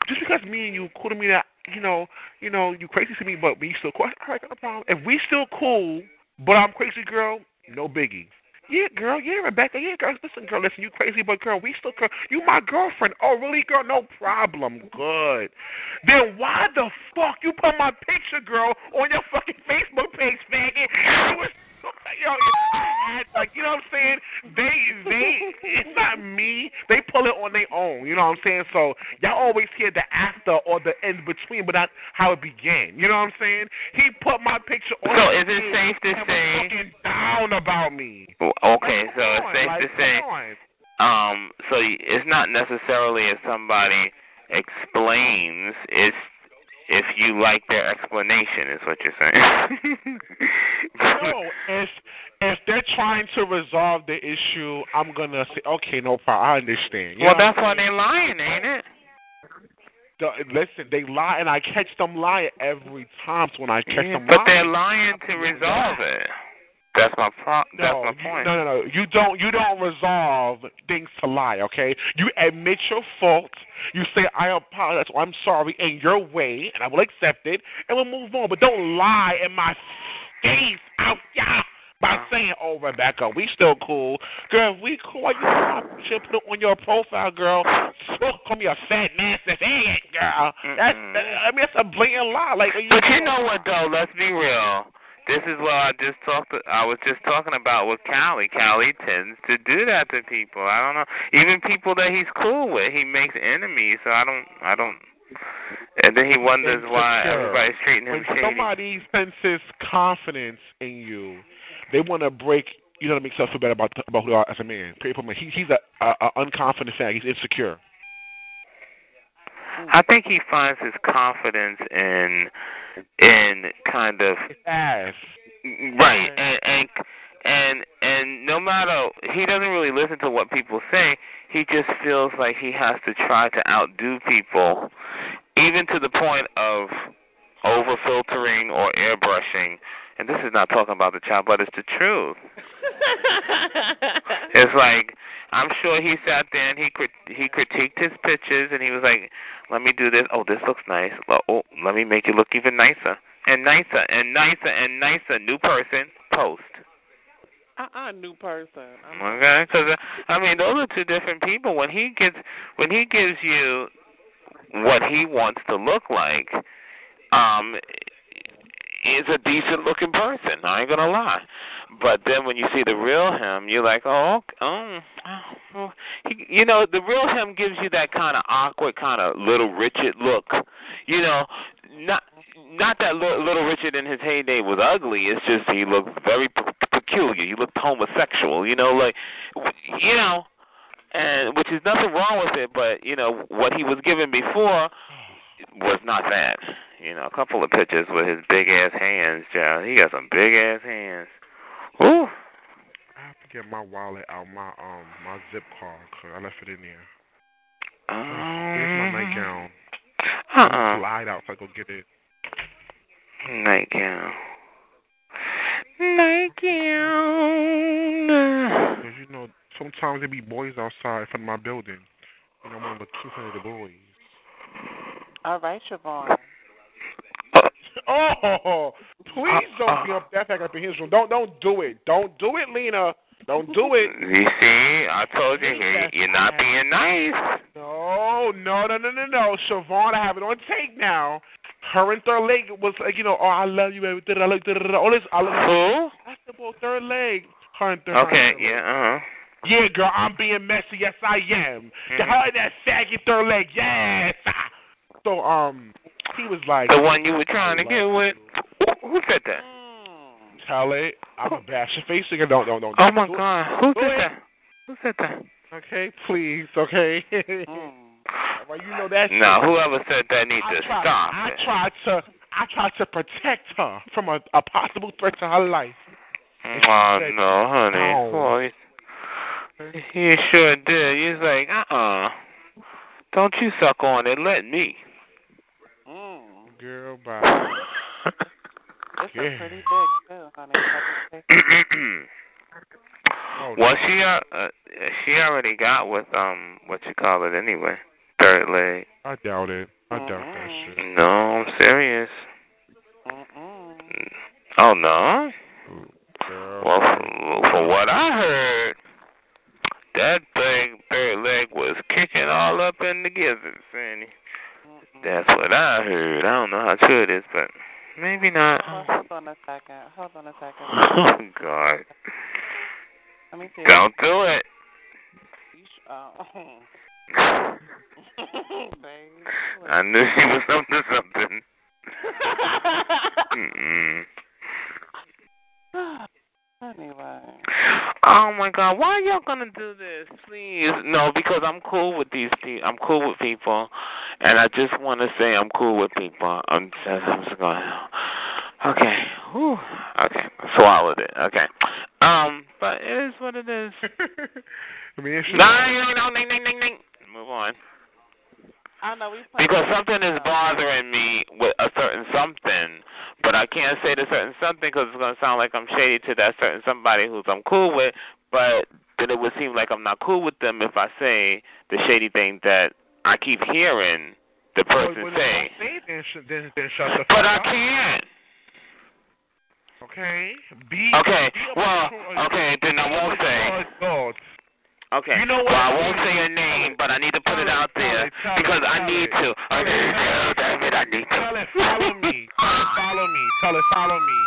just because me and you cool to me that you know, you know, you crazy to me, but we still cool. All right, no problem. If we still cool, but I'm crazy, girl, no biggie. Yeah, girl. Yeah, Rebecca. Yeah, girl. Listen, girl. Listen, you crazy, but girl, we still girl. You my girlfriend. Oh, really, girl? No problem. Good. Then why the fuck you put my picture, girl, on your fucking Facebook page, faggot? You was Yo, I had, like you know what I'm saying? They, they, it's not me. They pull it on their own. You know what I'm saying? So y'all always hear the after or the in between, but not how it began. You know what I'm saying? He put my picture on. So is it safe to say- down about me? Okay, Like, so come it's safe like, to say, on. um, so it's not necessarily if somebody explains. It's if you like their explanation, is what you're saying. no, if if they're trying to resolve the issue, I'm gonna say, okay, no problem. I understand. You well, that's why they're lying, ain't it? The- listen, they lie, and I catch them lying every time. So when I catch Yeah, them but lying, they're lying to resolve it. That's my pro. That's no, my point. no, no, no. You don't. You don't resolve things to lie. Okay. You admit your fault. You say, "I apologize. Or I'm sorry," in your way, and I will accept it, and we'll move on. But don't lie in my face out, yeah, by uh-huh. saying, "Oh, Rebecca, we still cool, girl. We cool. Why you put put it on your profile, girl? Call me a fat nasty fag, girl. That's. Mm-mm. I mean, that's a blatant lie. Like, you But you know what though? Let's be real. This is what I just talked. I was just talking about with Callie. Callie tends to do that to people. I don't know. Even people that he's cool with, he makes enemies. So I don't. I don't. And then he wonders why everybody's treating him when shady. somebody senses confidence in you, they want to break. You know, to make themselves feel better about about who they are as a man. Period. He, he's a, a, a unconfident fag. He's insecure. I think he finds his confidence in in kind of Ass. right and and and and no matter he doesn't really listen to what people say. He just feels like he has to try to outdo people, even to the point of over filtering or airbrushing. And this is not talking about the child, but it's the truth. It's like I'm sure he sat there and he crit- he critiqued his pictures and he was like, "Let me do this. Oh, this looks nice. Oh, let me make it look even nicer and nicer and nicer and nicer." New person post. uh-uh, new person. I'm- Okay, because I mean those are two different people. When he gets when he gives you what he wants to look like, um, is a decent looking person. I ain't gonna lie. But then when you see the real him, you're like, oh, um, oh, oh. He, you know, the real him gives you that kind of awkward, kind of little Richard look. You know, not not that little, little Richard in his heyday was ugly. It's just he looked very pe- peculiar. He looked homosexual. You know, like, you know, and which is nothing wrong with it. But you know, what he was given before was not that. You know, a couple of pictures with his big ass hands, child. He got some big ass hands. Ooh. I have to get my wallet out my um my zip card 'cause I left it in there. Um, Here's my nightgown. Uh-uh. Slide out so I go get it. Nightgown. Nightgown. Cause you know sometimes there be boys outside in front of my building. You know I'm one of the cute of the boys. All right, Siobhan. Oh, please don't be up that back up in his room. Don't don't do it. Don't do it, Lena. Don't do it. You see, I told you, he, you're not being nice. No, no, no, no, no, no. Siobhan, I have it on tape now. Her and third leg was like, you know, oh, I love you, baby. Da-da, da-da. All this, I love. Who? Boy, third leg. Her and third Okay, her yeah, uh-huh. Yeah, girl, I'm being messy. Yes, I am. Mhm. Her that saggy third leg. Yes. So, um, he was like, The one you were trying to get with. Who- Who said that? tell. I'm a bash your face again. Don't, don't, don't. Oh my. God, who Do said it. that? Who said that? Okay, please. Okay. Mm. well, you know that. No, shit. whoever said that needs I to tried, stop. I it. tried to I tried to protect her from a, a possible threat to her life. Oh said, no, honey. no. Boy, you sure did. You was like, uh uh Don't you suck on it, let me. Girl, bye. It's Yeah. a pretty big too, honey. Have Oh, well, she uh, uh, she already got with um what you call it anyway. Third leg. I doubt it. I doubt that Mhm. shit. No, I'm serious. Mm-mm. Oh no. Girl. Well, for, for what I heard, that thing third leg was kicking all up in the gizzard, Sandy. That's what I heard. I don't know how true it is, but maybe not. Well, hold on a second. Hold on a second. Oh God! Let me see. Don't do it. Oh. I knew she was up to something. anyway. Oh my God! Why are y'all gonna do this? Please, no, because I'm cool with these people. I'm cool with people, and I just want to say I'm cool with people. I'm just, I'm just going. Okay. Whew. Okay. Swallowed it. Okay. Um, but it is what it is. I mean, it should. No, no, no, no, no, no, no. Move on. I know we Because something is bothering me with a certain something, but I can't say the certain something because it's going to sound like I'm shady to that certain somebody who's I'm cool with, but then it would seem like I'm not cool with them if I say the shady thing that I keep hearing the person Well, when say. Say then, sh- then, then shut the But fuck I up. can't. Okay. Be. Okay, be well, okay, then I won't say. mature adult. Okay. You know what? Well, I won't say your name, but I need to put it out there Tell because I tell need to. Okay, damn it, I need to. Tell it, follow me. Tell it, follow me. Tell it, follow me.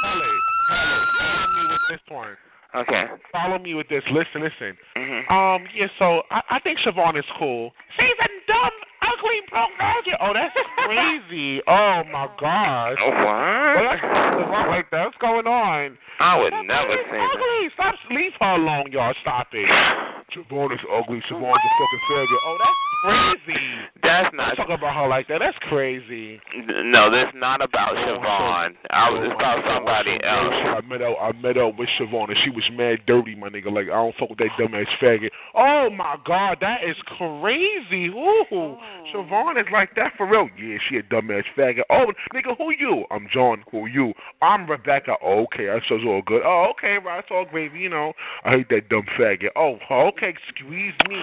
Tell it, tell it, follow me with this one. Okay. Follow me with this. Listen, listen. Mhm. Um, yeah, so I, I think Siobhan is cool. She's a dumb, ugly, broke virgin. Oh, that's crazy. oh, my gosh. Oh, Well, that's, what? like, that's going on. I would That never say that. ugly. Stop, leave her alone, y'all. Stop it. Siobhan is ugly. Siobhan's a fucking faggot. Oh, that's crazy. That's not. talk about her like that. That's crazy. No, that's not about Oh, Siobhan. I was, it's about somebody Oh, else. I met out. I met out with Siobhan, and she was mad dirty, my nigga. Like I don't fuck with that dumbass faggot. Oh my god, that is crazy. Ooh, Siobhan is like that for real. Yeah, she a dumbass faggot. Oh, nigga, who you? I'm John. Who you? I'm Rebecca. Oh, okay, that's all good. Oh, okay, right, it's all gravy. You know, I hate that dumb faggot. Oh, okay, squeeze me.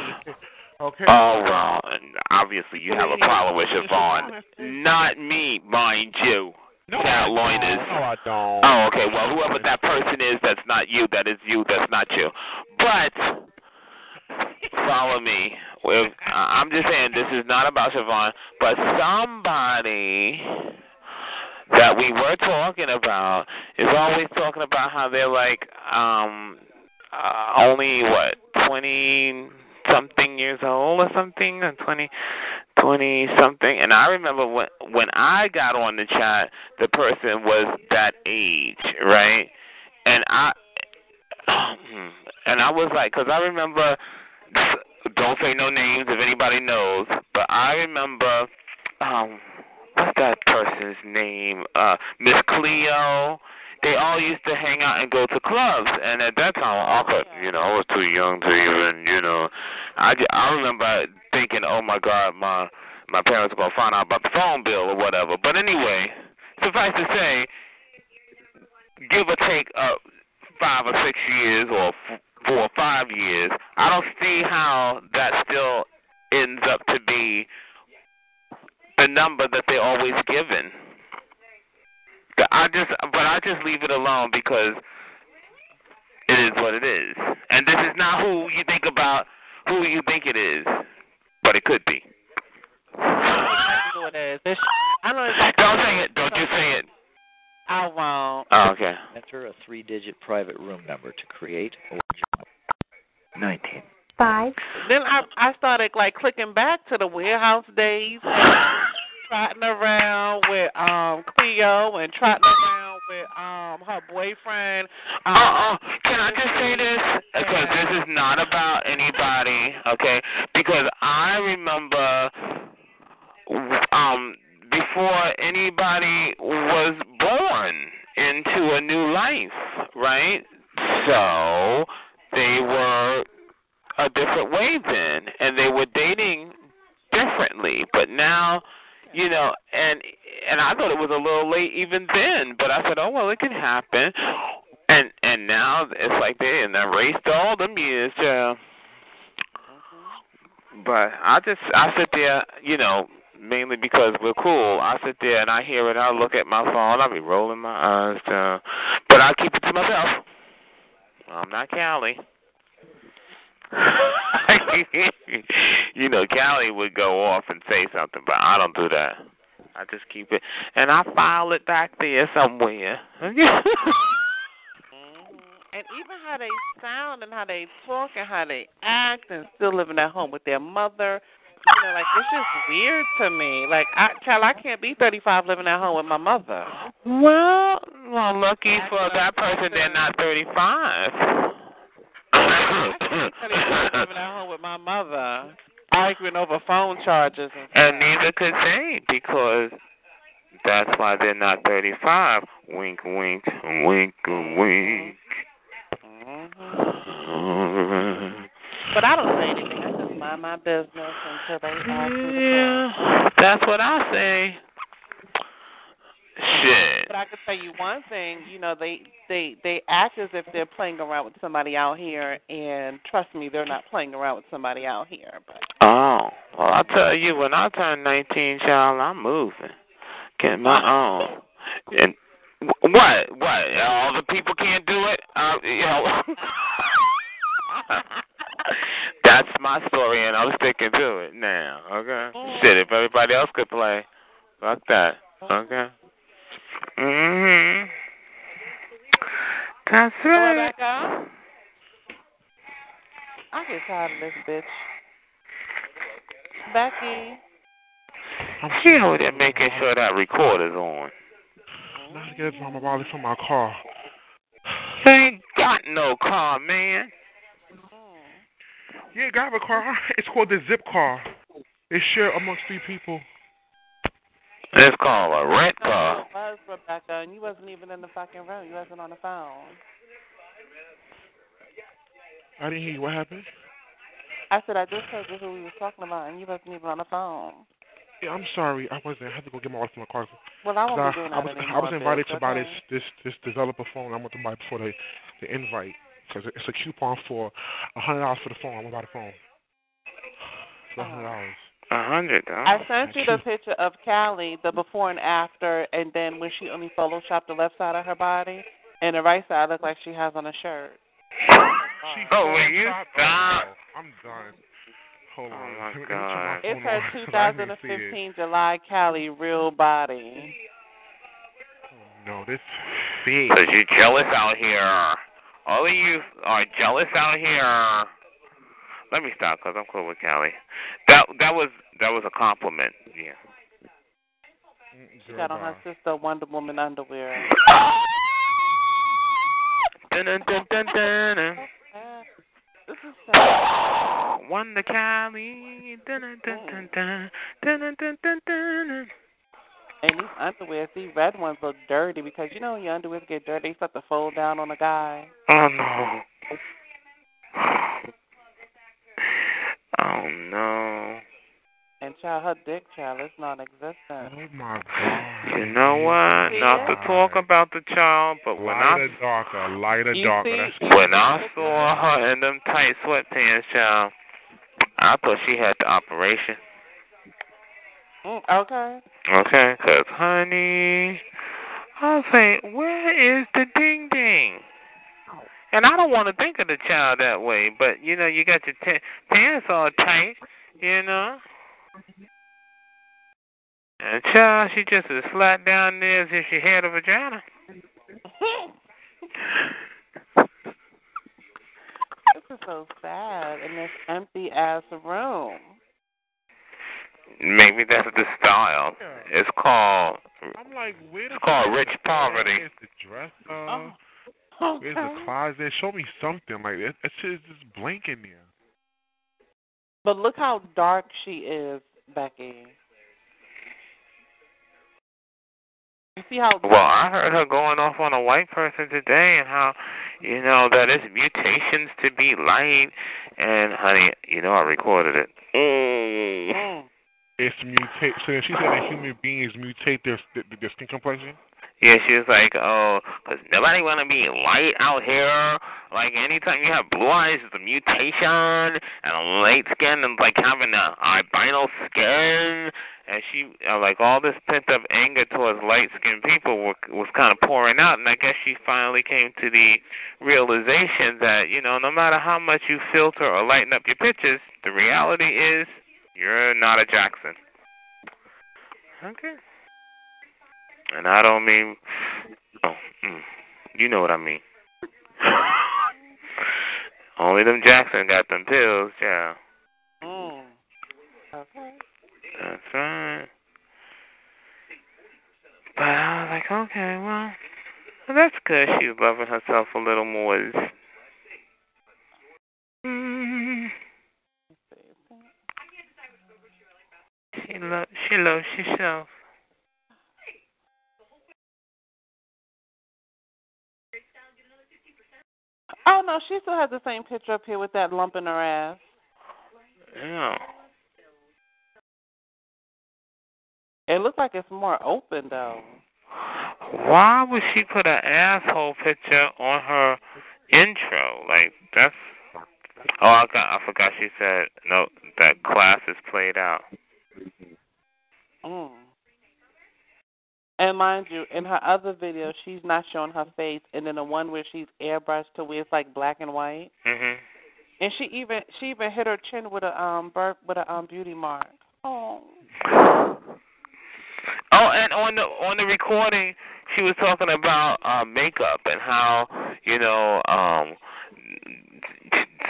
Okay. Oh well, obviously you have a problem with Siobhan. Not me, mind you. no, I Cat don't. No, I don't. Oh, okay. Well, whoever that person is, that's not you. That is you. That's not you. But follow me. I'm just saying this is not about Siobhan, but somebody that we were talking about is always talking about how they're like um uh, only what twenty something years old or something, or twenty twenty something. And I remember when when I got on the chat, the person was that age, right? And I and I was like, because I remember. Don't say no names if anybody knows, but I remember um what's that person's name? Uh Miss Cleo. They all used to hang out and go to clubs, and at that time, I could, you know, I was too young to even, you know. I, ju- I remember thinking, oh my God, my my parents are gonna find out about the phone bill or whatever. But anyway, suffice to say, give or take uh, five or six years or f- four or five years, I don't see how that still ends up to be the number that they're always given. The- I just, but I just leave it alone because it is what it is, and this is not who you think about, who you think it is, but it could be. Exactly what it is. This, I know exactly. Don't say it. Don't you say it. I won't. Oh, okay. Enter a three-digit private room number to create or join. Nineteen. Five. Then I I started like clicking back to the warehouse days, and trotting around with um Cleo and trotting around with um her boyfriend. Um, Uh-uh. Can I just say this? Because this is not about anybody, okay? Because I remember um before anybody was born into a new life, right? So they were a different way then and they were dating differently. But now you know, and and I thought it was a little late even then, but I said, oh well, it can happen, and and now it's like they and erased all them years, yeah. But I just I sit there, you know, mainly because we're cool. I sit there and I hear it. I look at my phone. i'll be rolling my eyes down, but I keep it to myself. I'm not Callie. you know, Callie would go off and say something, but I don't do that. I just keep it, and I file it back there somewhere. And even how they sound and how they talk and how they act and still living at home with their mother. You know, like it's just weird to me. Like I child, I can't be thirty five living at home with my mother. well, well, lucky for that person, they're not thirty five living at home with my mother. Arguing over phone charges and and neither could they because that's why they're not thirty-five. Wink, wink, wink, wink. Mhm. But I don't say anything. I just mind my business until they ask me. Yeah, that's what I say. Shit. But I can tell you one thing, you know, they they they act as if they're playing around with somebody out here, and trust me, they're not playing around with somebody out here. But Oh, well, I tell you, when I turn 19, child, I'm moving. Getting my own. And what? What? All the people can't do it? Uh, you know. That's my story, and I'm sticking to it now, okay? Shit, if everybody else could play, fuck that, okay? Hmm That's Go right. back up. I get tired of this bitch. Becky. She over there making sure that recorder's on. Now I get my wallet from my car. They ain't got no car, man. Yeah, guy have a car. It's called the Zip car. It's shared amongst three people. It's called a rent No, car. it was Rebecca, and you wasn't even in the fucking room. You wasn't on the phone. I didn't hear you. What happened? I said I just heard you who we was talking about, and you wasn't even on the phone. Yeah, I'm sorry. I wasn't. I had to go get my wife from my car. Well, I won't I, be doing I that was anymore. I was invited bitch, to buy this this this developer phone. I want to buy before the the invite because it's a coupon for a hundred dollars for the phone. I'm gonna buy the phone oh. for a hundred dollars. A hundred I sent you the picture of Callie, the before and after, and then when she only photoshopped the left side of her body, and the right side looked like she has on a shirt. She Oh, said, will you "Stop." stop? Oh, I'm done. Hold Oh, on. my Let me- let me turn God. It's her on, 'cause I didn't see it. 2015 July Callie real body. Oh, no, this fake. Cause you jealous out here. All of you are jealous out here. Let me stop, cause I'm cool with Callie. That that was that was a compliment. Yeah. Mm, She got on her sister Wonder Woman underwear. dun, dun, dun, dun, dun, dun. This is sad. Wonder Callie. Dun, dun, dun, dun, dun. Dun, dun, dun, dun, dun. And these underwears, these red ones look dirty because you know when your underwears get dirty, they start to fold down on a guy. Oh no. Oh no. And child, her dick child is non-existent. Oh my god. You know what? See Not to talk about the child, but when I Lighter, darker, lighter, darker. see- when I saw her in them tight sweatpants, child, I thought she had the operation. Mm, okay. cause honey, I was like, where is the ding ding? And I don't want to think of the child that way, but you know, you got your t- pants all tight, you know. And child, she just as flat down there as if she had a vagina. This is so sad in this empty ass room. Maybe that's the style. It's called I'm like, where the it's called rich poverty. Where's the dresser? Where's the closet? Show me something. Like that, that shit is just blank in there. But look how dark she is, Becky. You see how Well, I heard her going off on a white person today and how, you know, that it's mutations to be light. And, honey, you know I recorded it. Mm. Mm. It's mutate. So she said that human beings mutate their their, their skin complexion. Yeah, she was like, oh, 'cause nobody want to be light out here. Like, anytime you have blue eyes, it's a mutation. And a light skin and, like, having a albino skin. And she, uh, like, all this pent-up anger towards light-skinned people were, was kind of pouring out. And I guess she finally came to the realization that, you know, no matter how much you filter or lighten up your pictures, the reality is you're not a Jackson. Okay. And I don't mean, oh, mm, you know what I mean. Only them Jackson got them pills, yeah. Mm. Okay. That's right. But I was like, okay, well, well, that's good. She's loving herself a little more. Mm. She loves she loves herself. Oh no, she still has the same picture up here with that lump in her ass. Yeah. It looks like it's more open though. Why would she put an asshole picture on her intro? Like that's. Oh, I got. I forgot. She said no. That class is played out. Mm. And mind you, in her other video, she's not showing her face, and then the one where she's airbrushed to where it's like black and white, Mhm. and she even she even hit her chin with a um bur- with a um beauty mark. Oh. Oh, and on the on the recording, she was talking about uh makeup and how you know um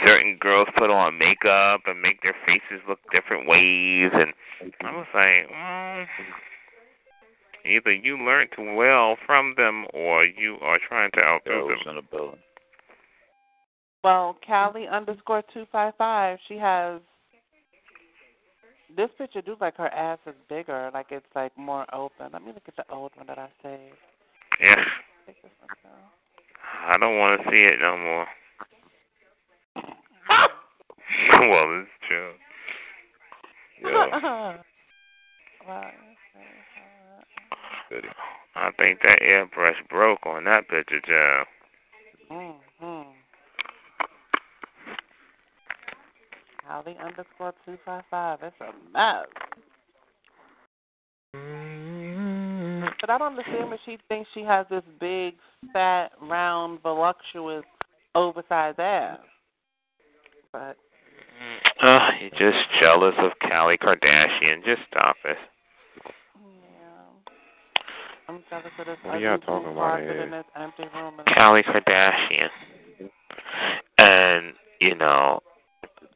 certain girls put on makeup and make their faces look different ways, and I was like, well, either you learned well from them or you are trying to outdo them. in a building. Well, Callie underscore two five five. She has this picture. Do like her ass is bigger, like it's like more open. Let me look at the old one that I saved. Yeah. Take this one down. I don't want to see it no more. well, it's true. Yeah. wow. I think that airbrush broke on that picture, Joe. Mm-hmm. Holly underscore two five five. It's a mess. But I don't understand when she thinks she has this big, fat, round, voluptuous, oversized ass. But Uh, you're just jealous of Khloe Kardashian. Just stop it. I'm this What are talking about closet here? in this empty room. And Khloe Kardashian. And, you know,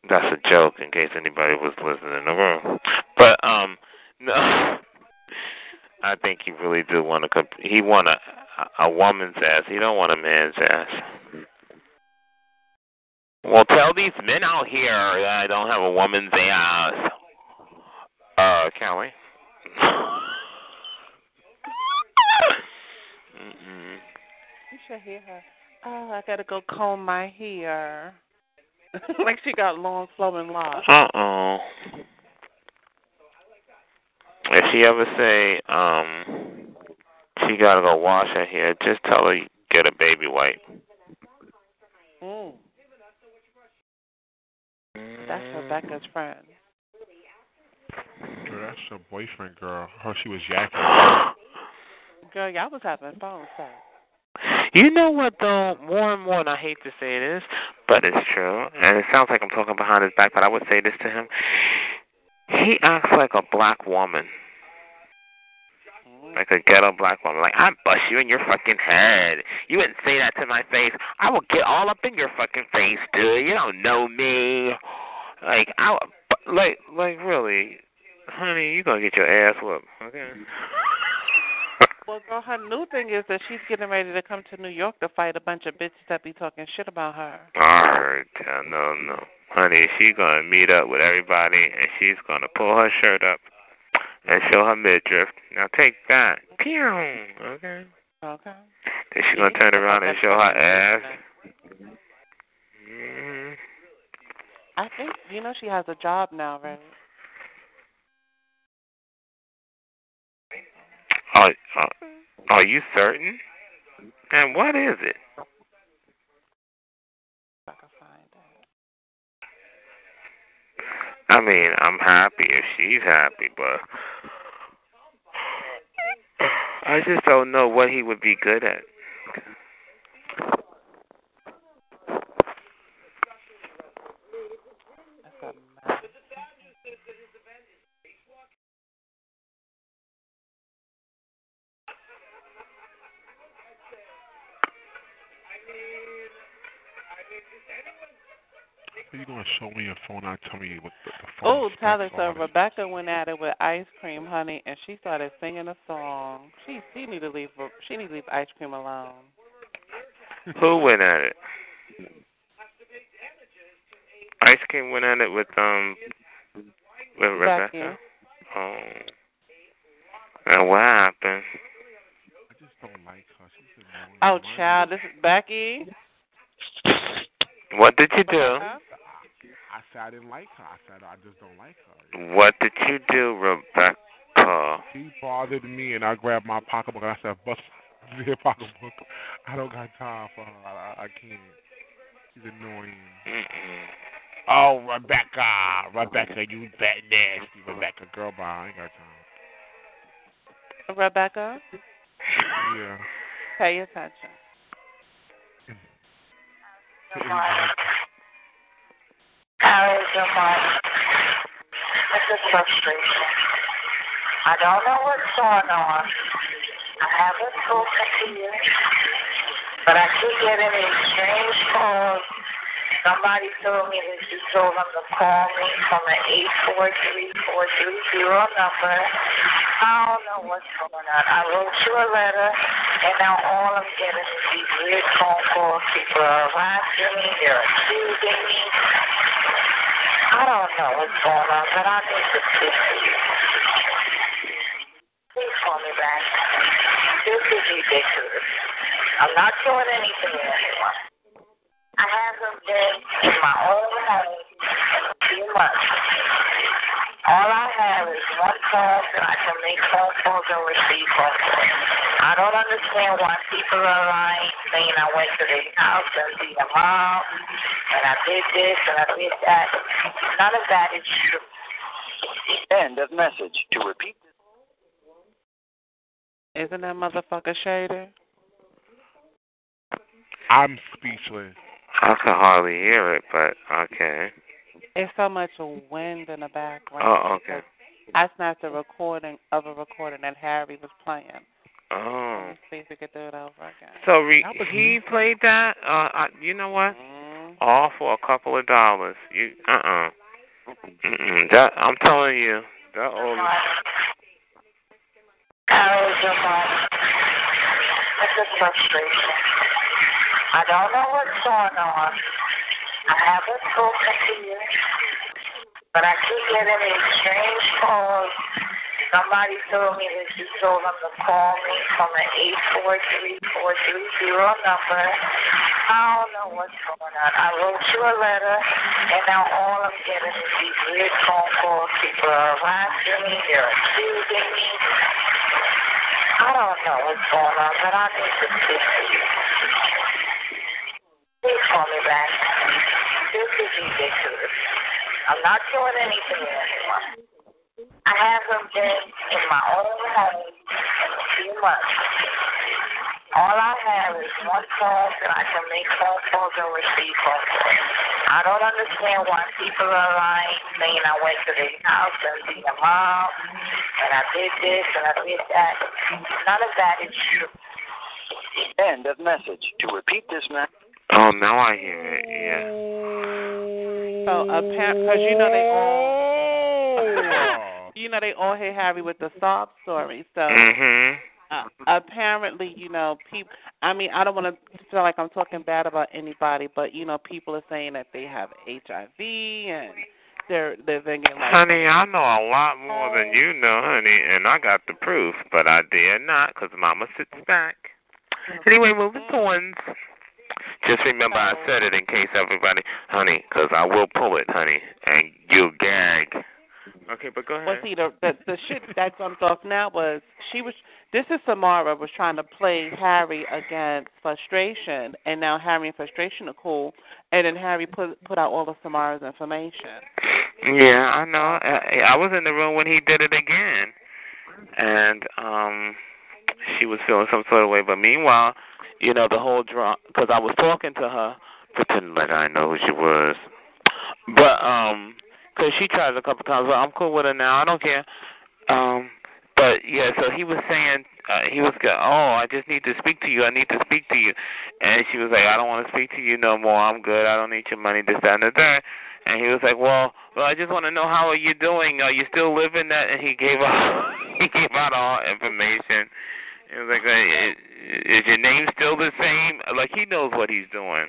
that's a joke in case anybody was listening in the room. But, um, no. I think he really do want to, comp- he want a, a woman's ass. He don't want a man's ass. Well, tell these men out here that I don't have a woman's ass. Uh, Callie. Mm-mm. You should hear her. Oh, I gotta go comb my hair. like she got long flowing locks. Uh oh. If she ever say, um, she gotta go wash her hair, just tell her get a baby wipe. Mm. That's Rebecca's friend. Girl, that's your boyfriend, girl. Her, she was yakking. Girl, y'all was having phone sex. You know what though? More and more, and I hate to say this, but it's true, and it sounds like I'm talking behind his back, but I would say this to him. He acts like a black woman. Like a ghetto black woman. Like, I bust you in your fucking head. You wouldn't say that to my face. I will get all up in your fucking face, dude. You don't know me. Like, I, like, like, really, honey, you gonna get your ass whooped, okay? Well, girl, her new thing is that she's getting ready to come to New York to fight a bunch of bitches that be talking shit about her. Heard. uh, No, no. Honey, she's going to meet up with everybody, and she's going to pull her shirt up and show her midriff. Now take that. Pew. Okay. Okay. Then she's going to turn around and show her ass. hmm I think you know she has a job now, right? Are, are, are you certain? And what is it? I. I mean, I'm happy if she's happy, but I just don't know what he would be good at. Phone? and tell me what the, the phone. Oh, Tyler, so? Rebecca went at it with ice cream, honey, and she started singing a song. She she need to leave she need to leave ice cream alone. Who went at it? Ice cream went at it with um with Rebecca. Becky. Oh. And what happened? I just don't like her. She's annoying. Oh, Why- child, this is Becky. What did you do? Rebecca? I said I didn't like her. I said I just don't like her. What did you do, Rebecca? She bothered me, and I grabbed my pocketbook and I said, "Bust your pocketbook. I don't got time for her. I, I, I can't. She's annoying." Mm-mm. Oh, Rebecca, Rebecca, you that nasty, Rebecca, girl, bye. I ain't got time. Rebecca, Yeah. pay attention. Harry, good morning. This is frustration. I don't know what's going on. I haven't spoken to you, but I keep getting these strange calls Somebody told me that you told them to call me from an eight four three four three zero number. I don't know what's going on. I wrote you a letter, and now all I'm getting is these weird phone calls. People are harassing me. They're accusing me. I don't know what's going on, but I need to speak to you. Please call me back. This is ridiculous. I'm not doing anything to anyone. I haven't been in my own home in a months. All I have is one phone that I can make phone calls and receive phone calls. I don't understand why people are lying, saying I went to their house and see their mom, and I did this and I did that. None of that is true. End of message. To repeat Isn't that motherfucker shady? I'm speechless. I can hardly hear it, but okay. It's so much wind in the background. Oh, okay. I snapped a recording of a recording that Harry was playing. Oh. Let's see if we could do it over again. So re- That was he played that. Uh, I, you know what? Mm. All for a couple of dollars. You uh uh-uh. uh. That I'm telling you. That old. Hours of money. It's a frustration. I don't know what's going on. I haven't spoken to you, but I keep getting these strange calls. Somebody told me that you told them to call me from an eight four three four three zero number. I don't know what's going on. I wrote you a letter, and now all I'm getting is these weird phone calls. People are harassing me. They're accusing me. I don't know what's going on, but I need to speak to you. Please call me back. This is ridiculous. I'm not doing anything to anyone. I haven't been in my own home in a few months. All I have is one phone that I can make phone calls and receive phone calls. I don't understand why people are lying, saying I went to their house and see their mom, and I did this and I did that. None of that is true. End of message. To repeat this message. Oh, now I hear it. Yeah. So apparently, because you know they all, you know they all hit Harry with the sob story. So Mhm. uh, apparently, you know, people. I mean, I don't want to feel like I'm talking bad about anybody, but you know, people are saying that they have HIV and they're they're thinking like, Honey, I know a lot more than you know, honey, and I got the proof, but I dare not because Mama sits back. Anyway, moving on. Just remember I said it in case everybody, honey, because I will pull it, honey, and you'll gag. Okay, but go ahead. Well, see, the, the the shit that jumped off now was she was. This is Samara was trying to play Harry against frustration, and now Harry and frustration are cool, and then Harry put put out all of Samara's information. Yeah, I know. I, I was in the room when he did it again, and um, she was feeling some sort of way. But meanwhile, you know, the whole drama because I was talking to her, pretending like I know who she was, but um, because she tried a couple times. But I'm cool with her now. I don't care. Um, but yeah, so he was saying uh, he was go, oh, I just need to speak to you. I need to speak to you, and she was like, I don't want to speak to you no more. I'm good. I don't need your money. This, that, and third. And he was like, well, well, I just want to know how are you doing? Are you still living that? And he gave out he gave out all information. He was like, is your name the same? Like he knows what he's doing.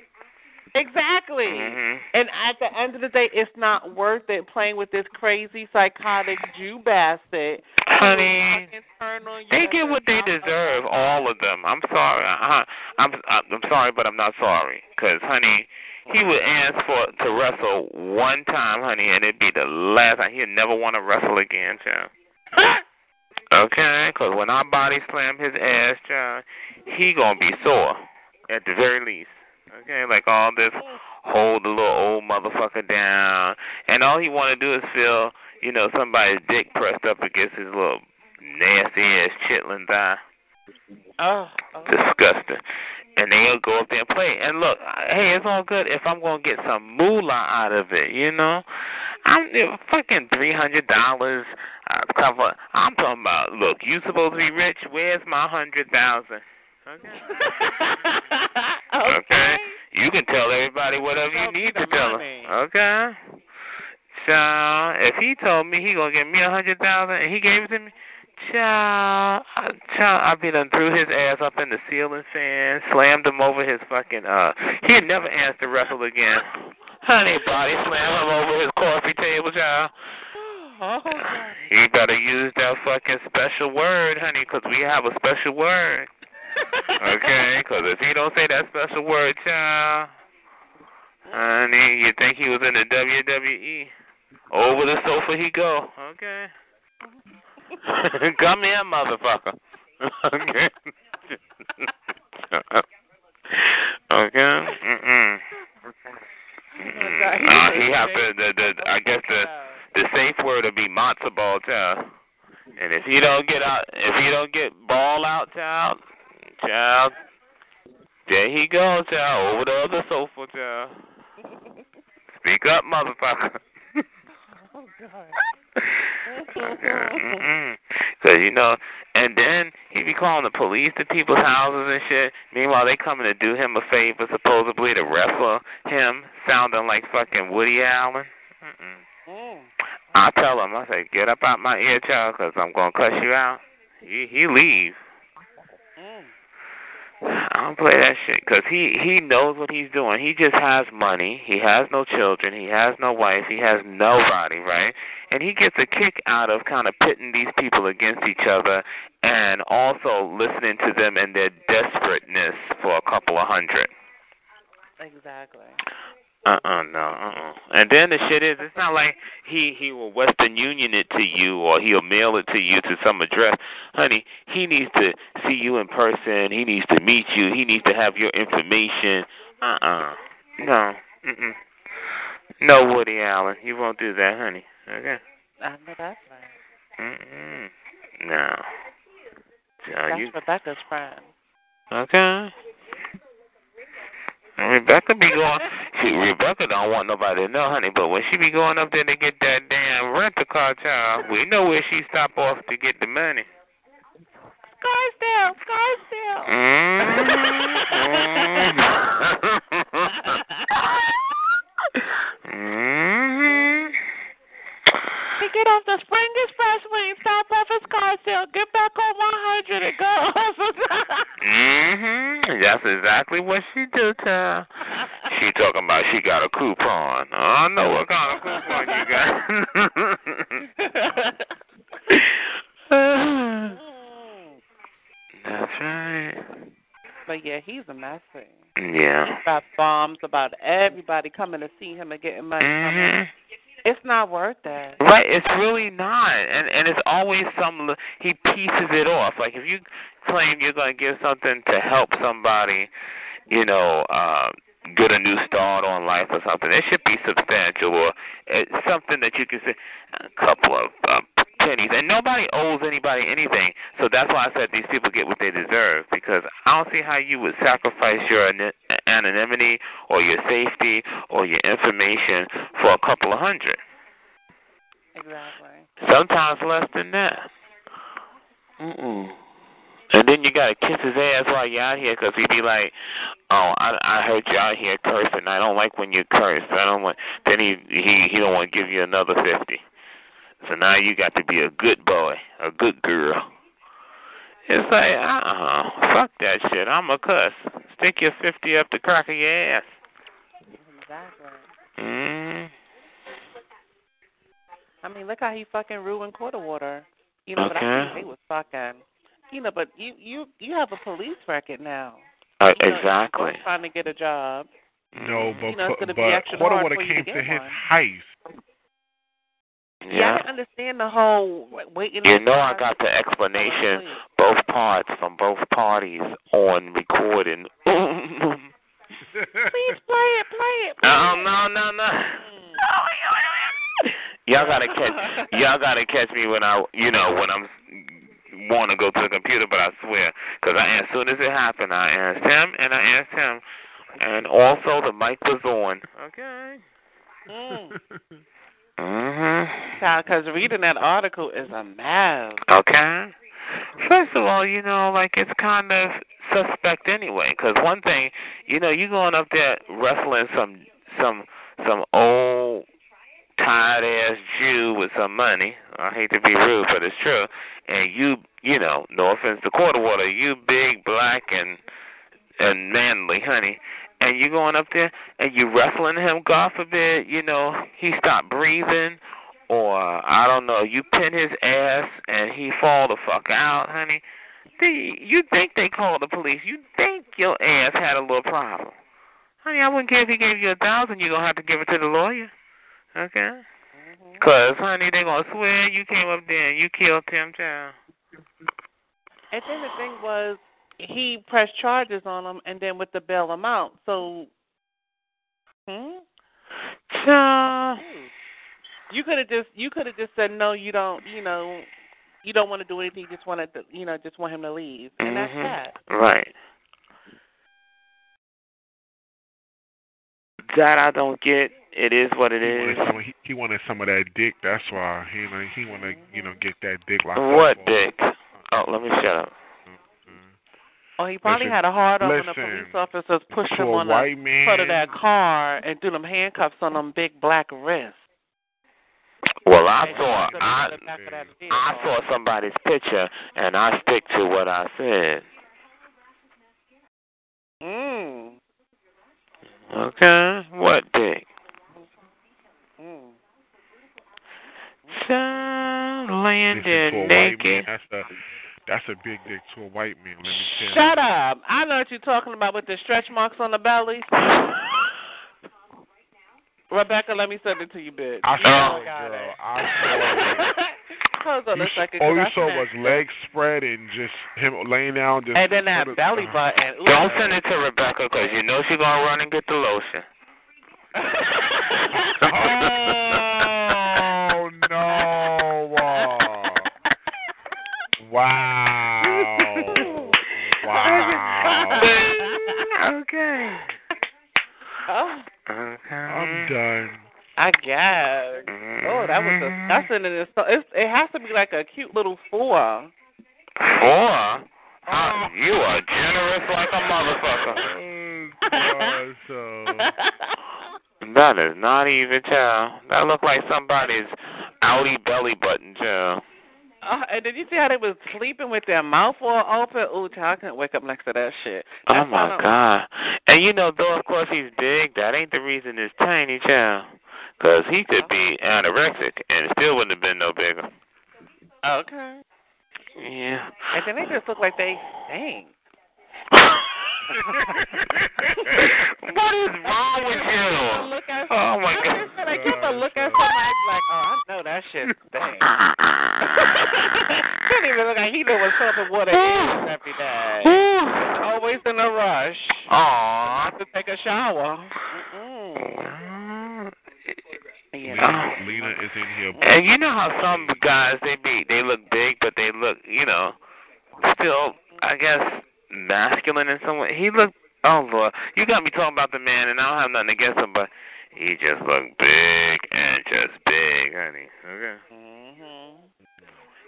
Exactly. Mhm. And at the end of the day, it's not worth it playing with this crazy psychotic Jew bastard. Honey, Fucking turn on you they get what they deserve, all of them. I'm sorry. Uh, I'm I'm sorry, but I'm not sorry. Cause honey, he would ask for to wrestle one time, honey, and it'd be the last time. He'd never want to wrestle again, child. Okay, because when I body slam his ass, child, he gonna be sore at the very least. Okay, like all this hold the little old motherfucker down, and all he want to do is feel, you know, somebody's dick pressed up against his little nasty ass chitlin thigh. Oh, oh. Disgusting. And they'll go up there and play. And look, hey, it's all good if I'm gonna get some moolah out of it, you know. I'm you know, fucking three hundred dollars. Uh, cover. I'm talking about. Look, you supposed to be rich. Where's my hundred thousand? Okay. okay. Okay. You can tell everybody whatever you need to tell money. them. Okay. So if he told me he gonna give me a hundred thousand and he gave it to me, child, I- child, I be done threw his ass up in the ceiling fan, slammed him over his fucking uh. He'd never ask to wrestle again. Honey, body slam him over his coffee table, child. Oh, God. He better use that fucking special word, honey, 'cause we have a special word. Okay? 'Cause if he don't say that special word, child, honey, you think he was in the WWE? Over the sofa he go. Okay. Come here, motherfucker. okay. okay. Mm-mm. Mm-mm. Uh, he have to. The, the, I guess the the safe word would be matzo ball, child. And if he don't get out, if he don't get ball out, child, child, there he goes, child, over the other sofa, child. Speak up, motherfucker. Oh, God. Because, you know, and then he be calling the police to people's houses and shit. Meanwhile, they coming to do him a favor, supposedly, to wrestle him, sounding like fucking Woody Allen. Mm-mm. Mm. I tell him, I say, get up out my ear, child, because I'm going to cuss you out. He, he leaves. I don't play that shit because he he knows what he's doing. He just has money. He has no children. He has no wife. He has nobody, right? And he gets a kick out of kind of pitting these people against each other and also listening to them and their desperateness for a couple of hundred. Exactly. Uh-uh, no, uh-uh. And then the shit is, it's not like he he will Western Union it to you or he'll mail it to you to some address. Honey, he needs to see you in person. He needs to meet you. He needs to have your information. Uh-uh. No. Mm-mm. No, Woody Allen. You won't do that, honey. Okay? I know that's right. Mm-mm. No. Child, That's you, Rebecca's friend. okay? Rebecca be going. See, Rebecca don't want nobody to know, honey. But when she be going up there to get that damn rental car, child, we know where she stop off to get the money. Scarsdale, Scarsdale. Mm-hmm. He get off the Spring Expressway and stop off at Scarsdale. Get back on 100 and go. Mm-hmm. That's exactly what she do, child. She talking about she got a coupon. I know what kind of coupon you got. That's right. but yeah, he's a messy. Yeah. He's got bombs about everybody coming to see him and getting money from him. Mhm. It's not worth that. Right, it's really not, and and it's always some he pieces it off. Like if you claim you're going to give something to help somebody, you know, uh, get a new start on life or something, it should be substantial or it's something that you can say a couple of uh, pennies, and nobody owes anybody anything. So that's why I said these people get what they deserve because I don't see how you would sacrifice your an- anonymity or your safety or your information for a couple of hundred. Exactly. Sometimes less than that. Mm-mm. And then you gotta kiss his ass while you're out here, 'cause he be like, "Oh, I I heard you out here cursing. I don't like when you curse. I don't want." Then he he he don't want to give you another fifty. So now you got to be a good boy, a good girl. It's like, uh uh fuck that shit. I'm a cuss. Stick your fifty up the crack of your ass. Exactly. Mm. I mean, look how he fucking ruined quarter water. You know, but I Okay. think they was fucking. You know, but you you you have a police record now. Uh, You know, exactly. trying to get a job. No, but You know, it's gonna be but extra Quarter hard Water for you to came to his one. heist. Yeah, Yeah. I can understand the whole wa- waiting. You know I got the explanation, both parts from both parties on recording. Please play it, play it. Play no, it. no, no. no. Y'all gotta catch, y'all gotta catch me when I, you know, when I'm want to go to the computer, but I swear, because I, as soon as it happened, I asked him and I asked him, and also the mic was on. Okay. Mm. Mhm. Child, because reading that article is a mess. Okay. First of all, you know, like it's kind of suspect anyway. Because one thing, you know, you going up there wrestling some some some old tired ass Jew with some money. I hate to be rude, but it's true. And you, you know, no offense to quarter water, you big black and and manly, honey. And you going up there and you wrestling him, God forbid, you know, he stopped breathing or I don't know, you pin his ass and he fall the fuck out, honey. They, you think they called the police. You think your ass had a little problem. Honey, I wouldn't care if he gave you a thousand, you're going to have to give it to the lawyer. Okay? Mm-hmm. Because, honey, they going to swear you came up there and you killed Tim Chow. And then the thing was, he pressed charges on him, and then with the bail amount. So, hmm? Child. You could have just you could have just said no. You don't. You know, you don't want to do anything. You just want to. You know, just want him to leave, and that's Mhm. that. Right. That I don't get. It is what it He is. wanted, some, he, he wanted some of that dick. That's why he he want to you know get that dick locked What up. dick? Oh, let me shut up. Oh, he probably Listen, had a hard on when the police officers pushed him on the white man. front of that car and threw them handcuffs on them big black wrists. Well, I And saw I in the back of that vehicle. I saw somebody's picture, and I stick to what I said. Mm. Okay, what dick? Mm. Child, laying Listen, there to a white man, naked. That's a big dick to a white man. Let me tell you. Shut up! I know what you're talking about with the stretch marks on the belly. Rebecca, let me send it to you, bitch. I You saw know it, girl. it. I saw it. Hold on You a s- second. all 'cause you I saw sent- was legs spread and just him laying down. Just and then that of- belly uh, button. Ooh. Don't send it to Rebecca because you know she's gonna run and get the lotion. Wow! Wow! okay. oh, Okay. I'm done. I guess. Oh, that was disgusting. And it's, it's, it has to be like a cute little four. Four? Uh-huh. How, you are generous like a motherfucker. Oh, so mm, That is not even, child. That look like somebody's outie belly button, child. Oh, and did you see how they was sleeping with their mouth all open? Ooh, child, I couldn't wake up next to that shit. Oh my God! And you know, though of course he's big, that ain't the reason it's tiny, child. Cause he could be oh. anorexic and it still wouldn't have been no bigger. Okay. Yeah. And then they just look like they stink. what is wrong with you? Look at, Oh my I God. just feel like you look at somebody like, oh, I know that shit stinks. Can't even look like he knew what soap and water is every day. Always in a rush Aw. to take a shower. Mm-mm. You know. Oh. Lena is in here. And you know how some guys they be they look big but they look, you know, still I guess masculine in some way. He looked oh Lord. You got me talking about the man and I don't have nothing against him but he just looked big and just big, honey. Okay. hmm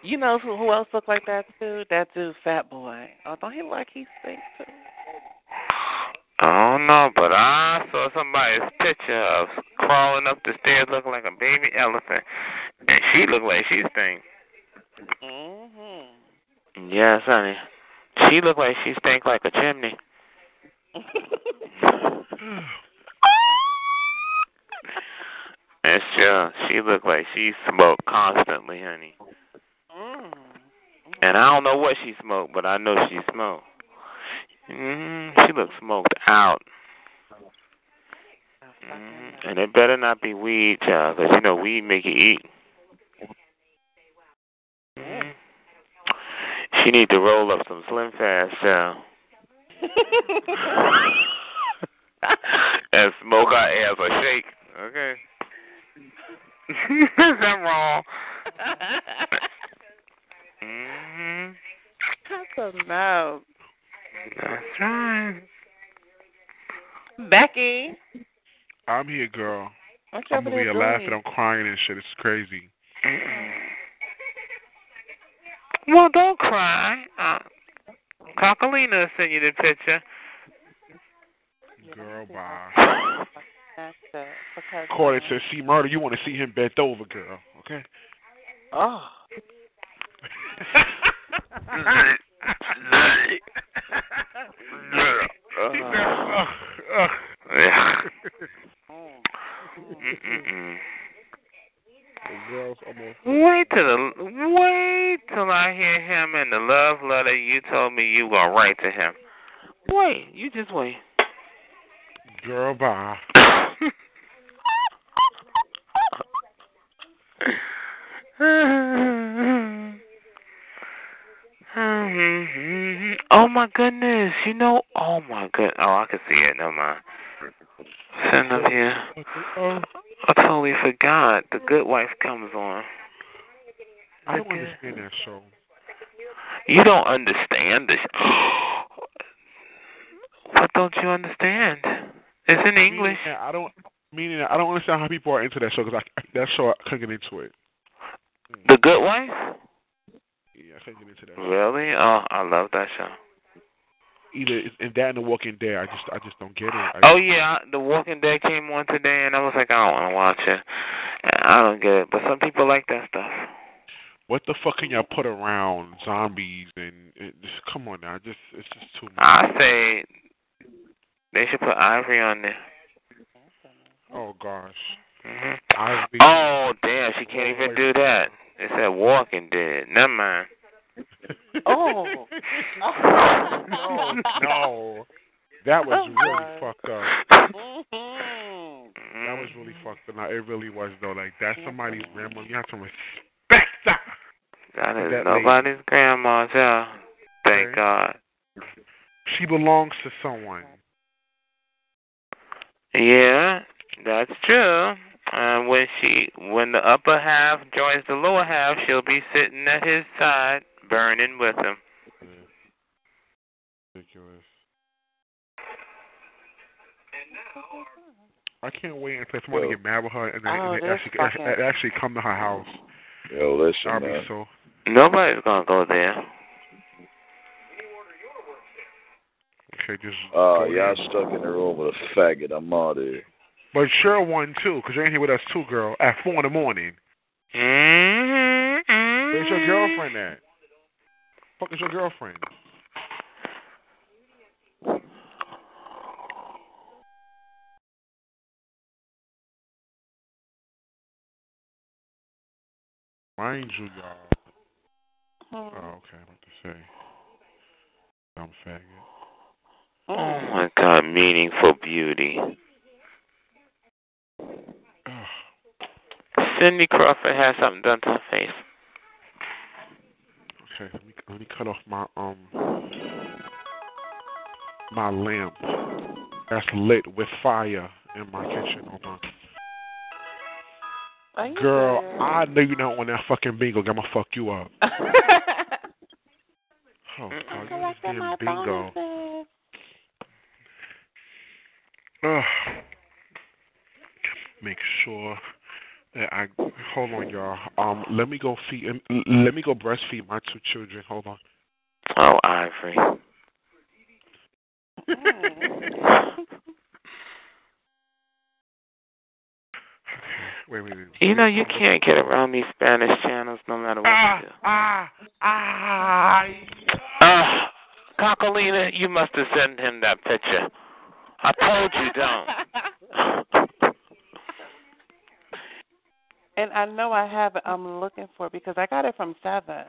You know who, who else look like that too? That dude, Fat Boy. Oh, don't he look like he stinks too? I don't know, but I saw somebody's picture of crawling up the stairs looking like a baby elephant, and she looked like she stink. hmm Yes, honey. She look like she stank like a chimney. And sure, she look like she smoked constantly, honey. mm. And I don't know what she smoked, but I know she smoked. hmm She looked smoked out. hmm And it better not be weed, child, 'cause you know weed make you eat. Mhm. She need to roll up some Slim Fast, child. and smoke her ass or shake. Okay. Is that wrong? hmm That's a no. That's right. Becky, I'm here, girl. what you I'm over over here laughing. I'm crying and shit. It's crazy. Well, don't cry. Uh, Cocalina sent you the picture. Girl, bye. That's it. Because says, see murder, you want to see him bent over, girl. Okay? Oh. The girl's almost. Wait till the wait till I hear him in the love letter you told me you gonna write to him. Wait, you just wait. Girl, bye. oh my goodness! You know, oh my good. Oh, I can see it. Never mind. Up here. Oh, I totally forgot. The Good Wife comes on. I don't understand that show. You don't understand this. what don't you understand? It's in English. Meaning I don't. Meaning I don't understand how people are into that show because I that show I couldn't get into it. The Good Wife? Yeah, I couldn't get into that. Show. Really? Oh, I love that show. Either it's- in that and The Walking Dead, I just I just don't get it. I, Oh yeah, The Walking Dead came on today, and I was like, I don't want to watch it. I don't get it, but some people like that stuff. What the fuck can y'all put around zombies and, and just come on now? Just it's just too much. I say they should put Ivory on there. Oh gosh. hmm Ivy. Oh damn, she can't even do that. It said Walking Dead. Never mind. Oh. oh. no, no. That was oh, really fucked up. Mm-hmm. That was really fucked up. Now, it really was though. Like that's somebody's grandma. You have to respect that. That is that nobody's grandma's yeah. Thank Okay. God. She belongs to someone. Yeah, that's true. And when she, when the upper half joins the lower half, she'll be sitting at his side, burning with him. Ridiculous. I can't wait until somebody Yo. get mad with her and then Oh, and they actually, fucking- actually actually come to her house. Yo, listen, I'll be man. so. Nobody's gonna go there. Okay, just. Uh, y'all ahead. stuck in the room with a faggot. I'm out of here. But sure one too, because you're in here with us too, girl. At four in the morning. Mm-hmm. Where's your girlfriend at? Fuck is your girlfriend? Mind you, y'all. Hmm. Oh, okay. I'm about to say. Dumb faggot. Oh my God, meaningful beauty. Cindy Crawford has something done to her face. Okay, let me cut off my um my lamp that's lit with fire in my kitchen. Hold on. Girl, serious? I know you're not want that fucking bingo. I'ma fuck you up. Oh, God, you this damn bingo. bonuses. Ugh. Make sure I hold on, y'all. Um, let me go feed. Let me go breastfeed my two children. Hold on. Oh, Ivory. Wait, wait, wait. You know you can't get around these Spanish channels no matter what Ah, you do. ah, ah. Ah, Cocalina, you must have sent him that picture. I told you don't. and I know I have it. I'm looking for it because I got it from Seven.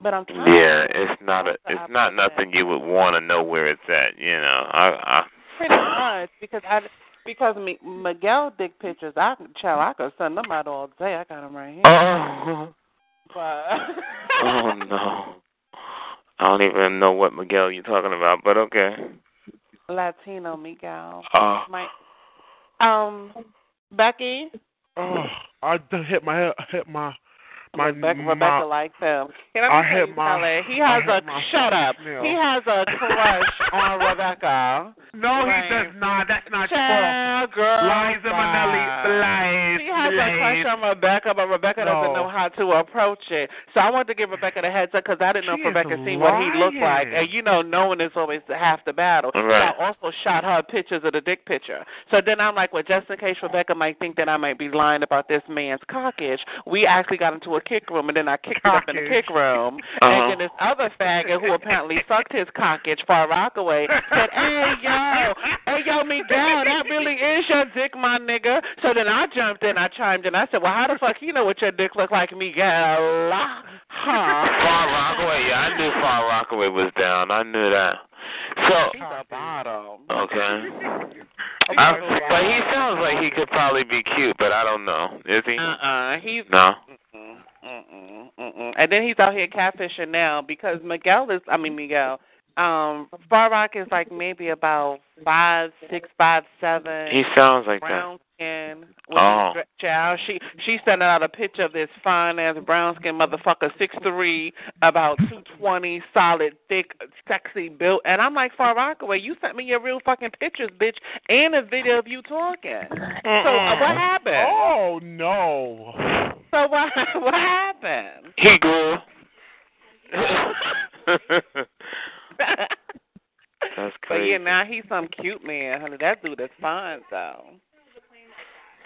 But I'm trying. Yeah, it's not a, it's not nothing you would want to know where it's at. You know, I, I Pretty much because I because Mi- Miguel dick pictures. I child, I could send them out all day. I got them right here. Oh, But oh no. I don't even know what Miguel you're talking about, but okay. Latino Miguel. Oh, My um Becky. Oh, I hit my hit my my Rebecca, my, Rebecca likes him. Can I, I tell hit my- Kelly, He I has hit a my shut up. snail. He has a crush on Rebecca. No, Right. he does not. That's not true. Child, girl, Liza Minnelli, bye. lies, She has a a crush on Rebecca, but Rebecca doesn't know how to approach it. So I wanted to give Rebecca the heads up because I didn't know She if is Rebecca seen what he looked like. And you know, knowing is always half the battle. Right. So I also shot her pictures of the dick picture. So then I'm like, well, just in case Rebecca might think that I might be lying about this man's cockage, we actually got into a kick room, and then I kicked it up in the kick room. Uh-huh. And then this other faggot who apparently sucked his cockage far Rockaway said, hey, yo, hey, yo, Miguel, that really is your dick, my nigga. So then I jumped in, I chimed in. I said, well, how the fuck you know what your dick look like, Miguel? Huh? Far Rockaway, yeah, I knew Far Rockaway was down. I knew that. So, She's a bottom. okay. I, but he sounds like he could probably be cute, but I don't know. Is he? Uh-uh. He's No. Mm-mm, mm-mm, mm-mm. And then he's out here catfishing now because Miguel is, I mean Miguel, um, Far Rock is like maybe about five, six, five, seven. He sounds like that. brown skin. With Oh. a stretch. She she sending out a picture of this fine ass brown skin motherfucker, six three, about two twenty, solid, thick, sexy built. And I'm like, Far Rockaway, you sent me your real fucking pictures, bitch, and a video of you talking. So uh, what happened? Oh no. So what what happened? He grew. That's crazy. But yeah, now he's some cute man, honey. That dude is fine though.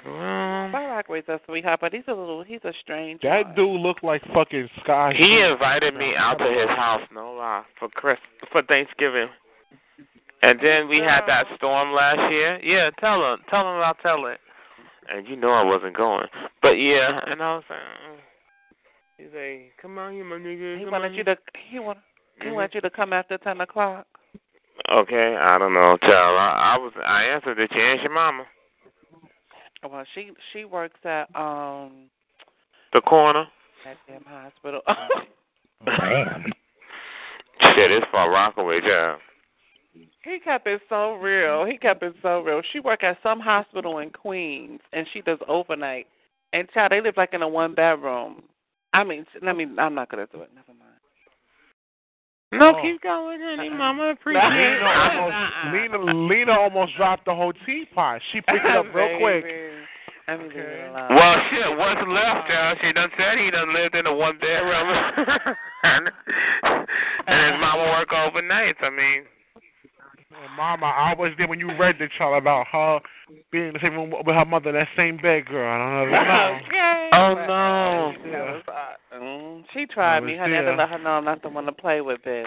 Well, Far Rockaway's a sweetheart, but he's a little he's a strange. That one. dude looked like fucking Sky. he Hugh. invited me out to his house, no lie, for Chris for Thanksgiving. And then we had that storm last year. Yeah, tell him, tell him I'll tell it. And you know I wasn't going, but yeah, and I was like, uh, he's like, come on, you my nigga. He come wanted on. you to he want he Mhm. wanted you to come after ten o'clock. Okay, I don't know, child. I, I was, I answered. Did you ask your mama? Well, she she works at um The corner. that damn hospital. Man. Shit, it's for Rockaway, child. He kept it so real. He kept it so real. She work at some hospital in Queens, and she does overnight. And child, they live like in a one bedroom. I mean, I mean, I'm not gonna do it. Never mind. No, Oh. keep going, honey, uh-uh. mama. No. Appreciate Lena it. almost, Uh-uh. Lena, Lena almost dropped the whole teapot. She picked it up real quick. Baby. I mean, leave it Okay. Well, shit, what's left, uh-uh. child? She done said he done lived in a one bedroom. and, and his mama work overnights. I mean, Oh, Mama, I was there when you read the child about her being in the same room with her mother, that same bed, girl. I don't know. Okay. Oh, but- no. That was hot. Mm, she tried me, was honey. I had to let her know I'm not the one to play with, bitch.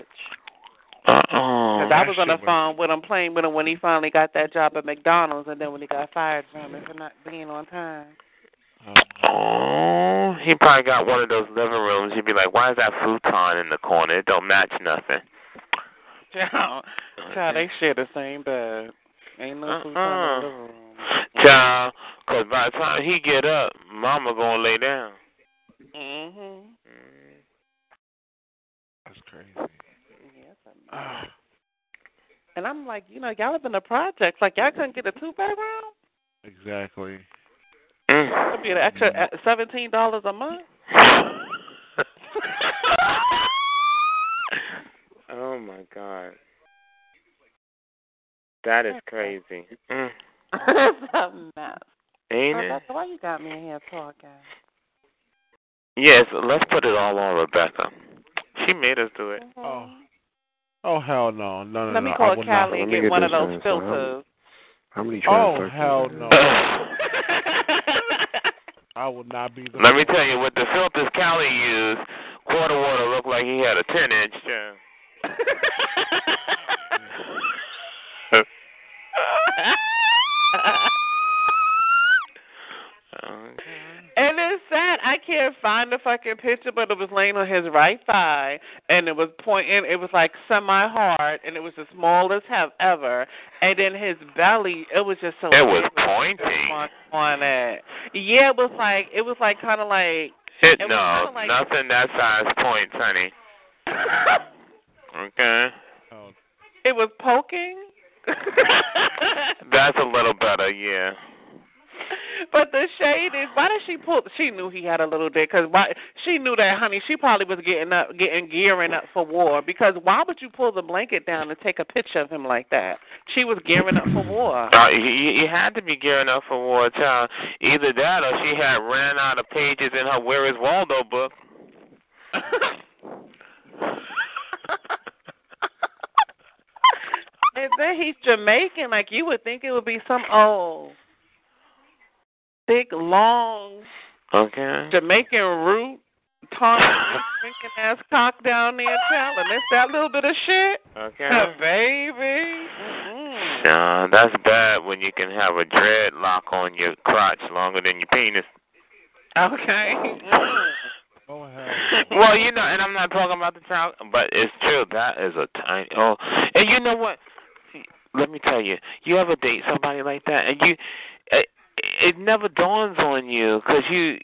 uh-uh. Because I was on the shit was- phone with him, playing with him when he finally got that job at McDonald's, and then when he got fired from it for not being on time. Oh, he probably got one of those living rooms. He'd be like, "Why is that futon in the corner? It don't match nothing." Child, child, they share the same bed. Ain't no food Uh-uh. in the room. Child, 'cause by the time he get up, Mama gonna lay down. Mhm. Mm. That's crazy. Yes, I know. And I'm like, you know, y'all live in the projects. Like, y'all couldn't get a two bedroom? Exactly. Mm. It'd be an extra uh, seventeen dollars a month. oh my God, that is crazy. Mm. it's a mess. Ain't it? Rebecca, why you got me in here talking? Yes, let's put it all on Rebecca. She made us do it. Oh. Oh hell no, no, no, Let me no. I call would Callie not. and me get get one of those in, how- filters. How many Oh transactions? hell is no! I will not be. The Let me tell you, with the filters Callie used, quarter water looked like he had a ten inch. And it's sad. I can't find the fucking picture, but it was laying on his right thigh, and it was pointing. It was like semi-hard, and it was the smallest have ever. And then his belly, it was just so. It was pointing on, on it. Yeah, it was like it was like kind of like It, It no, like- nothing that size points, honey. Okay, Oh, it was poking. that's a little better, yeah. but the shade is why did she pull? She knew he had a little dick because why? She knew that, honey. She probably was getting up, getting gearing up for war. Because why would you pull the blanket down and take a picture of him like that? She was gearing up for war. Uh, you, you had to be gearing up for war, child. Either that or she had ran out of pages in her Where Is Waldo book. and then he's Jamaican. Like you would think it would be some old, thick, long Okay. Jamaican root, tonic, drinking ass cock down there, child, and it's that little bit of shit, Okay. baby. Mm-mm. Nah, that's bad when you can have a dreadlock on your crotch longer than your penis. Okay. Mm. Go ahead. Well, you know, and I'm not talking about the child, but it's true. That is a tiny. Oh, and you know what? Let me tell you. You ever date somebody like that, and you, it, it never dawns on you because you.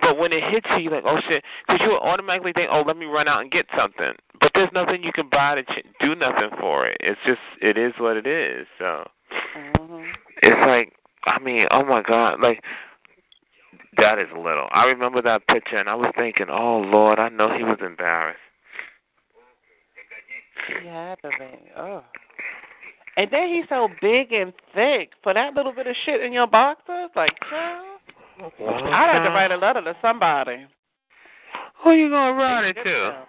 But when it hits you, you're like, oh shit, because you automatically think, oh, let me run out and get something. But there's nothing you can buy to ch- do nothing for it. It's just, it is what it is. So Mhm. it's like, I mean, oh my god, like that is little. I remember that picture, and I was thinking, oh Lord, I know he was embarrassed. He had to be. Oh. And then he's so big and thick. For that little bit of shit in your boxers, like, child, I'd have to write a letter to somebody. Who you gonna write it to?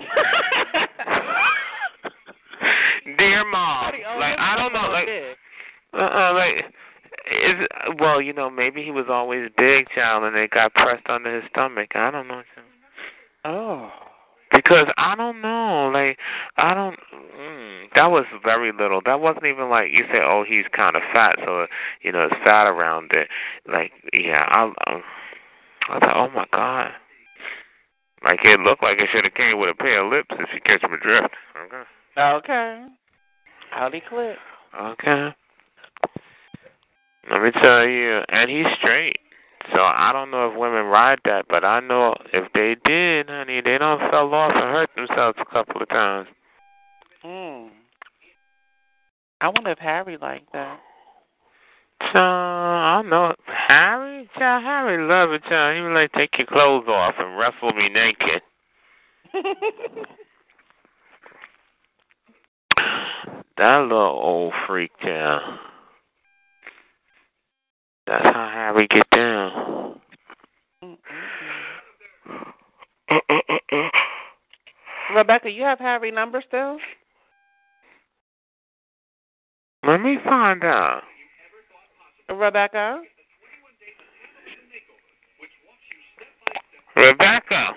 Dear mom, like I don't know, like uh-uh, like is well, you know, maybe he was always big, child, and it got pressed under his stomach. I don't know. Oh. Because I don't know, like I don't. Mm, that was very little. That wasn't even like you say. Oh, he's kind of fat, so you know, it's fat around it. Like, yeah, I, um, I like, oh my god. Like it looked like it should have came with a pair of lips if you catch my drift. Okay. Okay. Howdy clip. Okay. Let me tell you, and he's straight. So I don't know if women ride that, but I know if they did, honey, they don't fell off and hurt themselves a couple of times. Hmm. I wonder if Harry liked that. So I don't know. Harry, child, Harry love it, child. He would like take your clothes off and wrestle me naked. That little old freak, child. That's how Harry get down. Rebecca, you have Harry number still? Let me find out. Rebecca? Rebecca.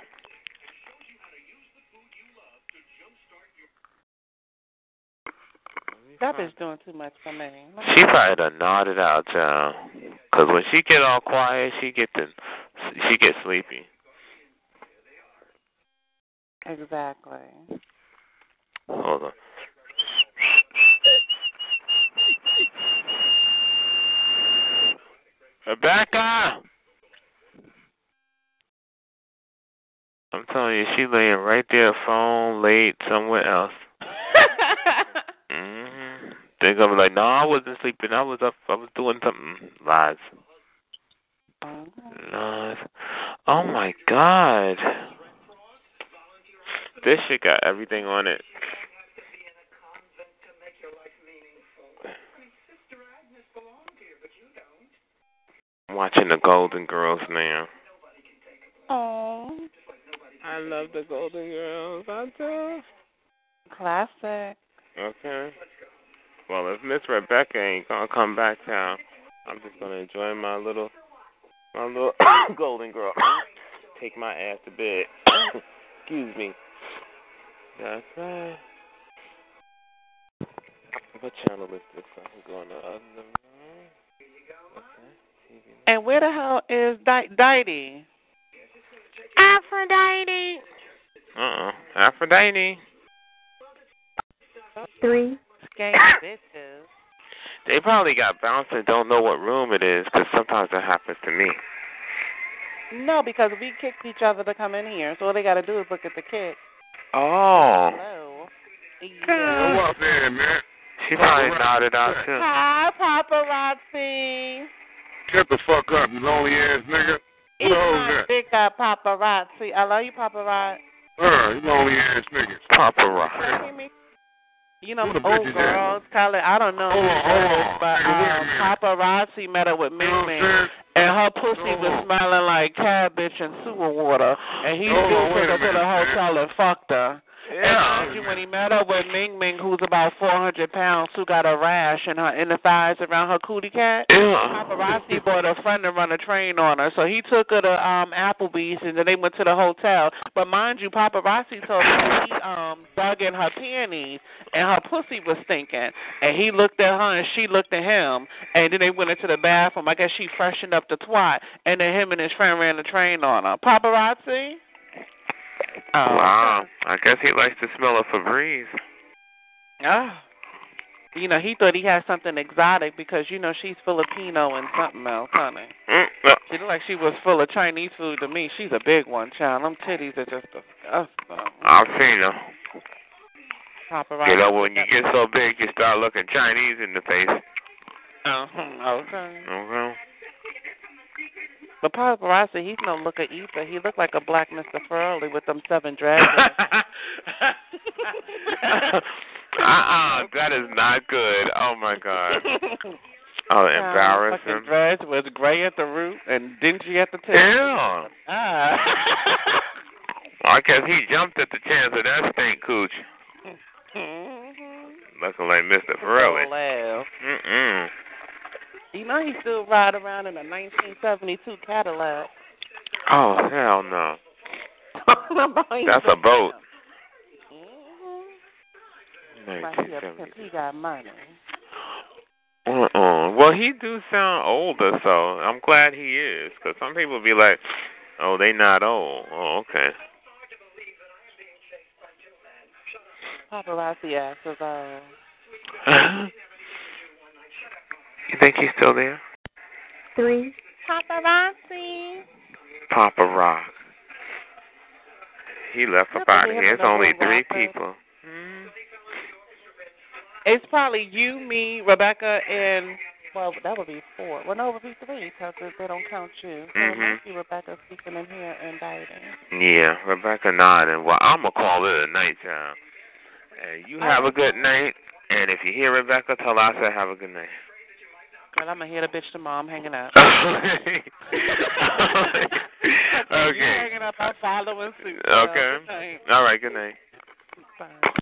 That mm-hmm. bitch doing too much for me. She probably done nodded out, child. Cause when she get all quiet, she get the, she get sleepy. Exactly. Hold on. Rebecca. I'm telling you, she laying right there, phone late somewhere else. They're gonna be like, no, I wasn't sleeping. I was up. I was doing something. Lies. Oh. Lies. Oh my God. This shit got everything on it. I'm watching the Golden Girls now. Oh, I love the Golden Girls. I do. classic. Okay. Well, if Miss Rebecca ain't gonna come back now, I'm just gonna enjoy my little, my little Golden Girl. Take my ass to bed. Excuse me. That's right. What channel is this? I'm going to other. Okay. And where the hell is Di- Diety? Aphrodite. Uh uh Aphrodite. Three. Skank bitches. They probably got bounced and don't know what room it is because sometimes that happens to me. No, because we kicked each other to come in here. So all they got to do is look at the kick. Oh. Hello. Yeah. Go up there, man. She probably nodded out too. Hi, paparazzi. Get the fuck up, you lonely ass nigga. Who Eat the hell my is that? dick up, paparazzi. I love you, paparazzi. Uh, you lonely ass niggas. Paparazzi. You know, old bitch is that? girls, Tyler. I don't know Hold who on, hold on. but Nigga, wait a um, paparazzi met her with You Ming know what I'm Ming, saying? and her pussy Hold was on. smelling like cabbage and sewer water, and he Hold still took her to the hotel and fucked her. And Yeah. mind you, when he met her with Ming Ming, who's about 400 pounds, who got a rash in her in the thighs around her cootie cat. Yeah. Paparazzi brought a friend to run a train on her, so he took her to um Applebee's and then they went to the hotel. But mind you, paparazzi told me he um dug in her panties and her pussy was stinking. And he looked at her and she looked at him, and then they went into the bathroom. I guess she freshened up the twat, and then him and his friend ran the train on her. Paparazzi. Oh. Wow. I guess he likes the smell of Febreze. Ah. You know, he thought he had something exotic because you know she's Filipino and something else, honey. Mm, well, She looked like she was full of Chinese food to me. She's a big one, child. Them titties are just disgusting. I've seen her. Paparazzi. You know, when you get so big, you start looking Chinese in the face. Uh-huh. Okay. Okay. But paparazzi, he's no looker either. He looked like a black Mr. Furley with them seven dreads. uh-uh, that is not good. Oh, my God. Oh, embarrassing. dreads was gray at the root and dingy at the tip. Yeah. Ah. I guess he jumped at the chance of that stink cooch. Looking like Mr. Furley. Mm-mm. You know he still ride around in a 1972 Cadillac. Oh, hell no. That's a boat. Mhm. Like he a pimp, 1972. he got money. Uh-uh. Well, he do sound older, so I'm glad he is. Because some people be like, oh, they not old. Oh, okay. Paparazzi asses are. You think he's still there? Three. Paparazzi. Papa Rock. He left up Look at out here. It's only three rapper. people. It's probably you, me, Rebecca, and well, that would be four. Well, no, it would be three because they don't count you. So it Mhm. must Rebecca sleeping in here and biting. Yeah, Rebecca nodding. Well, I'm going to call it a night time. And you have a good night. And if you hear Rebecca, tell her I said have a good night. Well, I'm gonna hear the bitch tomorrow. I'm hanging up. okay. You hanging up? I'm following suit. Okay. All right, good night. Bye.